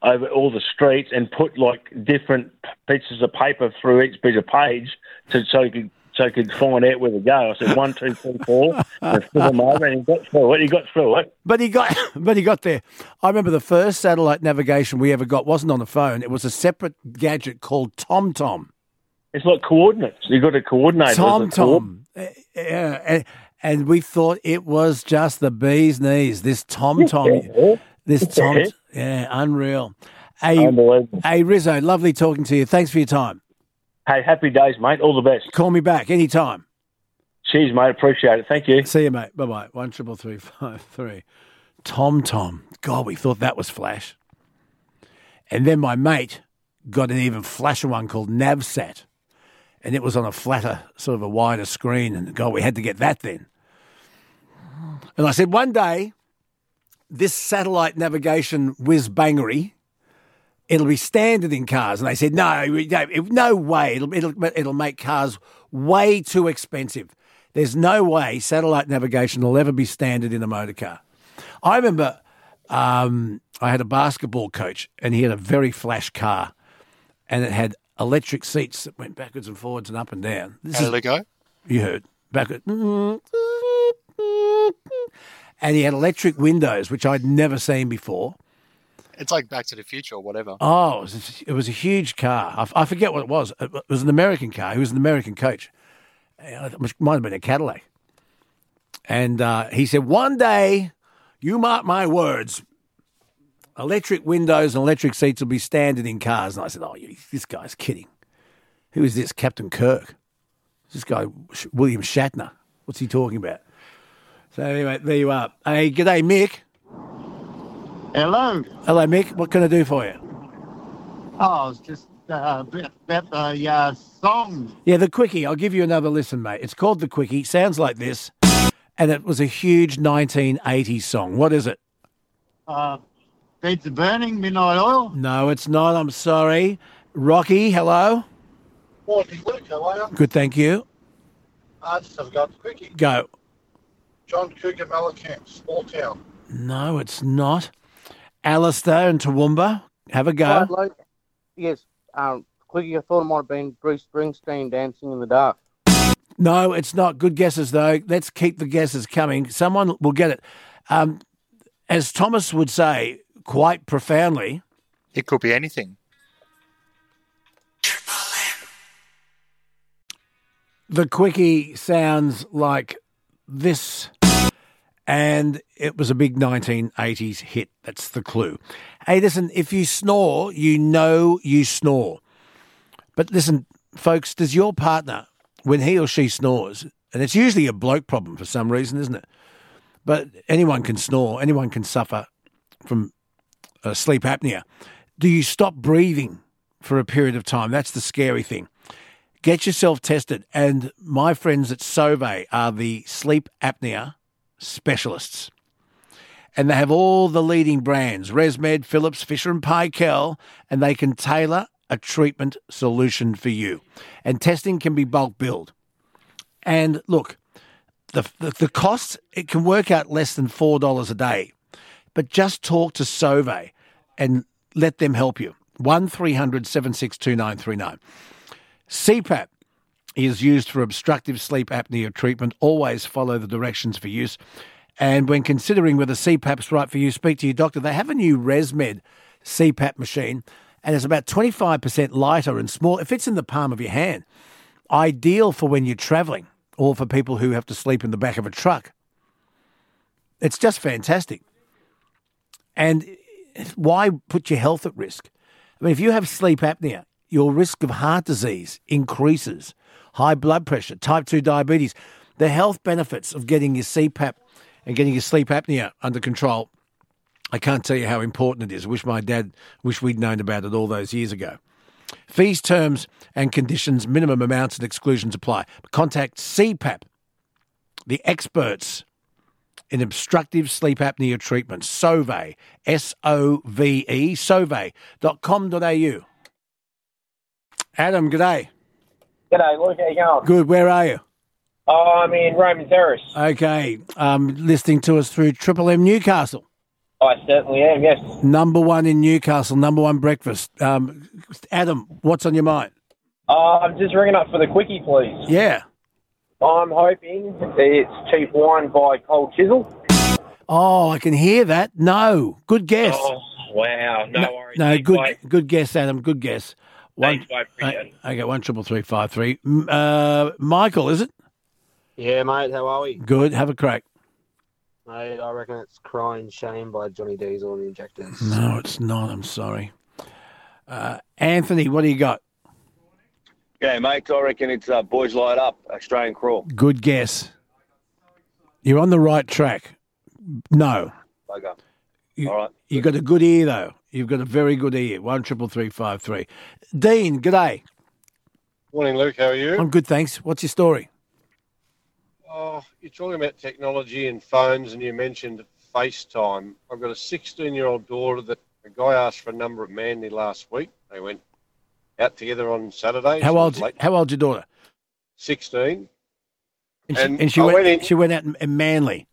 over all the streets and put like different pieces of paper through each bit of page to so he could so he could find out where to go. I said one, two, three, four, <laughs> them over, and he got through it. He got through it. But he got, <coughs> but he got there. I remember the first satellite navigation we ever got wasn't on a phone. It was a separate gadget called TomTom. It's like coordinates. You got to coordinate. Tom Tom. Eh, yeah, and, we thought it was just the bee's knees. This Tom Tom, this Tom, yeah, unreal. Hey, hey Rizzo, lovely talking to you. Thanks for your time. Hey, happy days, mate. All the best. Call me back anytime. Cheers, mate. Appreciate it. Thank you. See you, mate. Bye bye. One triple three five three. Tom Tom. God, we thought that was flash. And then my mate got an even flasher one called Navsat. And it was on a flatter, sort of a wider screen. And God, we had to get that then. And I said, one day, this satellite navigation whiz bangery, it'll be standard in cars. And they said, no, no way. It'll, it'll, it'll make cars way too expensive. There's no way satellite navigation will ever be standard in a motor car. I remember um, I had a basketball coach and he had a very flash car and it had electric seats that went backwards and forwards and up and down. This How is- did it go? you heard backward. And he had electric windows, which I'd never seen before. It's like Back to the Future or whatever. Oh, it was a, it was a huge car. I, I forget what it was. It was an American car. He was an American coach. It might have been a Cadillac. And uh, he said, one day, you mark my words, electric windows and electric seats will be standard in cars. And I said, oh, this guy's kidding. Who is this, Captain Kirk? This guy, William Shatner. What's he talking about? So anyway, there you are. Hey, g'day, Mick. Hello. Hello, Mick. What can I do for you? Oh, it's just uh, about, about the uh, song. Yeah, the Quickie. I'll give you another listen, mate. It's called The Quickie. Sounds like this. And it was a huge 1980s song. What is it? Uh, Beds are Burning, Midnight Oil. No, it's not. I'm sorry. Rocky, hello. Morning, Luke. How are you? Good, thank you. I just have got the quickie. Go. John Cougar Mellencamp, small town. No, it's not. Alistair and Toowoomba, have a go. Right, Luke? Yes. Um, quickie, I thought it might have been Bruce Springsteen dancing in the dark. No, it's not. Good guesses, though. Let's keep the guesses coming. Someone will get it. Um, as Thomas would say, quite profoundly, It could be anything. the quickie sounds like this, and it was a big 1980s hit. That's the clue. Hey, listen, if you snore, you know you snore. But listen, folks, does your partner, when he or she snores, and it's usually a bloke problem for some reason, isn't it? But anyone can snore, anyone can suffer from uh, sleep apnea. Do you stop breathing for a period of time? That's the scary thing. Get yourself tested. And my friends at Sove are the sleep apnea specialists. And they have all the leading brands ResMed, Philips, Fisher and Paykel, and they can tailor a treatment solution for you. And testing can be bulk billed. And look, the, the, the cost, it can work out less than $4 a day. But just talk to Sove and let them help you. 1300 762939. CPAP is used for obstructive sleep apnea treatment. Always follow the directions for use. And when considering whether CPAP's right for you, speak to your doctor. They have a new ResMed CPAP machine, and it's about 25% lighter and small. It fits in the palm of your hand. Ideal for when you're traveling or for people who have to sleep in the back of a truck. It's just fantastic. And why put your health at risk? I mean, if you have sleep apnea, your risk of heart disease increases, high blood pressure, type 2 diabetes. The health benefits of getting your CPAP and getting your sleep apnea under control, I can't tell you how important it is. I wish my dad, wish we'd known about it all those years ago. Fees, terms, and conditions, minimum amounts and exclusions apply. Contact CPAP, the experts in obstructive sleep apnea treatment. Sove, S O V E, sove.com.au. Adam, g'day. G'day, Luke. How you going? Good, where are you? Oh, I'm in Roman Terrace. Okay, um, listening to us through Triple M Newcastle. I certainly am, yes. Number one in Newcastle, number one breakfast. Um, Adam, what's on your mind? Uh, I'm just ringing up for the quickie, please. Yeah. I'm hoping it's cheap wine by Cold Chisel. Oh, I can hear that. No, good guess. Oh, wow. No, worries. No, good, good guess, Adam. Good guess. Thanks, mate. Appreciate it. Okay, one triple three five three. Uh, Michael, is it? Yeah, mate, how are we? Good. Have a crack. Mate, I reckon it's Crying Shame by Johnny Diesel and the Injectors. No, it's not. I'm sorry. Uh, Anthony, what do you got? Yeah, mate. I reckon it's uh, Boys Light Up, Australian Crawl. Good guess. You're on the right track. No, Bugger. You, All right. You've got a good ear though. You've got a very good ear. One triple three five three. Dean, g'day. Morning, Luke. How are you? I'm good, thanks. What's your story? Oh, you're talking about technology and phones, and you mentioned FaceTime. I've got a 16 year old daughter that a guy asked for a number of Manly last week. They went out together on Saturday. How old? How old's your daughter? 16. And she, And and she went, went in- She went out in Manly.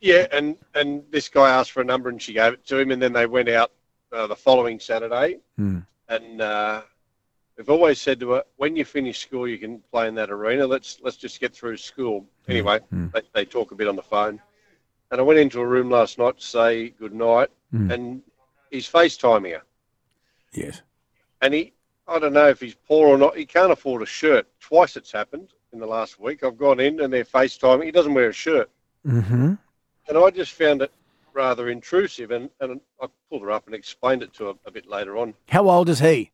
Yeah, and, and this guy asked for a number and she gave it to him, and then they went out uh, the following Saturday. Hmm. And uh, we've always said to her, when you finish school, you can play in that arena. Let's let's just get through school. Anyway, they, they talk a bit on the phone. And I went into a room last night to say good night, Hmm. and he's FaceTiming her. Yes. And he, I don't know if he's poor or not. He can't afford a shirt. Twice it's happened in the last week. I've gone in and they're FaceTiming. He doesn't wear a shirt. Mm-hmm. And I just found it rather intrusive. And, and I pulled her up and explained it to her a bit later on. How old is he?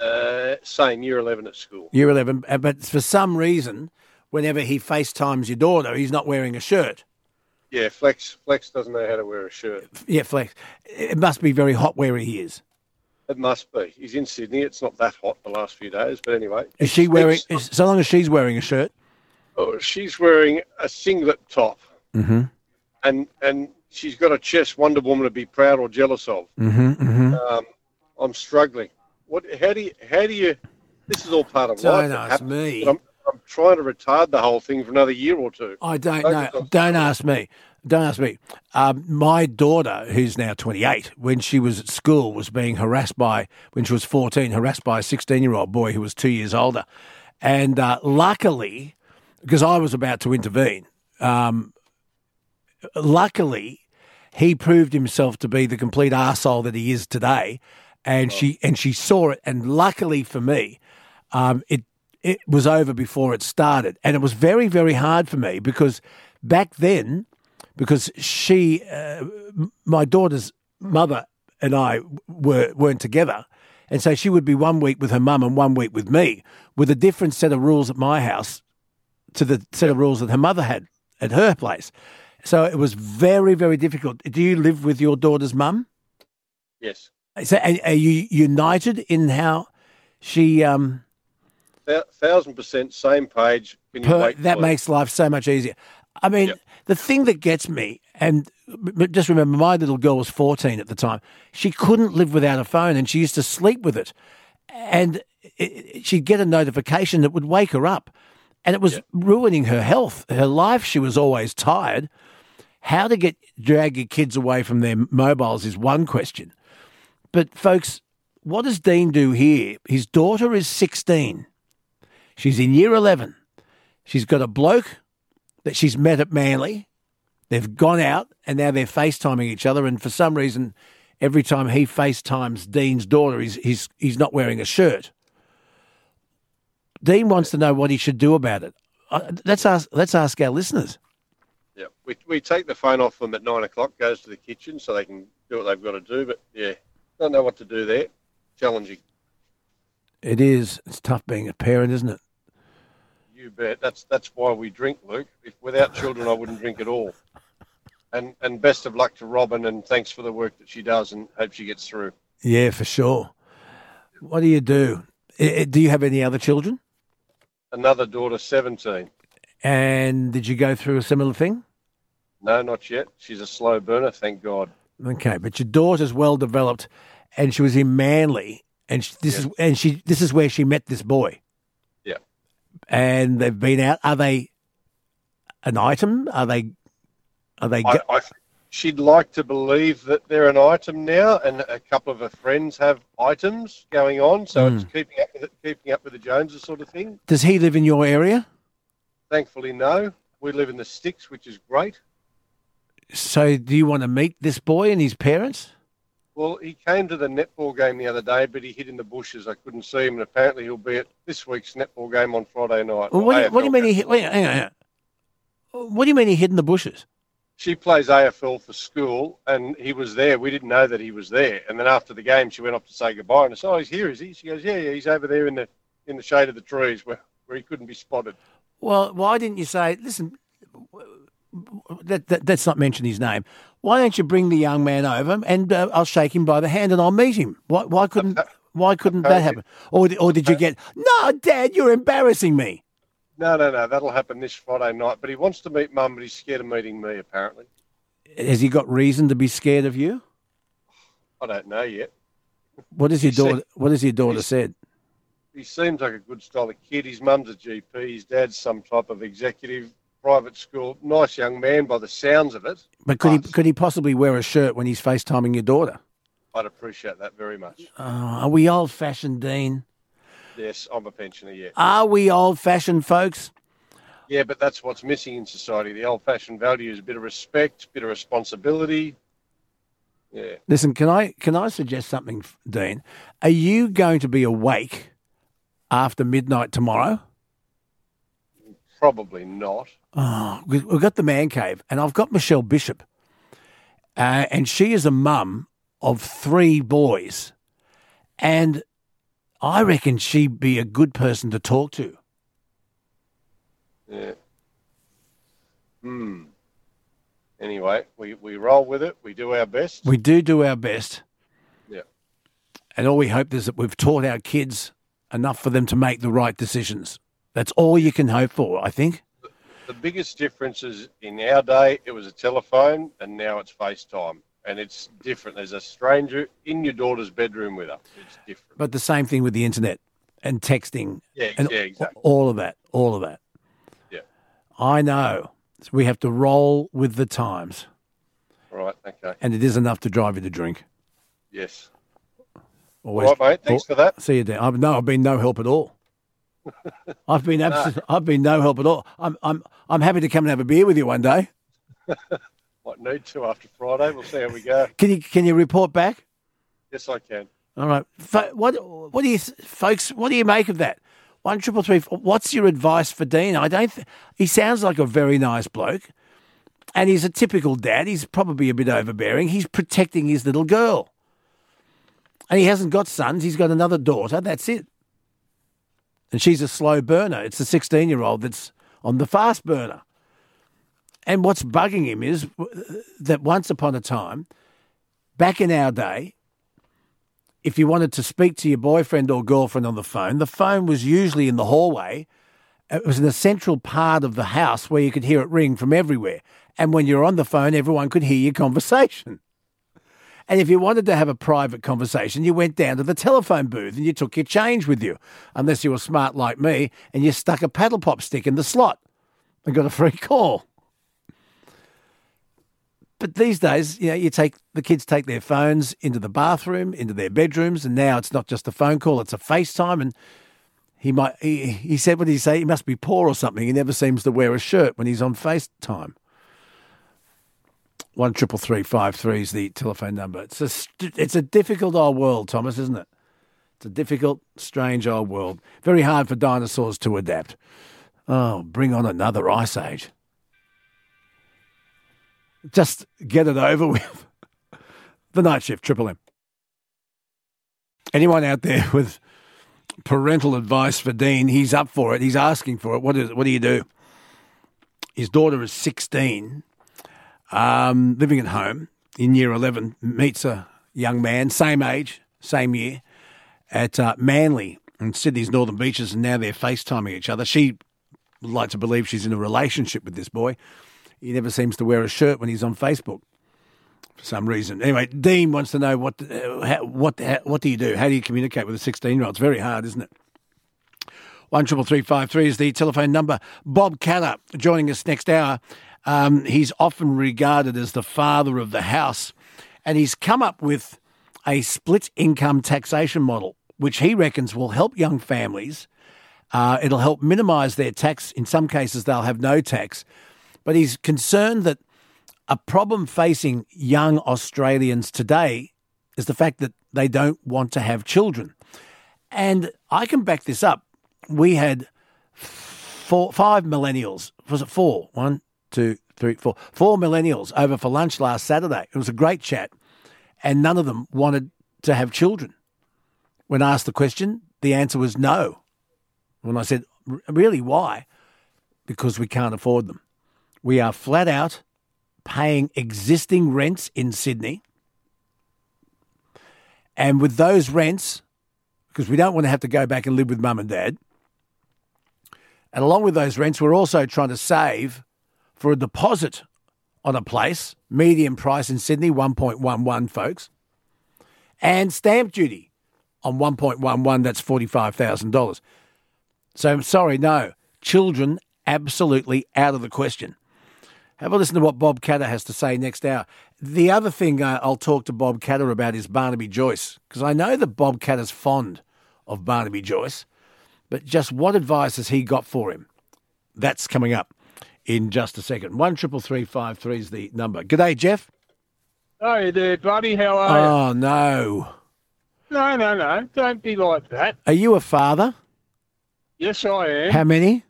Uh, same year 11 at school. Year eleven. uh, But for some reason, whenever he FaceTimes your daughter, he's not wearing a shirt. Yeah, Flex Flex doesn't know how to wear a shirt. Yeah, Flex. It must be very hot where he is. It must be. He's in Sydney. It's not that hot the last few days. But anyway. Is she wearing? Is, so long as she's wearing a shirt. Oh, she's wearing a singlet top. Mm-hmm. And, and she's got a chest Wonder Woman to be proud or jealous of. Mm-hmm. mm-hmm. Um, I'm struggling. What? How do you? How do you? This is all part of Don't life. It ask me. I'm, I'm trying to retard the whole thing for another year or two. I don't Focus know. on- Don't ask me. Don't ask me. Um, my daughter, who's now 28, when she was at school, was being harassed by, when she was 14, harassed by a 16 year old boy who was two years older. And uh, luckily, because I was about to intervene, um, luckily, he proved himself to be the complete arsehole that he is today. And she and she saw it, and luckily for me, um, it it was over before it started, and it was very very hard for me because back then, because she, uh, my daughter's mother and I were weren't together, and so she would be one week with her mum and one week with me, with a different set of rules at my house to the set of rules that her mother had at her place. So it was very very difficult. Do you live with your daughter's mum? Yes. So are, you united in how she? Um, Thou- Thousand percent same page. Per, that makes life so much easier. I mean, the thing that gets me, and just remember, my little girl was 14 at the time. She couldn't live without a phone, and she used to sleep with it. And it, she'd get a notification that would wake her up, and it was ruining her health, her life. She was always tired. How to get drag your kids away from their mobiles is one question. But folks, what does Dean do here? His daughter is 16. She's in year 11. She's got a bloke that she's met at Manly. They've gone out and now they're FaceTiming each other. And for some reason, every time he FaceTimes Dean's daughter, he's, he's, he's not wearing a shirt. Dean wants to know what he should do about it. Uh, let's ask, let's ask our listeners. Yeah, we, we take the phone off them at nine o'clock, goes to the kitchen so they can do what they've got to do. But yeah, don't know what to do there. Challenging. It is. It's tough being a parent, isn't it? You bet. That's that's why we drink, Luke. If without children, I wouldn't drink at all. And and best of luck to Robin, and thanks for the work that she does, and hope she gets through. Yeah, for sure. What do you do? Do you have any other children? Another daughter, seventeen. And did you go through a similar thing? No, not yet. She's a slow burner, thank God. Okay, but your daughter's well developed, and she was in Manly, and she, this is and she this is where she met this boy, Yeah. and they've been out. Are they an item? Are they? Are they? I, I, she'd like to believe that they're an item now, and a couple of her friends have items going on, so it's Hmm. keeping up with it, keeping up with the Joneses sort of thing. Does he live in your area? Thankfully, no. We live in the sticks, which is great. So, do you want to meet this boy and his parents? Well, he came to the netball game the other day, but he hid in the bushes. I couldn't see him, and apparently he'll be at this week's netball game on Friday night. Well, what, do you, what do you mean he? hid- Wait, hang on, hang on. What do you mean he hid in the bushes? she plays AFL for school, and he was there. We didn't know that he was there. And then after the game, she went off to say goodbye, and I said, "Oh, he's here, is he?" She goes, "Yeah, yeah, he's over there in the in the shade of the trees where, where he couldn't be spotted." Well, why didn't you say, listen, that, that, let's not mention his name. Why don't you bring the young man over and uh, I'll shake him by the hand and I'll meet him? Why, why couldn't why couldn't that happen? Or, or did you get, no, Dad, you're embarrassing me. No, no, no, that'll happen this Friday night. But he wants to meet Mum, but he's scared of meeting me. Apparently, Has he got reason to be scared of you? I don't know yet. What has your He said- daughter, what has your daughter said? He seems like a good style of kid. His mum's a GP. His dad's some type of executive, private school. Nice young man by the sounds of it. But could he, could he possibly wear a shirt when he's FaceTiming your daughter? I'd appreciate that very much. Oh, are we old fashioned, Dean? Yes, I'm a pensioner yet. Are we old fashioned, folks? Yeah, but that's what's missing in society. The old-fashioned values, a bit of respect, a bit of responsibility. Yeah. Listen, can I can I suggest something, Dean? Are you going to be awake after midnight tomorrow? Probably not. Oh, we- we've got the man cave, and I've got Michelle Bishop, uh, and she is a mum of three boys, and I reckon she'd be a good person to talk to. Yeah. Hmm. Anyway, we, we roll with it. We do our best. We do do our best, Yeah. and all we hope is that we've taught our kids enough for them to make the right decisions. That's all you can hope for, I think. The biggest difference is in our day, it was a telephone, and now it's FaceTime. And it's different. There's a stranger in your daughter's bedroom with her. It's different. But the same thing with the internet. and texting Yeah, and yeah, exactly. all of that, all of that. Yeah. I know. We have to roll with the times, Right. Okay. and it is enough to drive you to drink. Yes. Always, All right, mate. Thanks for that. See you, Dan. I've, no, I've been no help at all. I've been abs- I've been no help at all. I'm I'm I'm happy to come and have a beer with you one day. <laughs> Might need to after Friday. We'll see how we go. Can you can you report back? Yes, I can. All right. What what do you folks? What do you make of that? One triple three. What's your advice for Dean? I don't. Th- he sounds like a very nice bloke, and he's a typical dad. He's probably a bit overbearing. He's protecting his little girl, and he hasn't got sons. He's got another daughter. That's it. And she's a slow burner. It's the sixteen-year-old that's on the fast burner. And what's bugging him is that once upon a time, back in our day, if you wanted to speak to your boyfriend or girlfriend on the phone, the phone was usually in the hallway. It was in a central part of the house where you could hear it ring from everywhere. And when you're on the phone, everyone could hear your conversation. And if you wanted to have a private conversation, you went down to the telephone booth and you took your change with you, unless you were smart like me and you stuck a paddle pop stick in the slot and got a free call. But these days, you know, you take the kids take their phones into the bathroom, into their bedrooms, and now it's not just a phone call; it's a FaceTime. And he might he, he said, "What did he say? He must be poor or something. He never seems to wear a shirt when he's on FaceTime." One triple three five three is the telephone number. It's a it's a difficult old world, Thomas, isn't it? It's a difficult, strange old world. Very hard for dinosaurs to adapt. Oh, bring on another ice age. Just get it over <laughs> with. The night shift, Triple M. Anyone out there <laughs> with parental advice for Dean? He's up for it. He's asking for it. What is? What do you do? His daughter is sixteen, um, living at home in year eleven. Meets a young man, same age, same year, at uh, Manly in Sydney's Northern Beaches, and now they're FaceTiming each other. She would like to believe she's in a relationship with this boy. He never seems to wear a shirt when he's on Facebook for some reason. Anyway, Dean wants to know what uh, how, what how, what do you do? How do you communicate with a sixteen year old? It's very hard, isn't it? One triple three five three is the telephone number. Bob Katter joining us next hour. Um, he's often regarded as the father of the house, and he's come up with a split income taxation model, which he reckons will help young families. Uh, it'll help minimise their tax. In some cases, they'll have no tax. But he's concerned that a problem facing young Australians today is the fact that they don't want to have children. And I can back this up. We had four, five millennials. Was it four? One, two, three, four. Four millennials over for lunch last Saturday. It was a great chat. And none of them wanted to have children. When asked the question, the answer was no. When I said, really, why? Because we can't afford them. We are flat out paying existing rents in Sydney. And with those rents, because we don't want to have to go back and live with mum and dad, and along with those rents, we're also trying to save for a deposit on a place, median price in Sydney, 1.11, folks, and stamp duty on 1.11, that's $45,000. So I'm sorry, no, children absolutely out of the question. Have a listen to what Bob Katter has to say next hour. The other thing uh, I'll talk to Bob Katter about is Barnaby Joyce, because I know that Bob Katter's fond of Barnaby Joyce, but just what advice has he got for him? That's coming up in just a second. One triple three five three is the number. G'day, Jeff. Hey there, buddy. How are you? Oh no, No, no, no. Don't be like that. are you a father? Yes, I am. How many?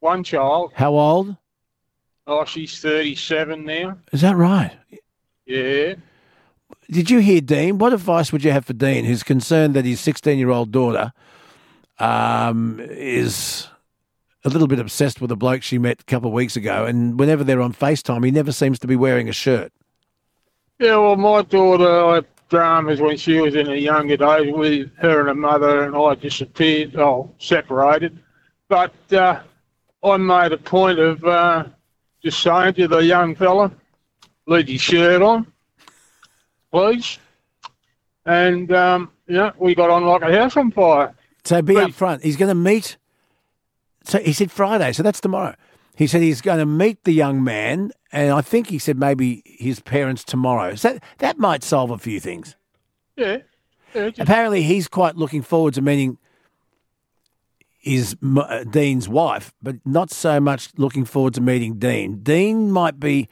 One child. How old? Oh, she's 37 now. Is that right? Yeah. Did you hear Dean? What advice would you have for Dean, who's concerned that his 16 year old daughter um, is a little bit obsessed with a bloke she met a couple of weeks ago, and whenever they're on FaceTime, he never seems to be wearing a shirt? Yeah, well, my daughter had dramas when she was in her younger days with her and her mother, and I disappeared, oh, separated. But uh, I made a point of uh, just saying to the young fella, leave your shirt on, please. And, um, yeah, we got on like a house on fire. So be up front. He's going to meet. So he said Friday, so that's tomorrow. He said he's going to meet the young man, and I think he said maybe his parents tomorrow. So that, that might solve a few things. Yeah. yeah just- Apparently, he's quite looking forward to meeting his uh, Dean's wife, but not so much looking forward to meeting Dean. Dean might be,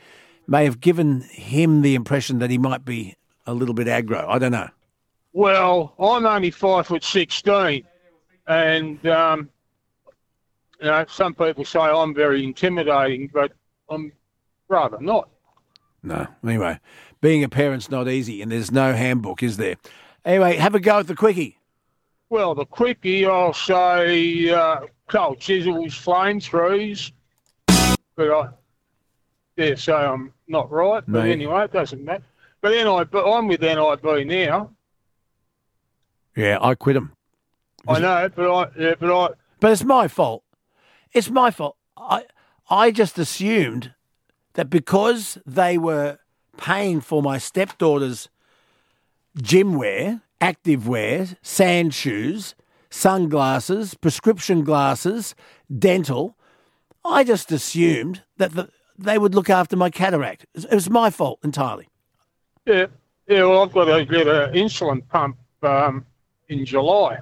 may have given him the impression that he might be a little bit aggro. I don't know. Well, I'm only five foot sixteen, and um, you know, some people say I'm very intimidating, but I'm rather not. No. Anyway, being a parent's not easy, and there's no handbook, is there? Anyway, have a go at the quickie. Well, the quickie, I'll say uh, cold chisels, flamethrowers, but I dare say I'm not right. But No. anyway, it doesn't matter. But NIB, I'm with NIB now. Yeah, I quit him. I know, but I, yeah, but I, But it's my fault. It's my fault. I I just assumed that because they were paying for my stepdaughter's gym wear, active wear, sand shoes, sunglasses, prescription glasses, dental, I just assumed that the, they would look after my cataract. It was- my fault entirely. yeah, yeah. Well, I've got to get an insulin pump um, in July.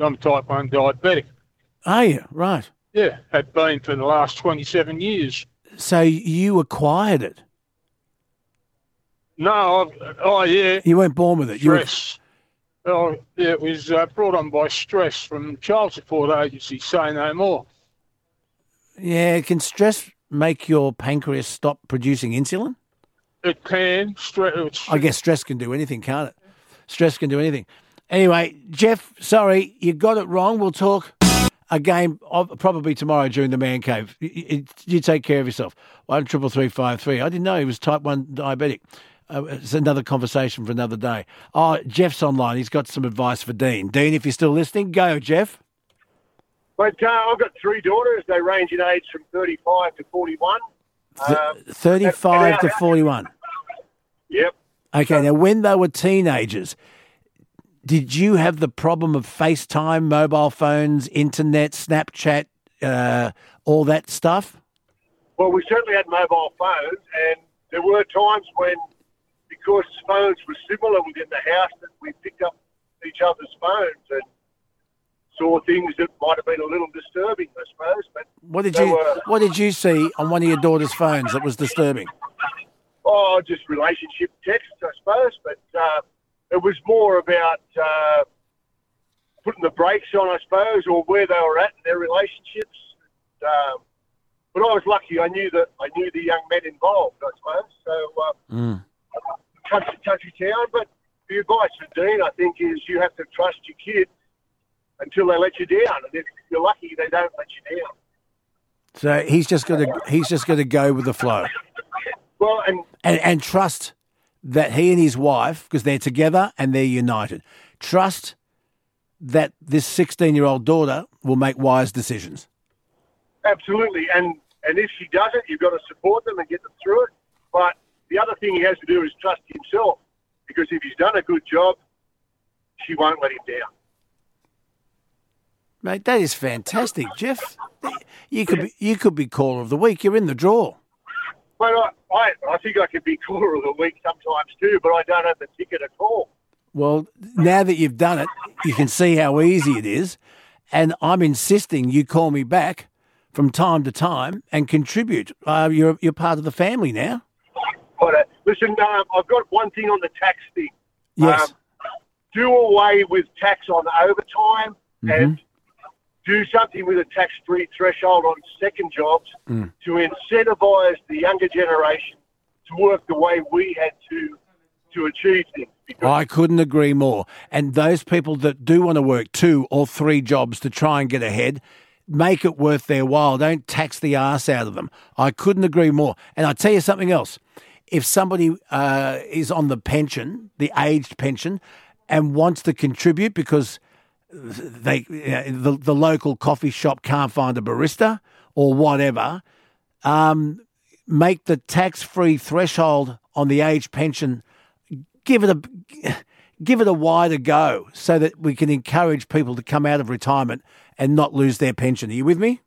I'm type one diabetic. Are you? Right. Yeah, have been for the last 27 years. So you acquired it. No, I've, oh yeah, You weren't born with it. You were- stress. Oh, yeah, it was uh, brought on by stress from child support agency. Say no more. yeah, can stress make your pancreas stop producing insulin? It can stress. I guess stress can do anything, can't it? Stress can do anything. Anyway, Jeff, sorry, you got it wrong. We'll talk again of- probably tomorrow during the man cave. You, take care of yourself. One triple three five three. I didn't know he was type one diabetic. Uh, it's another conversation for another day. Oh, Jeff's online. He's got some advice for Dean. Dean, if you're still listening, go, Jeff. But uh, I've got three daughters. They range in age from 35 to 41. Th- Um, 35 and to 41. Yep. Okay, now when they were teenagers, did you have the problem of FaceTime, mobile phones, internet, Snapchat, uh, all that stuff? Well, we certainly had mobile phones, and there were times when, because phones were similar within the house, that we picked up each other's phones and saw things that might have been a little disturbing, I suppose. But What did you were- What did you see on one of your daughter's phones that was disturbing? Oh, just relationship texts, I suppose. But uh, it was more about uh, putting the brakes on, I suppose, or where they were at in their relationships. Um, but I was lucky; I knew that I knew the young men involved, I suppose. So uh, Mm. country, country town. But the advice for Dean, I think, is you have to trust your kids until they let you down, and if you're lucky, they don't let you down. So he's just got to he's just got to go with the flow Well, and and and trust that he and his wife, because they're together and they're united, trust that this 16 year old daughter will make wise decisions. Absolutely, and and if she doesn't, you've got to support them and get them through it. But the other thing he has to do is trust himself, because if he's done a good job, she won't let him down. Mate, that is fantastic, Jeff. You could be, you could be caller of the week. You're in the draw. But I, I, I think I could be caller of the week sometimes too, but I don't have the ticket at all. Well, now that you've done it, you can see how easy it is. And I'm insisting you call me back from time to time and contribute. Uh, you're, you're part of the family now. But uh, listen, um, I've got one thing on the tax thing. Yes. Um, do away with tax on overtime and do something with a tax-free threshold on second jobs Mm. to incentivise the younger generation to work the way we had to to achieve things. I couldn't agree more. And those people that do want to work two or three jobs to try and get ahead, make it worth their while. Don't tax the ass out of them. I couldn't agree more. And I tell you something else. If somebody uh, is on the pension, the aged pension, and wants to contribute because they uh, the, the local coffee shop can't find a barista or whatever, um, make the tax free threshold on the age pension give it a give it a wider go so that we can encourage people to come out of retirement and not lose their pension. Are you with me?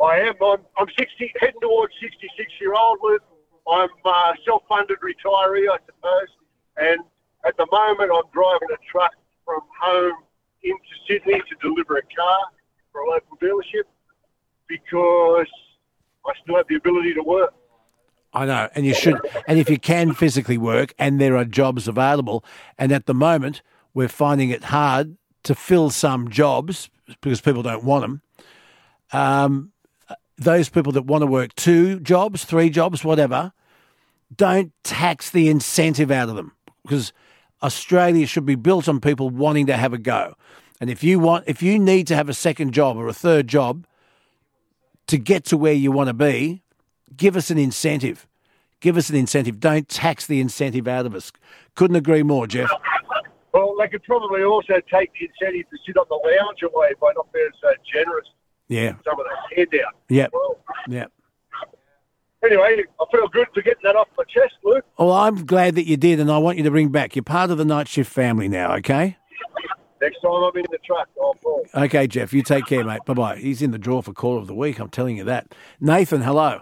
I am. I'm, I'm 60, heading towards 66 year old. Luke. I'm uh, self-funded retiree, I suppose, and at the moment I'm driving a truck from home into Sydney to deliver a car for a local dealership because I still have the ability to work. I know, and you should. And if you can physically work, and there are jobs available, and at the moment we're finding it hard to fill some jobs because people don't want them. Um, those people that want to work two jobs, three jobs, whatever, don't tax the incentive out of them because Australia should be built on people wanting to have a go. And if you want, if you need to have a second job or a third job to get to where you want to be, give us an incentive. Give us an incentive. Don't tax the incentive out of us. Couldn't agree more, Jeff. Well, they could probably also take the incentive to sit on the lounge away by not being so generous. Yeah. Some of the handout. Yep. Well, Yep. Anyway, I feel good for getting that off my chest, Luke. Well, I'm glad that you did, and I want you to bring back. You're part of the night shift family now, okay? Next time I'm in the truck, I'll call. Okay, Jeff, you take care, mate. Bye bye. He's in the draw for caller of the week. I'm telling you that. Nathan, hello.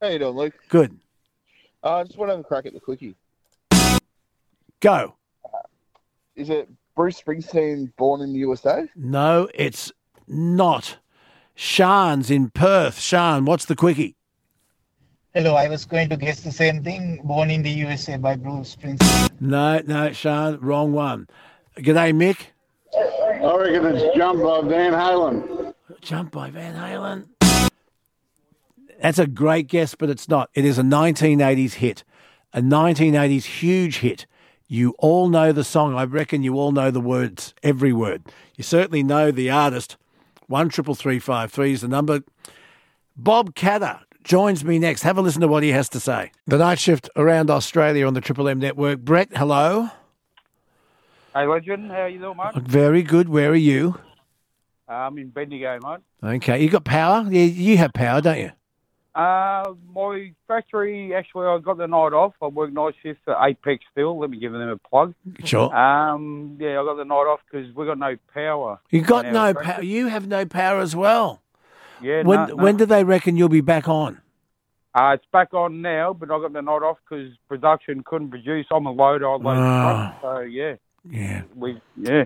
How you doing, Luke? Good. Uh, I just want to have a crack at the quickie. Go. Is it Bruce Springsteen born in the USA? No, it's not. Sean's in Perth. Sean, what's the quickie? Hello, I was going to guess the same thing. Born in the USA by Bruce Springsteen. No, no, Sean, wrong one. G'day, Mick. I reckon it's Jump by Van Halen. Jump by Van Halen. That's a great guess, but it's not. It is a 1980s hit, a 1980s huge hit. You all know the song. I reckon you all know the words, every word. You certainly know the artist. One triple three five three is the number. Bob Katter joins me next. Have a listen to what he has to say. The night shift around Australia on the Triple M network. Brett, hello. Hey, Legend, how are you doing, mate? Very good. Where are you? I'm in Bendigo, mate. Okay, you got power. Yeah, you have power, don't you? Uh, my factory, actually, I got the night off. I work night shift at Apex Steel. Let me give them a plug. Sure. Um, yeah, I got the night off because we got no power. You got no factory. power. You have no power as well. Yeah, When no, no. when do they reckon you'll be back on? Uh, it's back on now, but I got the night off because production couldn't produce. I'm a loader. I load trucks, so yeah. Yeah. We yeah.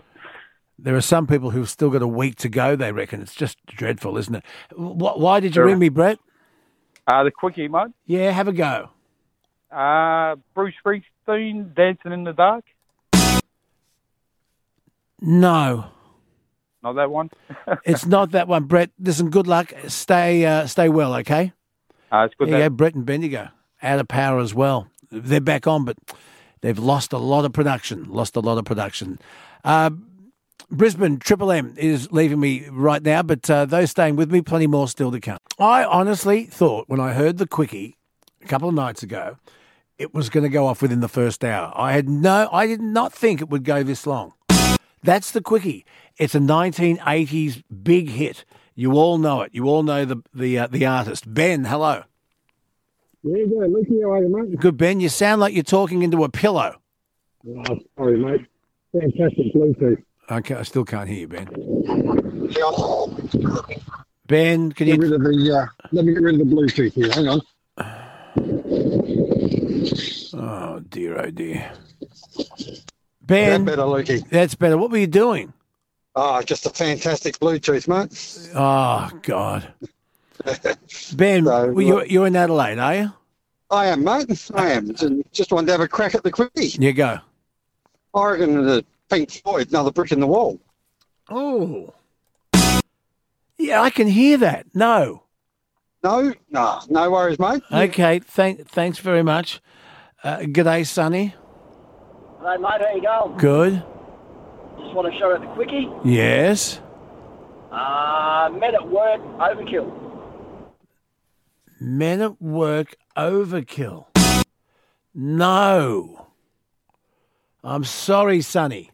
There are some people who've still got a week to go. They reckon it's just dreadful, isn't it? Wh- Why did you Sure. ring me, Brett? Uh, the quickie, mate. Yeah, have a go. Uh, Bruce Springsteen, Dancing in the Dark. No, Not that one. <laughs> it's not that one, Brett. Listen, good luck. Stay uh, stay well, okay? Uh, it's good There you that- go, Brett and Bendigo out of power as well. They're back on, but they've lost a lot of production. Lost a lot of production. Uh, Brisbane Triple M is leaving me right now, but uh, those staying with me, plenty more still to come. I honestly thought when I heard the quickie a couple of nights ago, it was going to go off within the first hour. I had no, I did not think it would go this long. That's the quickie. It's a 1980s big hit. You all know it. You all know the the uh, the artist. Ben, hello. Yeah, good. Lucky, how are you, mate? Good Ben. You sound like you're talking into a pillow. Oh, sorry, mate. Fantastic Bluetooth. Okay, I still can't hear you, Ben. Ben, can Get you? rid of the, uh, let me get rid of the Bluetooth here. Hang on. Oh dear, oh dear. Ben, That better, Lukey? That's better. What were you doing? Oh, just a fantastic Bluetooth, mate. Oh God. <laughs> Ben, well, you're, uh, you're in Adelaide, are you? I am, mate. I am. Just wanted to have a crack at the quickie. You go. I reckon the Pink Floyd, another brick in the wall. Oh. Yeah, I can hear that. No. No, no, no worries, mate. Okay. Thank, thanks very much. Uh, g'day, Sonny. Hey mate, how you going? Good. Just want to show you the quickie. Yes. Uh, men at work, overkill. Men at work overkill. No. I'm sorry, Sonny.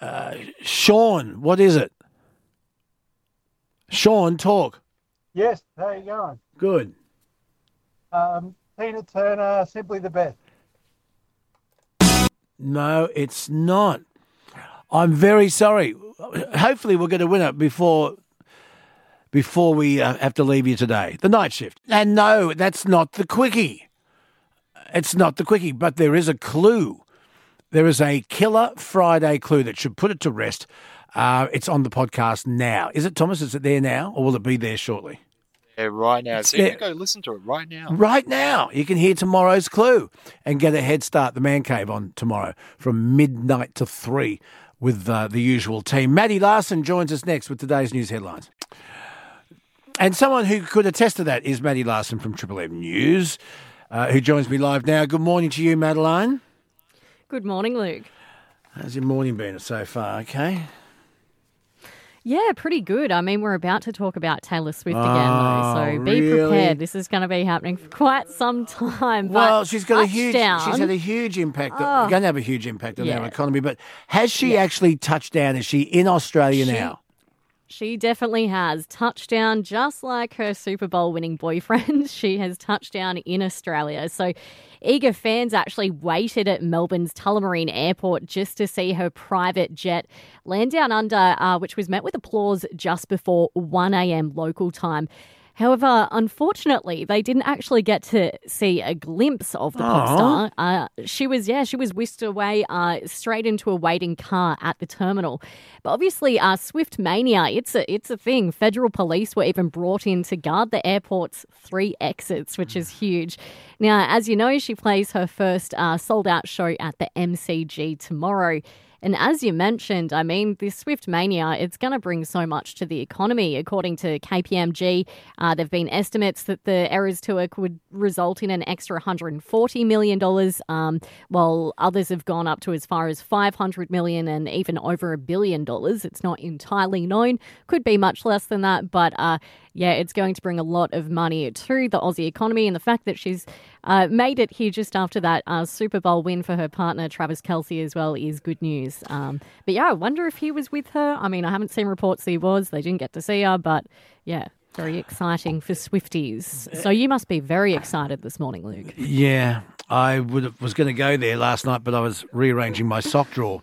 Uh, Sean, what is it? Sean, talk. Yes, how you going? Good. Um, Tina Turner, simply the best. No, it's not. I'm very sorry. Hopefully, we're going to win it before before we uh, have to leave you today. The night shift. And no, that's not the quickie. It's not the quickie, but there is a clue. There is a killer Friday clue that should put it to rest. Uh, it's on the podcast now. Is it, Thomas? Is it there now, or will it be there shortly? Yeah, right now. So Yeah. you can go listen to it right now. Right now, you can hear tomorrow's clue and get a head start. The Man Cave on tomorrow from midnight to three with uh, the usual team. Maddie Larson joins us next with today's news headlines. And someone who could attest to that is Maddie Larson from Triple M News, uh, who joins me live now. Good morning to you, Madeline. Good morning, Luke. How's your morning been so far? Okay. Yeah, pretty good. I mean, we're about to talk about Taylor Swift Oh, again, though, so oh, be really? prepared. This is going to be happening for quite some time. But Well, she's got a huge. touchdown- She's had a huge impact. Oh. Going to have a huge impact on our Yeah. economy. But has she actually touched down? Is she in Australia now? She definitely has touchdown, just like her Super Bowl winning boyfriend. <laughs> She has touchdown in Australia. So, eager fans actually waited at Melbourne's Tullamarine Airport just to see her private jet land down under, uh, which was met with applause just before 1 a.m. local time. However, unfortunately, they didn't actually get to see a glimpse of the pop star. Uh, she was, yeah, she was whisked away uh, straight into a waiting car at the terminal. But obviously, uh, Swift mania, it's a, it's a thing. Federal police were even brought in to guard the airport's three exits, which is huge. Now, as you know, she plays her first uh, sold out show at the MCG tomorrow. And as you mentioned, I mean, this Swift mania, it's going to bring so much to the economy. According to KPMG, uh, there have been estimates that the errors to it would result in an extra $140 million, um, while others have gone up to as far as 500 million and even over a billion dollars. It's not entirely known. Could be much less than that, but uh, yeah, it's going to bring a lot of money to the Aussie economy. And the fact that she's uh, made it here just after that uh, Super Bowl win for her partner, Travis Kelce, as well, is good news. Um, but yeah, I wonder if he was with her. I mean, I haven't seen reports he was. They didn't get to see her, but yeah, very exciting for Swifties. So you must be very excited this morning, Luke. Yeah, I would was going to go there last night, but I was rearranging my sock drawer.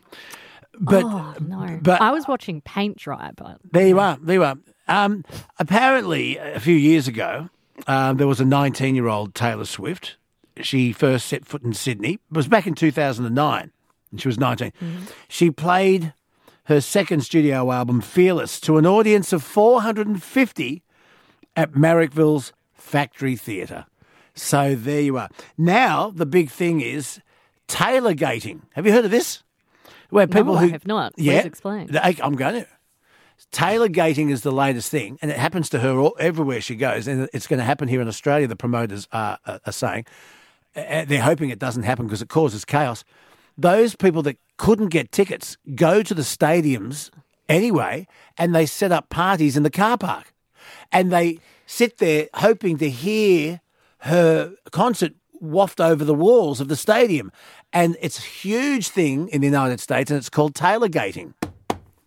But oh, no. but- I was watching paint dry, but there you are. There you are. Um, apparently, a few years ago, um, there was a 19 year old Taylor Swift. She first set foot in Sydney. It was back in 2009, and she was 19. She played her second studio album, Fearless, to an audience of 450 at Marrickville's Factory Theatre. So there you are. Now, the big thing is Taylor gating. Have you heard of this? Where people no, who I have not. Please explain. I'm going to. Taylor gating is the latest thing, and it happens to her all, everywhere she goes, and it's going to happen here in Australia. The promoters are, are, are saying Uh, they're hoping it doesn't happen because it causes chaos. Those people that couldn't get tickets go to the stadiums anyway, and they set up parties in the car park, and they sit there hoping to hear her concert waft over the walls of the stadium, and it's a huge thing in the United States, and it's called Taylor gating.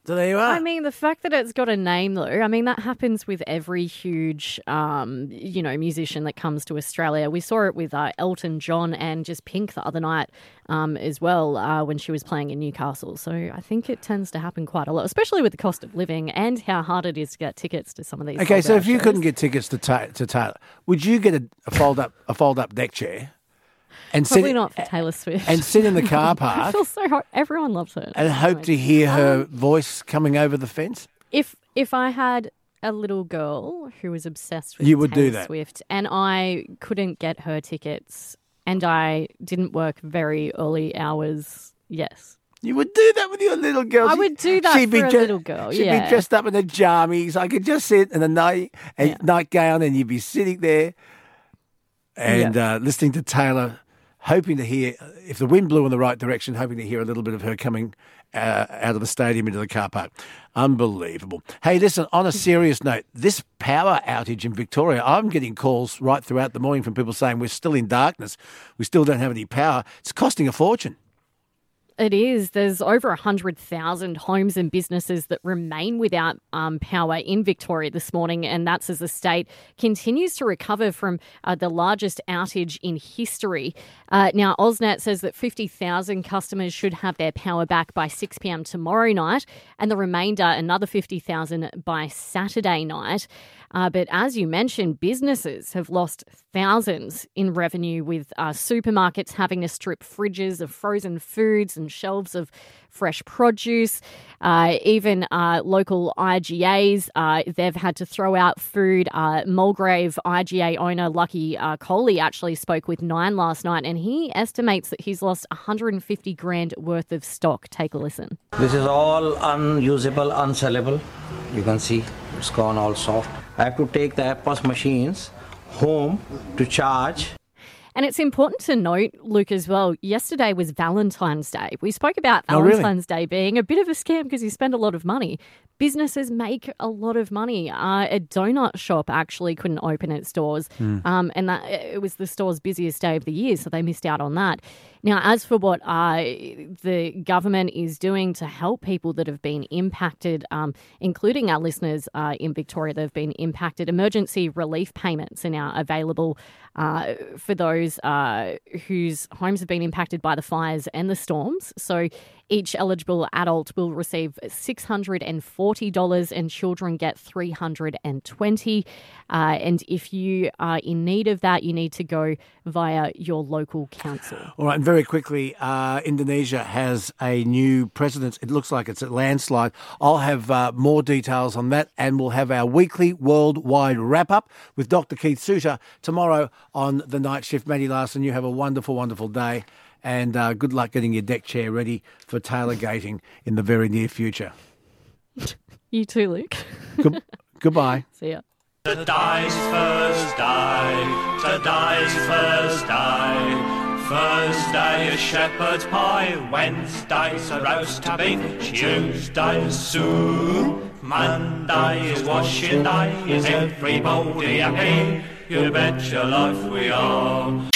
So there you are. I mean, the fact that it's got a name, though, I mean, that happens with every huge, um, you know, musician that comes to Australia. We saw it with uh, Elton John and just Pink the other night um, as well uh, when she was playing in Newcastle. So I think it tends to happen quite a lot, especially with the cost of living and how hard it is to get tickets to some of these. Okay, so if you couldn't get tickets to ta- to Taylor, would you get a, a fold up a fold up deck chair and Probably sit not for Taylor Swift. and sit in the <laughs> car I park feel so hot. Everyone loves her. and hope to hear her voice coming over the fence? if if I had a little girl who was obsessed with You would do Taylor that. Swift and I couldn't get her tickets and I didn't work very early hours, yes. You would do that with your little girl. I would do that she'd be for a dre- little girl, She'd yeah. be dressed up in the jammies. I could just sit in a night a nightgown, and you'd be sitting there and uh, listening to Taylor, hoping to hear if the wind blew in the right direction, hoping to hear a little bit of her coming uh, out of the stadium into the car park. Unbelievable. Hey, listen. On a serious note, this power outage in Victoria, I'm getting calls right throughout the morning from people saying we're still in darkness, we still don't have any power. It's costing a fortune. It is. There's over 100,000 homes and businesses that remain without um, power in Victoria this morning, and that's as the state continues to recover from uh, the largest outage in history. Uh, now, AusNet says that 50,000 customers should have their power back by 6 pm tomorrow night, and the remainder, another 50,000 by Saturday night. Uh, but as you mentioned, businesses have lost thousands in revenue with uh, supermarkets having to strip fridges of frozen foods and shelves of fresh produce. Uh, even uh, local IGAs, uh, they've had to throw out food. Uh, Mulgrave IGA owner Lucky uh, Coley actually spoke with Nine last night, and he estimates that he's lost 150 grand worth of stock. Take a listen. This is all unusable, unsellable. You can see it's gone all soft. I have to take the EFTPOS machines home to charge. And it's important to note, Luke, as well. Yesterday was Valentine's Day. We spoke about Oh, really? Valentine's Day being a bit of a scam because you spend a lot of money. Businesses make a lot of money. Uh, a donut shop actually couldn't open its doors, Hmm. um, and that it was the store's busiest day of the year, so they missed out on that. Now, as for what uh, the government is doing to help people that have been impacted, um, including our listeners uh, in Victoria that have been impacted, emergency relief payments are now available uh, for those uh, whose homes have been impacted by the fires and the storms. So each eligible adult will receive $640 and children get 320 uh, And if you are in need of that, you need to go via your local council. All right, and very quickly, uh, Indonesia has a new president. It looks like it's a landslide. I'll have uh, more details on that, and we'll have our weekly worldwide wrap up with Dr. Keith Suter tomorrow on the night shift. Maddie Larson, you have a wonderful, wonderful day, and uh, good luck getting your deck chair ready for Taylor gating in the very near future. <laughs> You too, Luke. Good- goodbye. <laughs> See ya. Today's Thursday, today's Thursday. Thursday is shepherd's pie, Wednesday's a roast beef, Tuesday's soup, Monday is washing day. Is everybody happy? You bet your life we are.